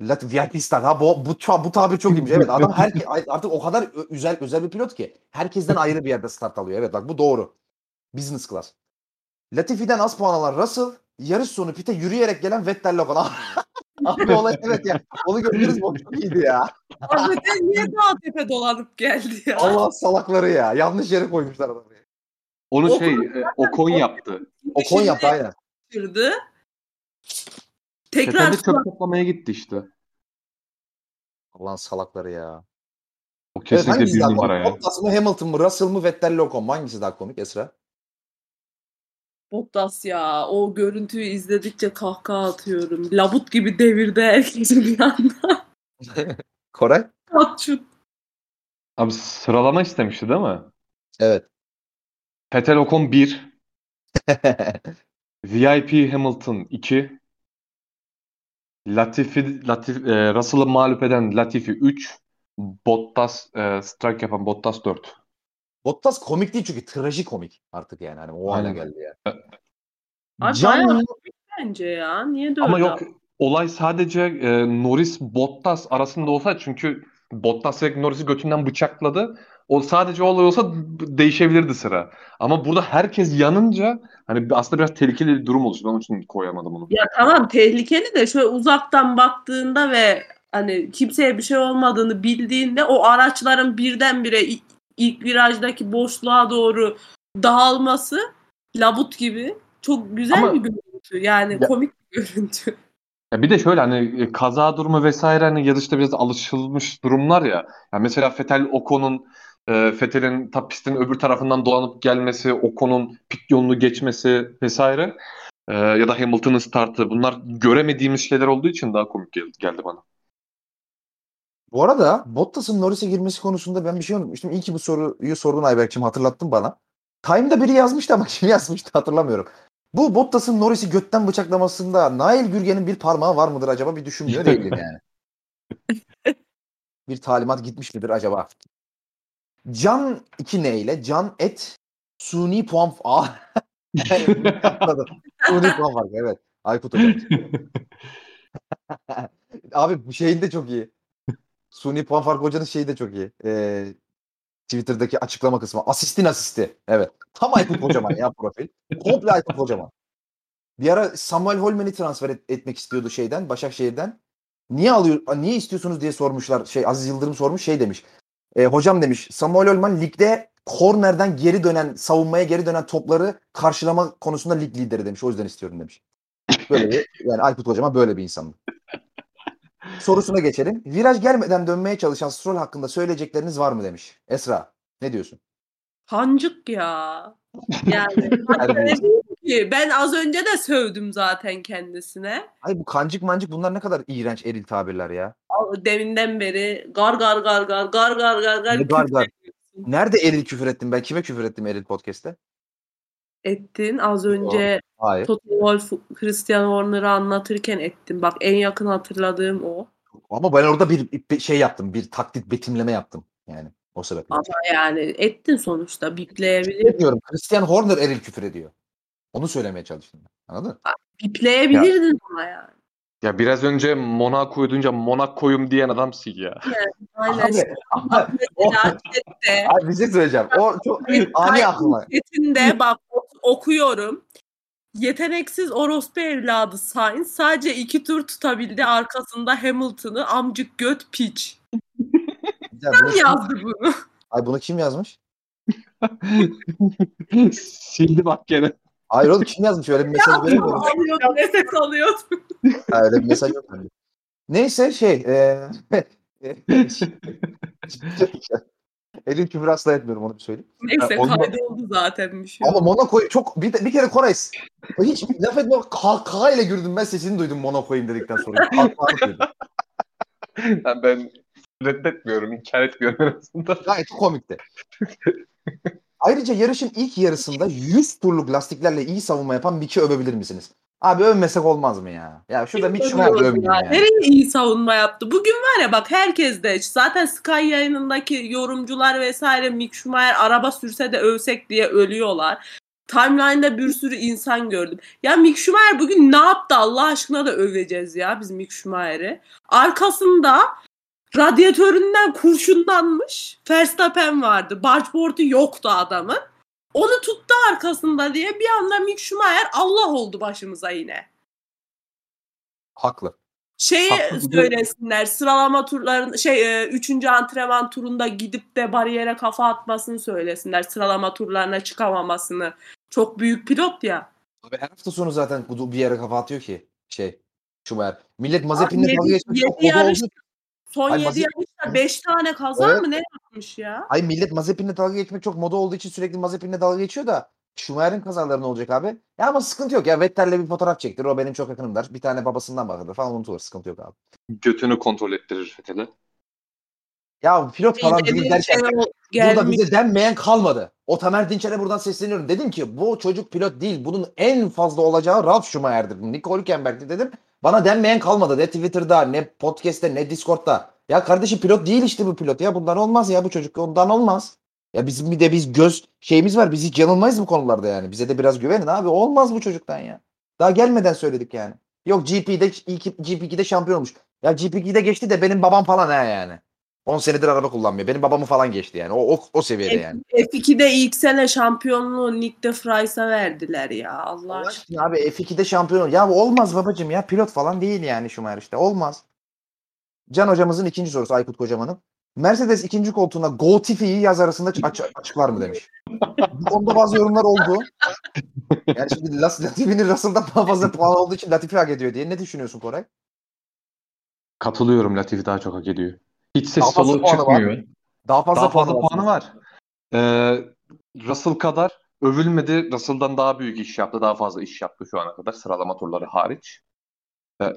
Lat VIP start. Ha bu bu bu, bu tabir çok iyiymiş. Evet adam her (laughs) artık o kadar özel özel bir pilot ki herkesten ayrı bir yerde start alıyor. Evet bak bu doğru. Business class. Latifi'den az puan alan Russell, yarış sonu pite yürüyerek gelen Vettel Logan. Abi olay evet ya. Onu gördünüz mü? O çok iyiydi ya.
Hakikaten niye dağ tepe dolanıp geldi ya?
Allah salakları ya. Yanlış yere koymuşlar adamı.
Onu şey e, Ocon yaptı.
Ocon yaptı aynen.
Düşürdü.
Tekrar
Tekrar
çöp toplamaya gitti işte.
Allah'ın salakları ya.
O
Evet,
kesinlikle
hangisi
bir
daha
numara
komik?
ya.
Bottas mı, Hamilton mı, Russell mı, Vettel Ocon mu? Hangisi daha komik Esra?
Bottas ya o görüntüyü izledikçe kahkaha atıyorum. Labut gibi devirde herkesi bir anda. (laughs)
Koray?
Atçut.
Abi sıralama istemişti değil mi?
Evet.
Vettel Ocon 1, (laughs) VIP Hamilton 2, Latifi, Latif, e, Russell'ı mağlup eden Latifi 3, Bottas e, strike yapan Bottas 4.
Bottas komik değil çünkü trajikomik artık yani. Hani o hale
Aynen.
geldi ya.
Abi
Can
bayağı bence ya. Niye de
Ama yok olay sadece e, Norris Bottas arasında olsa çünkü Bottas direkt Norris'i götünden bıçakladı. O sadece olay olsa değişebilirdi sıra. Ama burada herkes yanınca hani aslında biraz tehlikeli bir durum oluştu. Ben onun için koyamadım onu.
Ya tamam tehlikeli de şöyle uzaktan baktığında ve hani kimseye bir şey olmadığını bildiğinde o araçların birdenbire i- ilk virajdaki boşluğa doğru dağılması labut gibi çok güzel
Ama-
bir görüntü. Yani
Ya-
komik bir görüntü.
Ya bir de şöyle hani e, kaza durumu vesaire hani yarışta biraz alışılmış durumlar ya. Ya mesela Vettel Ocon'un e, Vettel'in ta pistin öbür tarafından dolanıp gelmesi, Ocon'un pit yolunu geçmesi vesaire e, ya da Hamilton'ın startı bunlar göremediğimiz şeyler olduğu için daha komik gel- geldi bana.
Bu arada Bottas'ın Norris'e girmesi konusunda ben bir şey unutmuştum. İyi ki bu soruyu sordun Ayberk'cim hatırlattın bana. Time'da biri yazmıştı ama (laughs) kim yazmıştı hatırlamıyorum. Bu Bottas'ın Norris'i götten bıçaklamasında Nail Gürgen'in bir parmağı var mıdır acaba bir düşünmüyor değilim yani. (laughs) bir talimat gitmiş midir acaba? Can 2 ne ile? Can et suni puan. Anladım. (laughs) suni puan farkı evet. Aykut hocam. (laughs) Abi bu şeyin de çok iyi. Suni puan farkı hocanın şeyi de çok iyi. Ee, Twitter'daki açıklama kısmı. Asistin asisti. Evet. Tam Aykut Kocaman ya profil. Komple Aykut Kocaman. Bir ara Samuel Holmen'i transfer et- etmek istiyordu şeyden, Başakşehir'den. Niye alıyor, niye istiyorsunuz diye sormuşlar. Şey Aziz Yıldırım sormuş şey demiş. E, hocam demiş Samuel Holmen ligde kornerden geri dönen, savunmaya geri dönen topları karşılama konusunda lig lideri demiş. O yüzden istiyorum demiş. Böyle bir, (laughs) yani Aykut Kocaman böyle bir insandı. Sorusuna geçelim. Viraj gelmeden dönmeye çalışan Stroll hakkında söyleyecekleriniz var mı demiş. Esra ne diyorsun?
Hancık ya. Yani (laughs) hatta ne diyeyim ki? ben az önce de sövdüm zaten kendisine.
Ay bu kancık mancık bunlar ne kadar iğrenç eril tabirler ya.
Deminden beri gar gar gar gar gar gar gar gar
Ne gar gar? Nerede eril küfür ettim ben? Kime küfür ettim eril podcast'te?
ettin. Az önce
Hayır.
Toto Wolff Christian Horner'ı anlatırken ettim. Bak en yakın hatırladığım o.
Ama ben orada bir, şey yaptım. Bir taklit betimleme yaptım. Yani o sebeple.
Ama yani ettin sonuçta bipleyebilir.
Diyorum Christian Horner eril küfür ediyor. Onu söylemeye çalıştım. Anladın?
Bipleyebilirdin ama yani.
Ya biraz önce Monaco'yu duyunca Monaco'yum diyen adamsın ya.
Aynen.
Abi,
mesela chatte
abi bir şey söyleyeceğim. O çok ani aklıma.
chatinde bak ok- okuyorum. Yeteneksiz orospu evladı Sainz sadece iki tur tutabildi arkasında Hamilton'ı amcık göt piç.
Ya bunu
Kim yazdı bunu?
ay bunu kim yazmış? (laughs)
Sildi bak gene.
Hayır oğlum kim yazmış? Öyle bir mesaj göremiyorum.
Alıyordu nefes alıyordu.
Ha, öyle bir mesaj yok. Neyse şey e, (laughs) Elin küfür asla etmiyorum onu bir söyleyeyim.
Neyse
onu-
kaydoldu zaten bir şey.
Ama Monaco'yu çok bir, bir kere Koray hiç laf etme kahkaha ile güldüm ben sesini duydum Monaco'yum dedikten sonra.
Yani ben reddetmiyorum, inkar etmiyorum en azından.
Gayet komikti. Ayrıca yarışın ilk yarısında 100 turluk lastiklerle iyi savunma yapan Mick'i övebilir misiniz? Abi övmesek olmaz mı ya? Ya şurada Schumacher övmeyeyim
ya.
ya.
Nereye iyi savunma yaptı? Bugün var ya bak herkes de zaten Sky yayınındaki yorumcular vesaire Mick Schumacher araba sürse de övsek diye ölüyorlar. Timeline'da bir sürü insan gördüm. Ya Mick Schumacher bugün ne yaptı Allah aşkına da öveceğiz ya biz Mick Schumacher'i. Arkasında radyatöründen kurşunlanmış Verstappen vardı. Bargeboard'u yoktu adamın. Onu tuttu arkasında diye bir anda Mick Schumacher Allah oldu başımıza yine.
Haklı.
Şeyi
Haklı.
söylesinler sıralama turların şey 3. antrenman turunda gidip de bariyere kafa atmasını söylesinler sıralama turlarına çıkamamasını. Çok büyük pilot ya.
Abi her hafta sonu zaten bir yere kafa atıyor ki şey Schumacher. Millet Mazepin'le dalga geçmek
yedi yarış-. Son
Ay,
7
Mazep-
yarışta 5 tane kaza
Evet.
mı ne yapmış ya?
Ay millet Mazepin'le dalga geçmek çok moda olduğu için sürekli Mazepin'le dalga geçiyor da Schumacher'in kazaları ne olacak abi? Ya ama sıkıntı yok ya. Vettel'le bir fotoğraf çektir. O benim çok yakınım der. Bir tane babasından bakılır falan unutulur. Sıkıntı yok abi.
Götünü kontrol ettirir Fethel'e.
Ya pilot falan değil derken
şey
burada bize denmeyen kalmadı. O Tamer Dinçer'e buradan sesleniyorum. Dedim ki bu çocuk pilot değil. Bunun en fazla olacağı Ralf Schumacher'dir. Nico Hülkenberg'di dedim. Bana denmeyen kalmadı. Ne Twitter'da, ne podcast'te, ne Discord'da. Ya kardeşim pilot değil işte bu pilot ya. Bundan olmaz ya bu çocuk. Ondan olmaz. Ya bizim bir de biz göz şeyimiz var. Biz hiç yanılmayız bu konularda yani. Bize de biraz güvenin abi. Olmaz bu çocuktan ya. Daha gelmeden söyledik yani. Yok GP'de ilk GP2'de şampiyon olmuş. Ya GP2'de geçti de benim babam falan ha yani. 10 senedir araba kullanmıyor. Benim babamı falan geçti yani. O o, o seviyede yani.
F2'de ilk sene şampiyonluğu Nick de Vries'a verdiler ya Allah
Allah
aşkına.
abi F2'de şampiyon. Ya olmaz babacım ya. Pilot falan değil yani Schumacher işte. Olmaz. Can hocamızın ikinci sorusu Aykut Kocaman'ın. Mercedes ikinci koltuğuna Go Tifi'yi yaz arasında aç- açıklar mı demiş. Bu konuda bazı yorumlar oldu. (laughs) Yani şimdi Las- Latifi'nin Russell'dan daha fazla puan olduğu için Latifi hak ediyor diye. Ne düşünüyorsun Koray?
Katılıyorum Latifi daha çok hak ediyor. Hiç ses
Daha fazla puanı var.
çıkmıyor.
Daha fazla,
Daha fazla
puanı
puanı var. Ee, Russell kadar övülmedi. Russell'dan daha büyük iş yaptı. Daha fazla iş yaptı şu ana kadar. Sıralama turları hariç. Ee,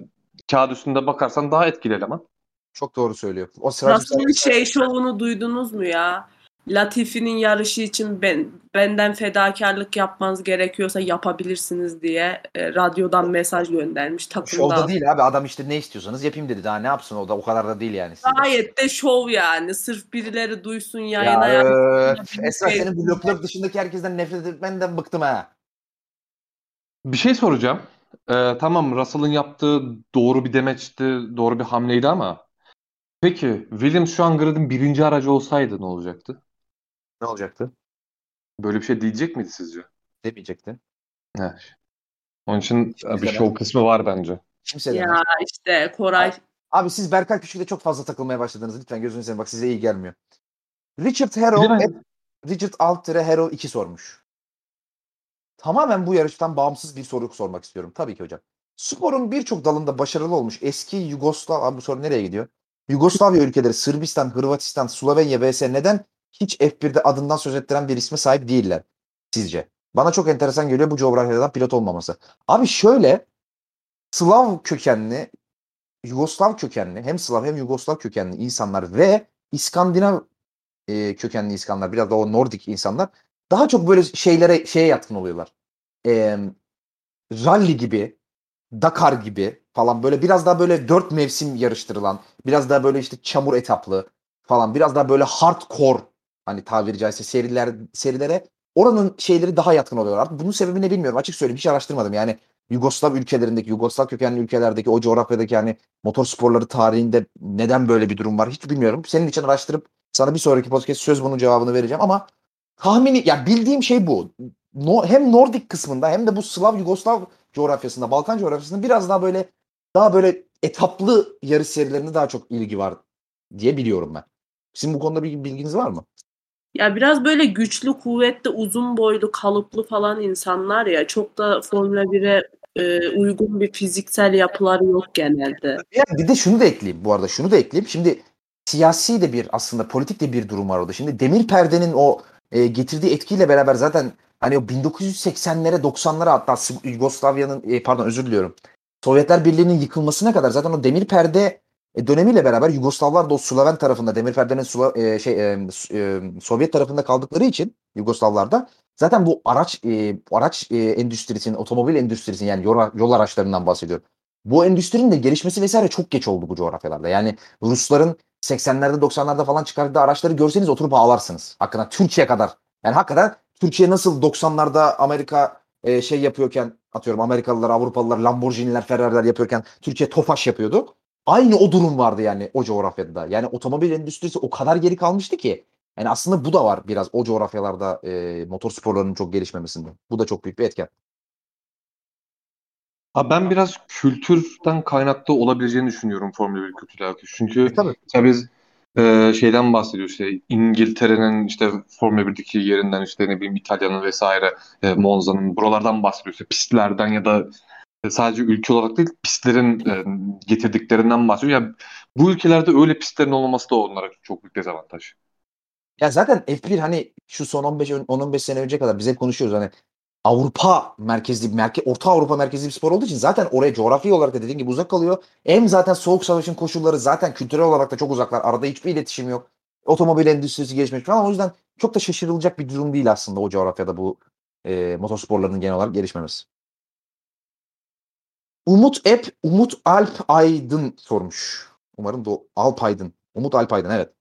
kağıt üstünde bakarsan daha etkili eleman.
Çok doğru söylüyor. O
Russell'ın şey şovunu duydunuz mu ya? Latifi'nin yarışı için ben benden fedakarlık yapmanız gerekiyorsa yapabilirsiniz diye e, radyodan mesaj göndermiş
Şovda
takımda.
değil abi. Adam işte ne istiyorsanız yapayım dedi. Daha ne yapsın o da o kadar da değil yani.
Gayet de şov yani. Sırf birileri duysun
Ya
yayına. ya,
öf, Esra senin bu löp löp dışındaki herkesten nefret etmenden bıktım ha.
Bir şey soracağım. Ee, tamam Russell'ın yaptığı doğru bir demeçti, doğru bir hamleydi ama Peki Williams şu an gridin birinci aracı olsaydı ne olacaktı?
Ne olacaktı?
Böyle bir şey diyecek miydi sizce?
Demeyecekti.
He. Onun için
Kimse
bir şov kısmı var bence.
Kimse
Ya
demez.
işte Koray.
Abi siz Berkay Küçük'le çok fazla takılmaya başladınız. Lütfen gözünüzü seveyim. Bak size iyi gelmiyor. Richard Harrow,
ben-
Richard Altere Harrow 2 sormuş. Tamamen bu yarıştan bağımsız bir soru sormak istiyorum. Tabii ki hocam. Sporun birçok dalında başarılı olmuş eski Yugoslav... Abi bu soru nereye gidiyor? Yugoslavya ülkeleri Sırbistan, Hırvatistan, Slovenya vs neden hiç F1'de adından söz ettiren bir isme sahip değiller sizce? Bana çok enteresan geliyor bu coğrafyadan pilot olmaması. Abi şöyle Slav kökenli, Yugoslav kökenli, hem Slav hem Yugoslav kökenli insanlar ve İskandinav e, kökenli insanlar, biraz da o Nordik insanlar daha çok böyle şeylere şeye yatkın oluyorlar. E, rally gibi, Dakar gibi falan böyle biraz daha böyle dört mevsim yarıştırılan, biraz daha böyle işte çamur etaplı falan, biraz daha böyle hardcore hani tabiri caizse seriler serilere oranın şeyleri daha yatkın oluyorlar. Bunun sebebi ne bilmiyorum. Açık söyleyeyim hiç araştırmadım. Yani Yugoslav ülkelerindeki, Yugoslav kökenli ülkelerdeki o coğrafyadaki yani motorsporları tarihinde neden böyle bir durum var hiç bilmiyorum. Senin için araştırıp sana bir sonraki podcast söz bunun cevabını vereceğim ama tahmini ya bildiğim şey bu. No, hem Nordik kısmında hem de bu Slav Yugoslav coğrafyasında, Balkan coğrafyasında biraz daha böyle daha böyle etaplı yarış serilerinde daha çok ilgi var diye biliyorum ben. Sizin bu konuda bir bilginiz var mı?
Ya biraz böyle güçlü, kuvvetli, uzun boylu, kalıplı falan insanlar ya çok da Formula 1'e e, uygun bir fiziksel yapıları yok genelde.
Ya bir de şunu da ekleyeyim bu arada şunu da ekleyeyim. Şimdi siyasi de bir aslında politik de bir durum var orada. Şimdi demir perdenin o e, getirdiği etkiyle beraber zaten hani o 1980'lere 90'lara hatta Yugoslavya'nın e, pardon özür diliyorum. Sovyetler Birliği'nin yıkılmasına kadar zaten o demir perde e, dönemiyle beraber Yugoslavlar da o Slaven tarafında demir perdenin Sula- e, şey e, e, Sovyet tarafında kaldıkları için Yugoslavlarda zaten bu araç e, araç e, endüstrisinin otomobil endüstrisinin yani yol, yol araçlarından bahsediyorum. Bu endüstrinin de gelişmesi vesaire çok geç oldu bu coğrafyalarda. Yani Rusların 80'lerde 90'larda falan çıkardığı araçları görseniz oturup ağlarsınız. Hakikaten Türkiye kadar. Yani hakikaten Türkiye nasıl 90'larda Amerika e, şey yapıyorken atıyorum Amerikalılar, Avrupalılar, Lamborghini'ler, Ferrari'ler yapıyorken Türkiye Tofaş yapıyordu. Aynı o durum vardı yani o coğrafyada. Yani otomobil endüstrisi o kadar geri kalmıştı ki. Yani aslında bu da var biraz o coğrafyalarda e, motorsporlarının çok gelişmemesinde. Bu da çok büyük bir etken.
Ha ben biraz kültürden kaynaklı olabileceğini düşünüyorum Formula 1 kültürü. Çünkü
E, tabii.
mesela biz e, şeyden bahsediyoruz işte İngiltere'nin işte Formula 1'deki yerinden işte ne bileyim İtalya'nın vesaire e, Monza'nın buralardan bahsediyoruz. İşte pistlerden ya da sadece ülke olarak değil pistlerin e, getirdiklerinden bahsediyor. Yani bu ülkelerde öyle pistlerin olmaması da onlara çok büyük dezavantaj.
Ya zaten F1 hani şu son 15 ön- 10-15 sene önce kadar biz hep konuşuyoruz hani Avrupa merkezli, merke, Orta Avrupa merkezli bir spor olduğu için zaten oraya coğrafi olarak da dediğim gibi uzak kalıyor. Hem zaten soğuk savaşın koşulları zaten kültürel olarak da çok uzaklar. Arada hiçbir iletişim yok. Otomobil endüstrisi gelişmiş falan. O yüzden çok da şaşırılacak bir durum değil aslında o coğrafyada bu e, motorsporlarının genel olarak gelişmemesi. Umut Ep, Umut Alp Aydın sormuş. Umarım da Alp Aydın. Umut Alp Aydın evet.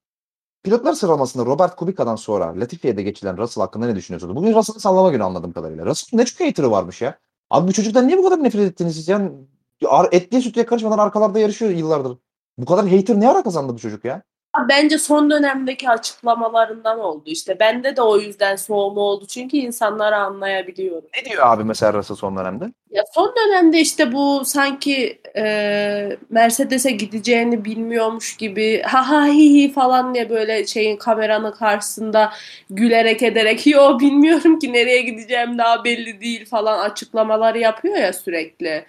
Pilotlar sıralamasında Robert Kubica'dan sonra Latifi'ye geçilen Russell hakkında ne düşünüyorsunuz? Bugün Russell'ın sallama günü anladığım kadarıyla. Russell'ın ne çok hater'ı varmış ya. Abi bu çocuktan niye bu kadar nefret ettiniz siz? Yani etliye sütlüye karışmadan arkalarda yarışıyor yıllardır. Bu kadar hater ne ara kazandı bu çocuk ya?
Bence son dönemdeki açıklamalarından oldu işte. Bende de o yüzden soğuma oldu. Çünkü insanları anlayabiliyorum.
Ne diyor abi mesela Russell son dönemde?
Ya son dönemde işte bu sanki e, Mercedes'e gideceğini bilmiyormuş gibi ha ha hi hi falan diye böyle şeyin kameranın karşısında gülerek ederek yo bilmiyorum ki nereye gideceğim daha belli değil falan açıklamaları yapıyor ya sürekli.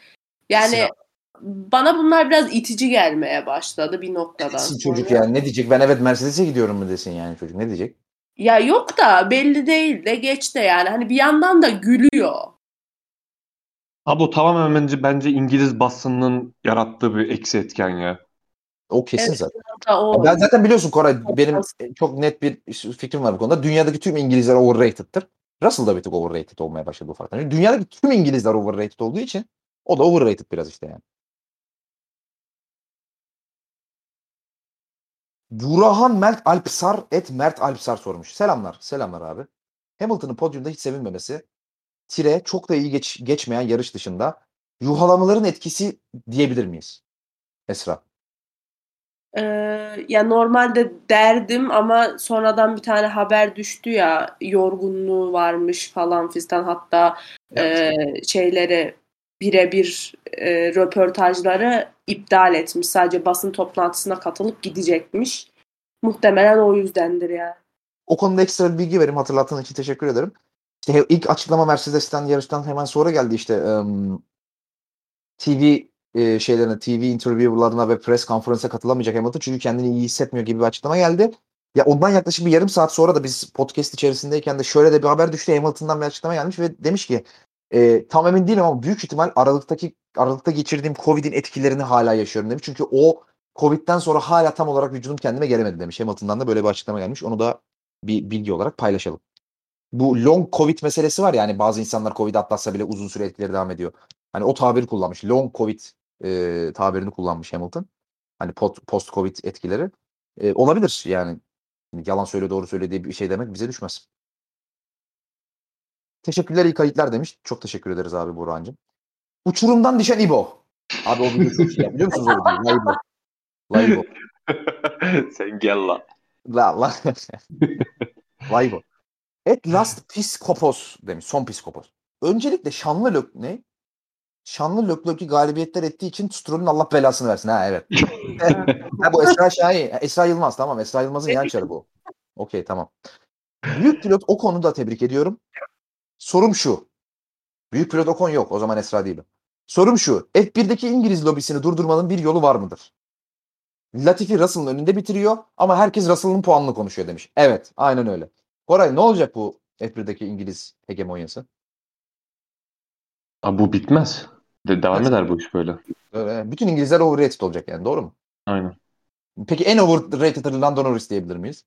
Yani
Sinan.
Bana bunlar biraz itici gelmeye başladı bir noktadan
Desin
sonra.
çocuk yani ne diyecek? Ben evet Mercedes'e gidiyorum mu desin yani çocuk. Ne diyecek?
Ya yok da belli değil de geç de yani. Hani bir yandan da gülüyor.
Abi bu tamamen bence, bence İngiliz basınının yarattığı bir eksi etken ya.
O kesin
Evet.
zaten.
O
Ben zaten biliyorsun Koray benim
fazla.
çok net bir fikrim var bu konuda. Dünyadaki tüm İngilizler overrated'tır. Russell da bir tık overrated olmaya başladı. Çünkü Dünyadaki tüm İngilizler overrated olduğu için o da overrated biraz işte yani. Burhan Mert Alpsar et Mert Alpsar sormuş. Selamlar. Selamlar abi. Hamilton'ın podyumda hiç sevinmemesi tire çok da iyi geç, geçmeyen yarış dışında yuhalamaların etkisi diyebilir miyiz? Esra.
Ee, ya normalde derdim ama sonradan bir tane haber düştü ya yorgunluğu varmış falan fistan hatta e, şeyleri birebir e, röportajları iptal etmiş. Sadece basın toplantısına katılıp gidecekmiş. Muhtemelen o yüzdendir ya.
O konuda ekstra bir bilgi vereyim. Hatırlattığın için teşekkür ederim. İşte ilk açıklama Mercedes'ten yarıştan hemen sonra geldi işte em, TV e, şeylerine, TV interview'larına ve press konferansa katılamayacak Hamilton çünkü kendini iyi hissetmiyor gibi bir açıklama geldi. Ya ondan yaklaşık bir yarım saat sonra da biz podcast içerisindeyken de şöyle de bir haber düştü. Hamilton'dan bir açıklama gelmiş ve demiş ki e, tam emin değilim ama büyük ihtimal Aralık'taki Aralık'ta geçirdiğim Covid'in etkilerini hala yaşıyorum demiş. Çünkü o Covid'den sonra hala tam olarak vücudum kendime gelemedi demiş. Hamilton'dan da böyle bir açıklama gelmiş. Onu da bir bilgi olarak paylaşalım. Bu long Covid meselesi var ya hani bazı insanlar Covid atlatsa bile uzun süre etkileri devam ediyor. Hani o tabiri kullanmış. Long Covid e, tabirini kullanmış Hamilton. Hani post Covid etkileri. E, olabilir yani. Yalan söyle doğru söyle diye bir şey demek bize düşmez. Teşekkürler iyi kayıtlar demiş. Çok teşekkür ederiz abi Burhan'cığım. Uçurumdan düşen İbo. Abi o video çok iyi. Biliyor musunuz o videoyu? La İbo. La İbo.
Sen gel lan.
La la. Vay bu. Et last piskopos demiş. Son piskopos. Öncelikle şanlı lök ne? Şanlı lök lökü galibiyetler ettiği için Stroll'ün Allah belasını versin. Ha evet. (laughs) ha, bu Esra Şahin. Esra Yılmaz tamam. Esra Yılmaz'ın yan çarı bu. Okey tamam. Büyük pilot o konuda tebrik ediyorum. Sorum şu. Büyük pilot Ocon yok. O zaman Esra değil. Sorum şu. F1'deki İngiliz lobisini durdurmanın bir yolu var mıdır? Latifi Russell'ın önünde bitiriyor ama herkes Russell'ın puanını konuşuyor demiş. Evet, aynen öyle. Koray ne olacak bu F1'deki İngiliz hegemonyası?
Abi bu bitmez. De devam eder bu iş böyle.
Bütün İngilizler overrated olacak yani doğru mu?
Aynen.
Peki en overrated Lando Norris diyebilir miyiz?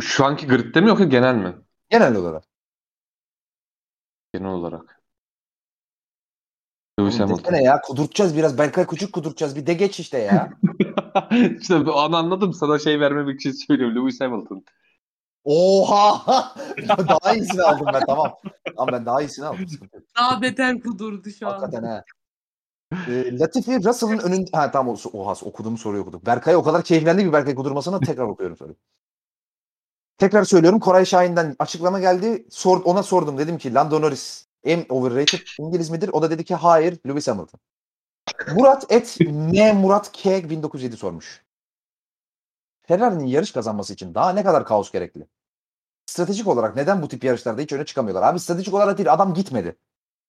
Şu anki gridde mi yoksa genel mi?
Genel olarak.
Genel olarak. Lewis Hamilton.
desene ya kudurtacağız biraz. Berkay Küçük kudurtacağız. Bir de geç işte ya. (laughs)
işte an anladım. Sana şey vermemek için söylüyorum. Lewis Hamilton.
Oha! (laughs) daha iyisini aldım ben tamam. Tamam ben daha iyisini aldım.
Daha beter kudurdu şu
Hakikaten ha. Ee, Latifi Russell'ın önünde... Ha tamam o- oha okuduğum soruyu okudum. Berkay o kadar keyiflendi ki Berkay kudurmasına tekrar okuyorum soruyu. Tekrar söylüyorum Koray Şahin'den açıklama geldi. Sor, ona sordum dedim ki Lando Norris en overrated İngiliz midir? O da dedi ki hayır Lewis Hamilton. Murat et (laughs) ne Murat K 1907 sormuş. Ferrari'nin yarış kazanması için daha ne kadar kaos gerekli? Stratejik olarak neden bu tip yarışlarda hiç öne çıkamıyorlar? Abi stratejik olarak değil adam gitmedi.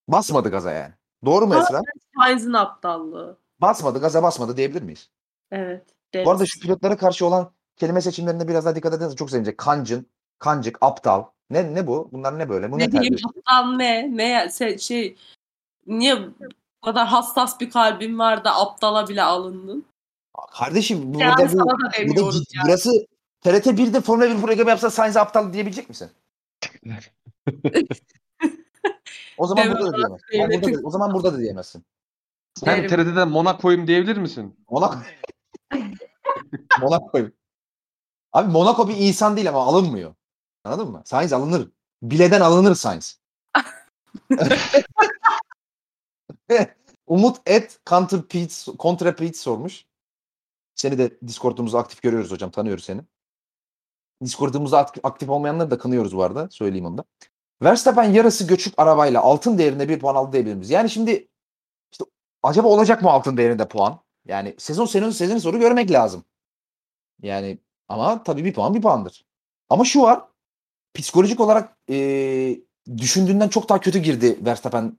Basmadı gaza yani. Doğru mu Esra?
Sainz'in aptallığı.
Basmadı, gaza basmadı diyebilir miyiz?
Evet.
Bu arada şu pilotlara karşı olan kelime seçimlerine biraz daha dikkat ederseniz çok sevinecek. Kancın, kancık, aptal. Ne ne bu? Bunlar ne böyle? Bu ne,
ne
terbiyesiz?
aptal ne? Ne şey niye bu kadar hassas bir kalbin var da aptala bile alındın?
Kardeşim bu-
Yani
burada bu, burada
yani.
burası TRT 1'de Formula 1 programı yapsa Sainz aptal diyebilecek misin? (laughs) o zaman burada da diyemezsin. O,
devletin-
burada da- o zaman burada da diyemezsin.
Sen. TRT'den Monaco'yum diyebilir misin?
Monaco. (laughs) (laughs) Monaco. Abi Monaco bir insan değil ama alınmıyor. Anladın mı? Sainz alınır. Bileden alınır Sainz. (laughs) Umut et Counter Pete, Contra Pete sormuş. Seni de Discord'umuzda aktif görüyoruz hocam. Tanıyoruz seni. Discord'umuzda aktif, aktif olmayanları da kınıyoruz bu arada. Söyleyeyim onu da. Verstappen yarısı göçük arabayla altın değerinde bir puan aldı diyebilir miyiz? Yani şimdi işte acaba olacak mı altın değerinde puan? Yani sezon sezon sezon soru görmek lazım. Yani ama tabii bir puan bir puandır. Ama şu var. Psikolojik olarak eee, düşündüğünden çok daha kötü girdi Verstappen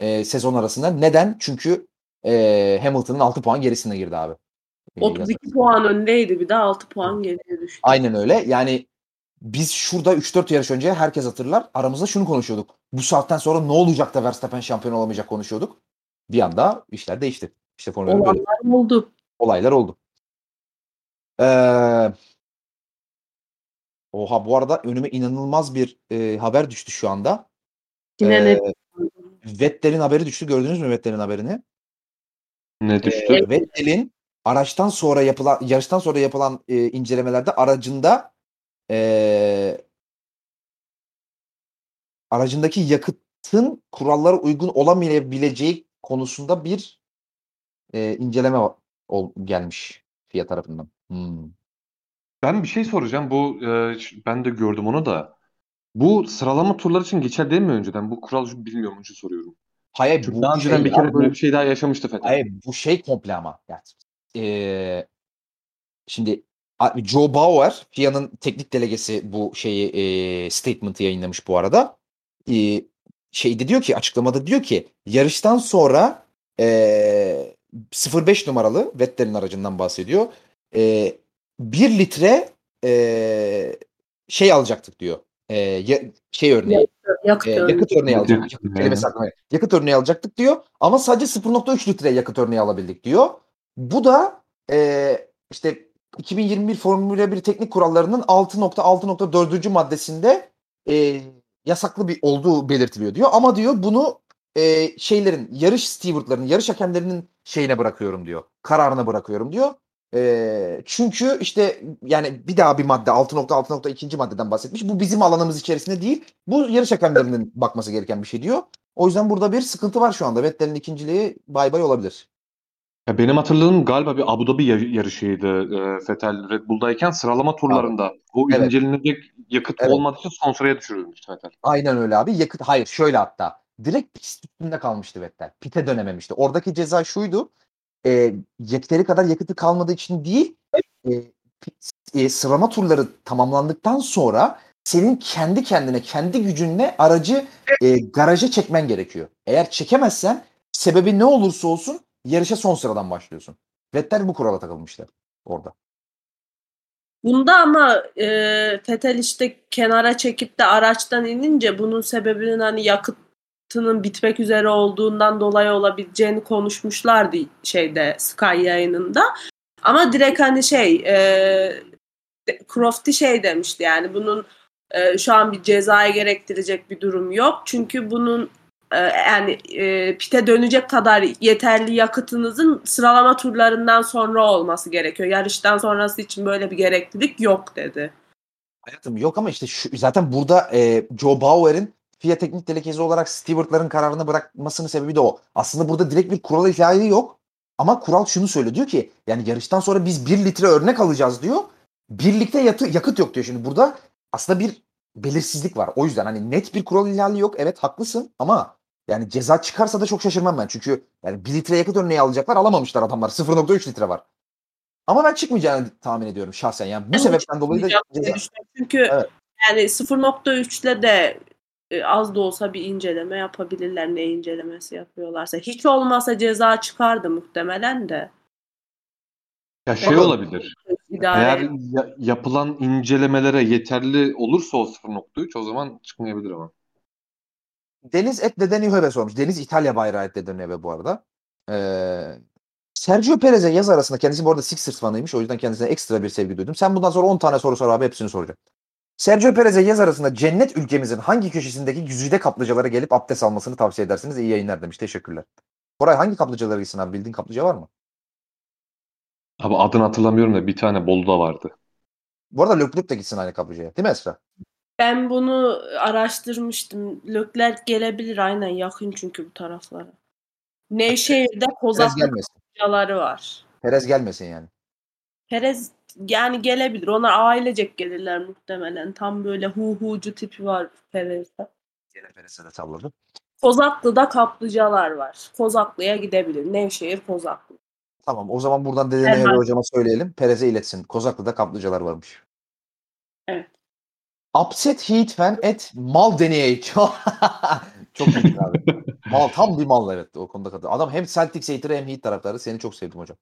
eee, sezon arasında. Neden? Çünkü eee, Hamilton'ın 6 puan gerisine girdi abi. Eee,
32 puan öndeydi bir de 6 puan geriye düştü.
Aynen öyle. Yani biz şurada 3-4 yarış önce herkes hatırlar. Aramızda şunu konuşuyorduk. Bu saatten sonra ne olacak da Verstappen şampiyon olamayacak konuşuyorduk. Bir anda işler değişti. İşte bir böyle
oldu.
olaylar oldu. Ee, oha bu arada önüme inanılmaz bir e, haber düştü şu anda.
Yine
Ee,
ne?
Vettel'in haberi düştü. Gördünüz mü Vettel'in haberini?
Ne düştü?
Ee, Vettel'in araçtan sonra yapılan yarıştan sonra yapılan e, incelemelerde aracında e, aracındaki yakıtın kurallara uygun olamayabileceği konusunda bir e, inceleme ol, gelmiş. FIA tarafından. Hmm.
Ben bir şey soracağım. Bu e, ş- ben de gördüm onu da. Bu sıralama turları için geçerli değil mi önceden? Bu kural bilmiyorum onun için soruyorum.
Hayır
Çünkü
bu
daha önceden
şey
bir
ya,
kere
bu-
böyle bir şey daha yaşamıştı Vettel.
Hayır bu şey komple ama. Yani, eee, şimdi a- Joe Bauer, FIA'nın teknik delegesi bu şeyi eee statement'ı yayınlamış bu arada. Eee şeyde diyor ki açıklamada diyor ki yarıştan sonra eee 05 numaralı Vettel'in aracından bahsediyor. Eee 1 litre eee, şey alacaktık diyor. Eee, ya- şey örneği.
Yakıt
E,
örneği.
yakıt örneği
Yakıt
alacaktık.
örneği.
Kelimesi aklıma geldi. Yakıt örneği alacaktık diyor. Ama sadece 0.3 litre yakıt örneği alabildik diyor. Bu da e, işte 2021 Formula 1 teknik kurallarının 6.6.4. maddesinde e, yasaklı bir olduğu belirtiliyor diyor. Ama diyor bunu e, şeylerin yarış stewardlarının, yarış hakemlerinin şeyine bırakıyorum diyor. Kararına bırakıyorum diyor. E, çünkü işte yani bir daha bir madde 6.6.2. maddeden bahsetmiş. Bu bizim alanımız içerisinde değil. Bu yarış hakemlerinin bakması gereken bir şey diyor. O yüzden burada bir sıkıntı var şu anda. Vettel'in ikinciliği bay bay olabilir.
Ya benim hatırladığım galiba bir Abu Dhabi yar- yarışıydı e, Vettel Red Bull'dayken sıralama turlarında o
Evet.
incelenecek yakıt
Evet.
olmadığı için son sıraya düşürülmüş Vettel.
Aynen öyle abi. Yakıt hayır şöyle hatta. Direkt pist üstünde kalmıştı Vettel. Pite dönememişti. Oradaki ceza şuydu. E, yeteri kadar yakıtı kalmadığı için değil. E, e, sıralama turları tamamlandıktan sonra senin kendi kendine, kendi gücünle aracı e, garaja çekmen gerekiyor. Eğer çekemezsen sebebi ne olursa olsun yarışa son sıradan başlıyorsun. Vettel bu kurala takılmıştı orada.
Bunda ama e, Fetel işte kenara çekip de araçtan inince bunun sebebinin hani yakıtının bitmek üzere olduğundan dolayı olabileceğini konuşmuşlardı şeyde Sky yayınında. Ama direkt hani şey e, Crofty şey demişti yani bunun e, şu an bir cezaya gerektirecek bir durum yok. Çünkü bunun e, yani e, pite dönecek kadar yeterli yakıtınızın sıralama turlarından sonra olması gerekiyor. Yarıştan sonrası için böyle bir gereklilik yok dedi.
Hayatım yok ama işte şu, zaten burada e, Joe Bauer'in FIA teknik delegesi olarak stewardların kararını bırakmasının sebebi de o. Aslında burada direkt bir kural ihlali yok. Ama kural şunu söylüyor diyor ki yani yarıştan sonra biz 1 litre örnek alacağız diyor. Birlikte yatı, yakıt yok diyor. Şimdi burada aslında bir belirsizlik var. O yüzden hani net bir kural ihlali yok. Evet haklısın ama yani ceza çıkarsa da çok şaşırmam ben. Çünkü yani 1 litre yakıt örneği alacaklar alamamışlar adamlar. 0.3 litre var. Ama ben çıkmayacağını tahmin ediyorum şahsen. Yani bu
Ben de
sebepten dolayı da ceza.
Çünkü
Evet.
yani 0.3'le de e, az da olsa bir inceleme yapabilirler. Ne incelemesi yapıyorlarsa. Hiç olmasa ceza çıkardı muhtemelen de.
Ya şey
Bakalım.
olabilir.
İdare
Eğer ya- yapılan incelemelere yeterli olursa o 0.3 o zaman çıkmayabilir ama.
Deniz Etledeniyo'ya sormuş. Deniz İtalya bayrağı Etledeniyo bu arada. Ee, Sergio Perez'e yaz arasında kendisi bu arada Sixers fanıymış. O yüzden kendisine ekstra bir sevgi duydum. Sen bundan sonra 10 tane soru sor abi hepsini soracağım. Sergio Perez'e yaz arasında cennet ülkemizin hangi köşesindeki güzide kaplıcalara gelip abdest almasını tavsiye edersiniz? İyi yayınlar demiş. Teşekkürler. Koray hangi kaplıcalara gitsin abi? Bildiğin kaplıca var mı?
Abi adını hatırlamıyorum da bir tane Bolu'da vardı.
Bu arada Löklük de gitsin aynı kaplıcaya. Değil mi Esra?
Ben bunu araştırmıştım. Lökler gelebilir aynen yakın çünkü bu taraflara. Nevşehir'de
gelmesin.
kaplıcaları var.
Perez gelmesin yani.
Perez yani gelebilir. Onlar ailecek gelirler muhtemelen. Tam böyle hu hucu tipi var Perez'de.
Yine Perez'e de salladı.
Kozaklı'da kaplıcalar var. Kozaklı'ya gidebilir. Nevşehir Kozaklı.
Tamam o zaman buradan Dedene
Hemen.
hocama söyleyelim. Perez'e iletsin. Kozaklı'da kaplıcalar varmış.
Evet.
Upset Heat fan et mal deneyey. (laughs) çok iyi abi. (laughs) Mal tam bir mal evet o konuda kadar. Adam hem Celtics haterı hem Heat taraftarı. Seni çok sevdim hocam.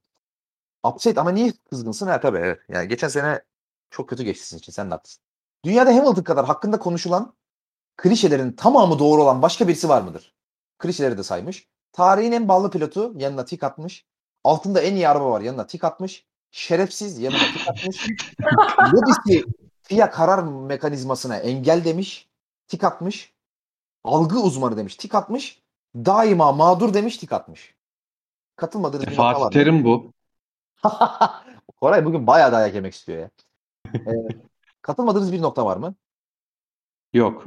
Upset ama niye kızgınsın? Ha tabii evet. Yani geçen sene çok kötü geçti sizin için. Sen de haklısın. Dünyada Hamilton kadar hakkında konuşulan klişelerin tamamı doğru olan başka birisi var mıdır? Klişeleri de saymış. Tarihin en ballı pilotu yanına tik atmış. Altında en iyi araba var yanına tik atmış. Şerefsiz yanına tik atmış. (laughs) Lobisi FIA karar mekanizmasına engel demiş. Tik atmış. Algı uzmanı demiş. Tik atmış. Daima mağdur demiş. Tik atmış. Katılmadığınız bir var
Fatih? Terim bu. (laughs)
Koray bugün bayağı dayak yemek istiyor ya. Ee, (laughs) katılmadığınız bir nokta var mı?
Yok.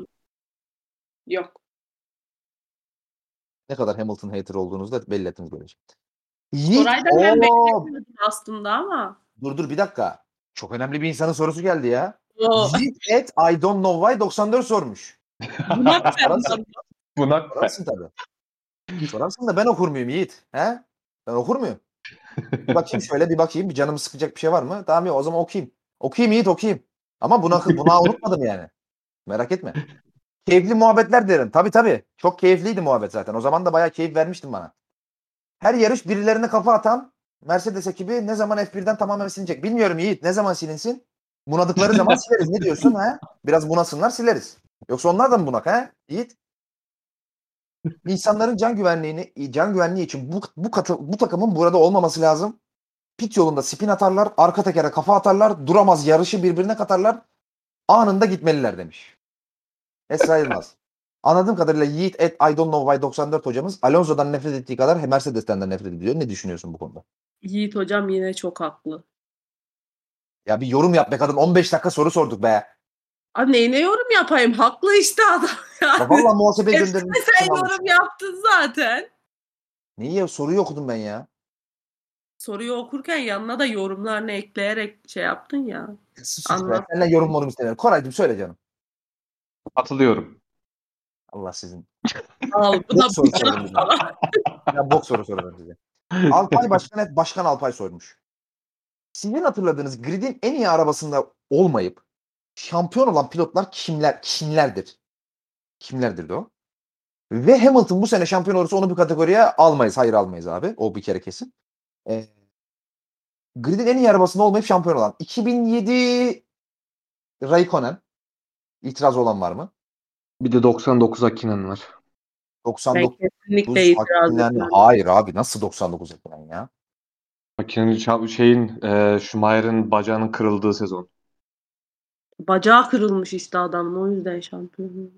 Yok.
Ne kadar Hamilton hater olduğunuzu da belli ettiniz böylece. Yiğit,
Koray'dan ben
Oo,
beklemiyordum aslında ama.
dur dur bir dakika. Çok önemli bir insanın sorusu geldi ya.
O
Yiğit et I don't know why 94 sormuş.
bunak (laughs)
Sorarsın.
senden.
Buna
Sorarsın tabii. Sorarsın da ben okur muyum Yiğit? He? Ben okur muyum? Bir bakayım şöyle bir bakayım. Bir canımı sıkacak bir şey var mı? Tamam ya o zaman okuyayım. Okuyayım Yiğit okuyayım. Ama buna, buna unutmadım yani. Merak etme. Keyifli muhabbetler derim. Tabii tabii. Çok keyifliydi muhabbet zaten. O zaman da bayağı keyif vermiştin bana. Her yarış birilerine kafa atan Mercedes ekibi ne zaman F1'den tamamen silinecek? Bilmiyorum Yiğit. Ne zaman silinsin? Bunadıkları zaman sileriz. Ne diyorsun ha? Biraz bunasınlar sileriz. Yoksa onlar da mı bunak ha? Yiğit. İnsanların can güvenliğini can güvenliği için bu bu katı, bu takımın burada olmaması lazım. Pit yolunda spin atarlar, arka tekere kafa atarlar, duramaz yarışı birbirine katarlar. Anında gitmeliler demiş. Esra Yılmaz. (laughs) Anladığım kadarıyla Yiğit et I don't know why 94 hocamız Alonso'dan nefret ettiği kadar Mercedes'ten de nefret ediyor. Ne düşünüyorsun bu konuda?
Yiğit hocam yine çok haklı.
Ya bir yorum yap be kadın. 15 dakika soru sorduk be.
Abi neyine yorum yapayım? Haklı işte adam.
Ya
Yani.
vallahi muhasebeye (laughs)
Hepsine
gönderilmiş.
sen yorum yaptın zaten.
Neyi ya? Soruyu okudum ben ya.
Soruyu okurken yanına da yorumlarını ekleyerek şey yaptın ya.
Sus.
Anladım.
Senden yorum morum istemiyorum. Koraycığım söyle canım.
katılıyorum.
Allah sizin.
Al bu da (laughs)
Bok soru
falan.
Ya bok soru soruyorum size. Alpay Başkan hep Başkan Alpay sormuş. Sizin hatırladığınız gridin en iyi arabasında olmayıp şampiyon olan pilotlar kimler kimlerdir? Kimlerdir de o? Ve Hamilton bu sene şampiyon olursa onu bir kategoriye almayız. Hayır almayız abi. O bir kere kesin. Ee, gridin en iyi arabasında olmayıp şampiyon olan. 2007 Raikkonen. İtiraz olan var mı?
Bir de 99 Akinen var.
Ben
99
kesinlikle itiraz ediyorum.
Hayır abi nasıl 99 Hakkinen ya?
Akinen'in ça- şeyin e, Schumacher'in bacağının kırıldığı sezon.
Bacağı kırılmış işte adamın o yüzden şampiyon.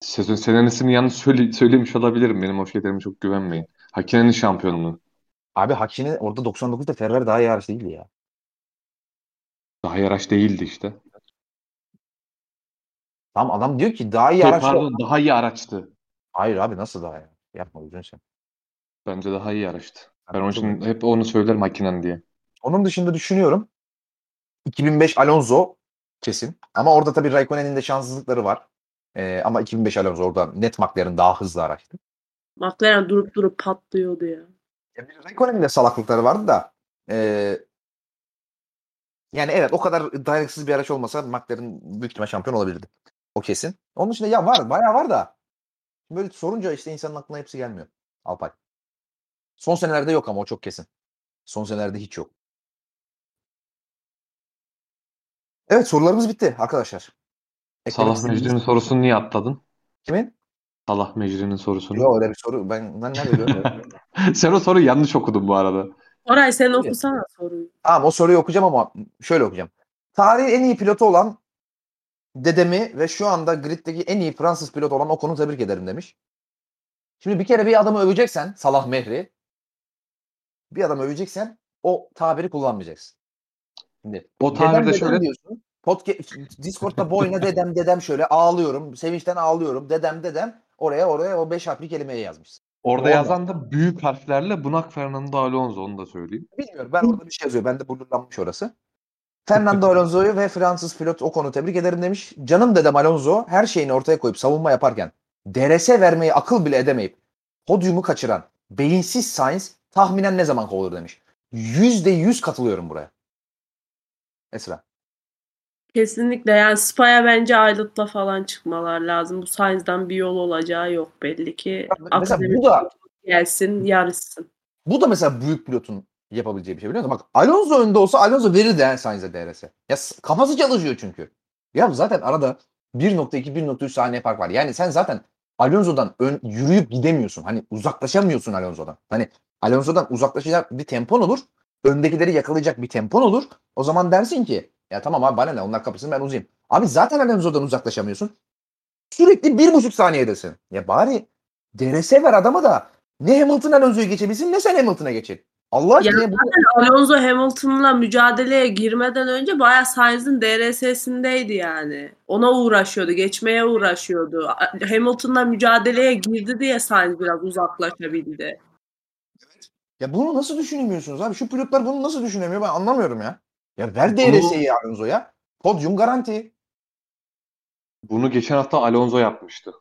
Sezon senenisini yanlış söyle, söylemiş olabilirim. Benim o şeylerime çok güvenmeyin. Hakinen'in şampiyonluğu.
Abi Hakkinen orada 99'da Ferrari daha iyi araç değildi ya.
Daha yaraş değildi işte.
Tamam adam diyor ki daha iyi
Şey,
araç.
pardon daha iyi araçtı.
Hayır abi nasıl daha iyi? Yapma gözünü sen.
Bence daha iyi araçtı. Ben onun için hep onu söylerim Hakinen diye.
Onun dışında düşünüyorum. 2005 Alonso kesin. Ama orada tabii Raikkonen'in de şanssızlıkları var. Ee, ama 2005 Alonso orada net McLaren daha hızlı araçtı.
McLaren durup durup patlıyordu ya.
Ya Raikkonen'in de salaklıkları vardı da ee, yani evet o kadar dayanıksız bir araç olmasa McLaren büyük ihtimal şampiyon olabilirdi. O kesin. Onun dışında ya var bayağı var da böyle sorunca işte insanın aklına hepsi gelmiyor. Alpay. Son senelerde yok ama o çok kesin. Son senelerde hiç yok. Evet sorularımız bitti arkadaşlar. Eklemek
Salah Mecri'nin sorusunu niye atladın?
Kimin?
Salah Mecri'nin sorusunu.
Yok öyle bir soru. Ben, ben nerede görmüyorum. (laughs)
Sen o soruyu yanlış okudun bu arada.
Oray sen okusana soruyu.
tamam o soruyu okuyacağım ama şöyle okuyacağım. Tarihin en iyi pilotu olan dedemi ve şu anda griddeki en iyi Fransız pilot olan Ocon'u tebrik ederim demiş. Şimdi bir kere bir adamı öveceksen Salah Mehri bir adamı öveceksen o tabiri kullanmayacaksın. Şimdi
O
dedem
şöyle
diyorsun. Podcast, Discord'da boyuna dedem dedem şöyle ağlıyorum. Sevinçten ağlıyorum. Dedem dedem oraya oraya o beş harfli kelimeyi yazmışsın.
orada
Olmaz.
yazan da büyük harflerle Bunak Fernando Alonso onu da söyleyeyim.
Bilmiyorum. Ben orada bir şey yazıyor. Bende blurlanmış orası. Fernando Alonso'yu ve Fransız pilot Ocon'u tebrik ederim demiş. Canım dedem Alonso her şeyini ortaya koyup savunma yaparken DRS vermeyi akıl bile edemeyip podyumu kaçıran beyinsiz Sainz tahminen ne zaman kovulur demiş. Yüzde yüz katılıyorum buraya. Esra.
Kesinlikle yani Spa'ya bence Aylıt'la falan çıkmalar lazım. Bu Sainz'dan bir yol olacağı yok belli ki.
Mesela bu da
gelsin yarışsın.
bu da mesela büyük pilotun yapabileceği bir şey biliyor musun? Bak Alonso önde olsa Alonso verir de Sainz'e DRS. Ya kafası çalışıyor çünkü. Ya zaten arada 1.2 1.3 saniye fark var. Yani sen zaten Alonso'dan ön, yürüyüp gidemiyorsun. Hani uzaklaşamıyorsun Alonso'dan. Hani Alonso'dan uzaklaşacak bir tempon olur. Öndekileri yakalayacak bir tempon olur. O zaman dersin ki ya tamam abi bana ne onlar kapısın ben uzayım. Abi zaten Alonso'dan uzaklaşamıyorsun. Sürekli bir buçuk saniyedesin. Ya bari DRS ver adama da ne Hamilton Alonso'yu geçebilsin ne sen Hamilton'a geçin. Allah aşkına bu
Alonso Hamilton'la mücadeleye girmeden önce bayağı Sainz'in DRS'sindeydi yani. Ona uğraşıyordu, geçmeye uğraşıyordu. Hamilton'la mücadeleye girdi diye Sainz biraz uzaklaşabildi.
Ya bunu nasıl düşünemiyorsunuz abi? Şu pilotlar bunu nasıl düşünemiyor ben anlamıyorum ya. Ya ver DRS'yi Alonso'ya. Podyum garanti.
Bunu geçen hafta Alonso yapmıştı.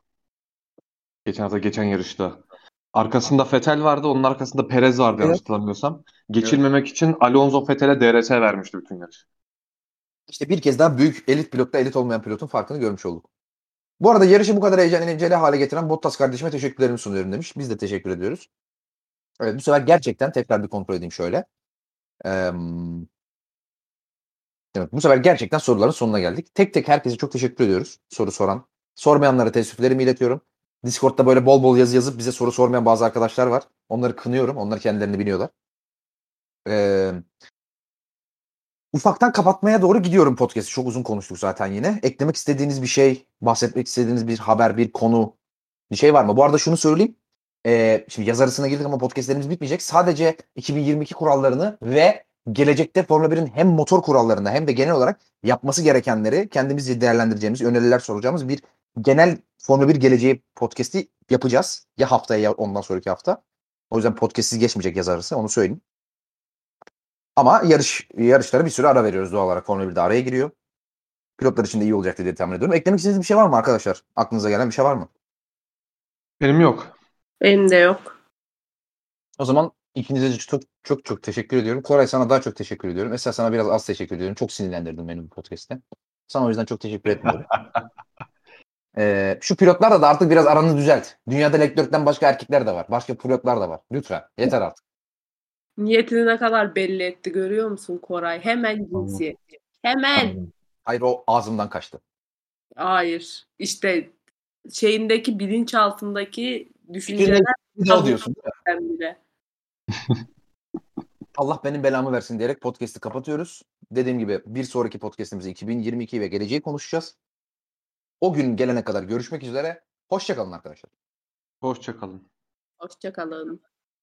Geçen hafta geçen yarışta. Arkasında Vettel vardı, onun arkasında Perez vardı yanlış
Evet.
hatırlamıyorsam. Geçilmemek için Alonso Vettel'e DRS vermişti bütün yarış.
İşte bir kez daha büyük elit pilotla elit olmayan pilotun farkını görmüş olduk. Bu arada yarışı bu kadar heyecan eğlenceli hale getiren Bottas kardeşime teşekkürlerimi sunuyorum demiş. Biz de teşekkür ediyoruz. Evet bu sefer gerçekten tekrar bir kontrol edeyim şöyle. Eee, evet bu sefer gerçekten soruların sonuna geldik. Tek tek herkese çok teşekkür ediyoruz. Soru soran. Sormayanlara teessüflerimi iletiyorum. Discord'da böyle bol bol yazı yazıp bize soru sormayan bazı arkadaşlar var. Onları kınıyorum. Onlar kendilerini biliyorlar. Eee Ufaktan kapatmaya doğru gidiyorum podcast'i. Çok uzun konuştuk zaten yine. Eklemek istediğiniz bir şey, bahsetmek istediğiniz bir haber, bir konu, bir şey var mı? Bu arada şunu söyleyeyim. Ee, şimdi yaz arasına girdik ama podcastlerimiz bitmeyecek. Sadece 2022 kurallarını ve gelecekte Formula 1'in hem motor kurallarını hem de genel olarak yapması gerekenleri kendimiz değerlendireceğimiz, öneriler soracağımız bir genel Formula 1 geleceği podcast'i yapacağız. Ya haftaya ya ondan sonraki hafta. O yüzden podcast'siz geçmeyecek yaz arası onu söyleyeyim. Ama yarış yarışlara bir süre ara veriyoruz doğal olarak. Formula 1'de araya giriyor. Pilotlar için de iyi olacak diye tahmin ediyorum. Eklemek istediğiniz bir şey var mı arkadaşlar? Aklınıza gelen bir şey var mı?
Benim yok.
Benim de yok.
O zaman ikinize de çok çok çok teşekkür ediyorum. Koray sana daha çok teşekkür ediyorum. Esra sana biraz az teşekkür ediyorum. Çok sinirlendirdin beni bu podcast'te. Sana o yüzden çok teşekkür etmiyorum. (laughs) Ee, şu pilotlarla da artık biraz aranı düzelt. Dünyada Leclerc'ten başka erkekler de var. Başka pilotlar da var. Lütfen. Yeter artık.
Niyetini ne kadar belli etti görüyor musun Koray? Hemen cinsiyet. Hemen.
Hayır o ağzımdan kaçtı.
Hayır. İşte şeyindeki bilinçaltındaki düşünceler
Bir diyorsun. değil mi?
bile. (laughs)
Allah benim belamı versin diyerek podcast'i kapatıyoruz. Dediğim gibi bir sonraki podcast'imizi 2022 ve geleceği konuşacağız. O gün gelene kadar görüşmek üzere. Hoşçakalın arkadaşlar.
Hoşça kalın.
Hoşçakalın.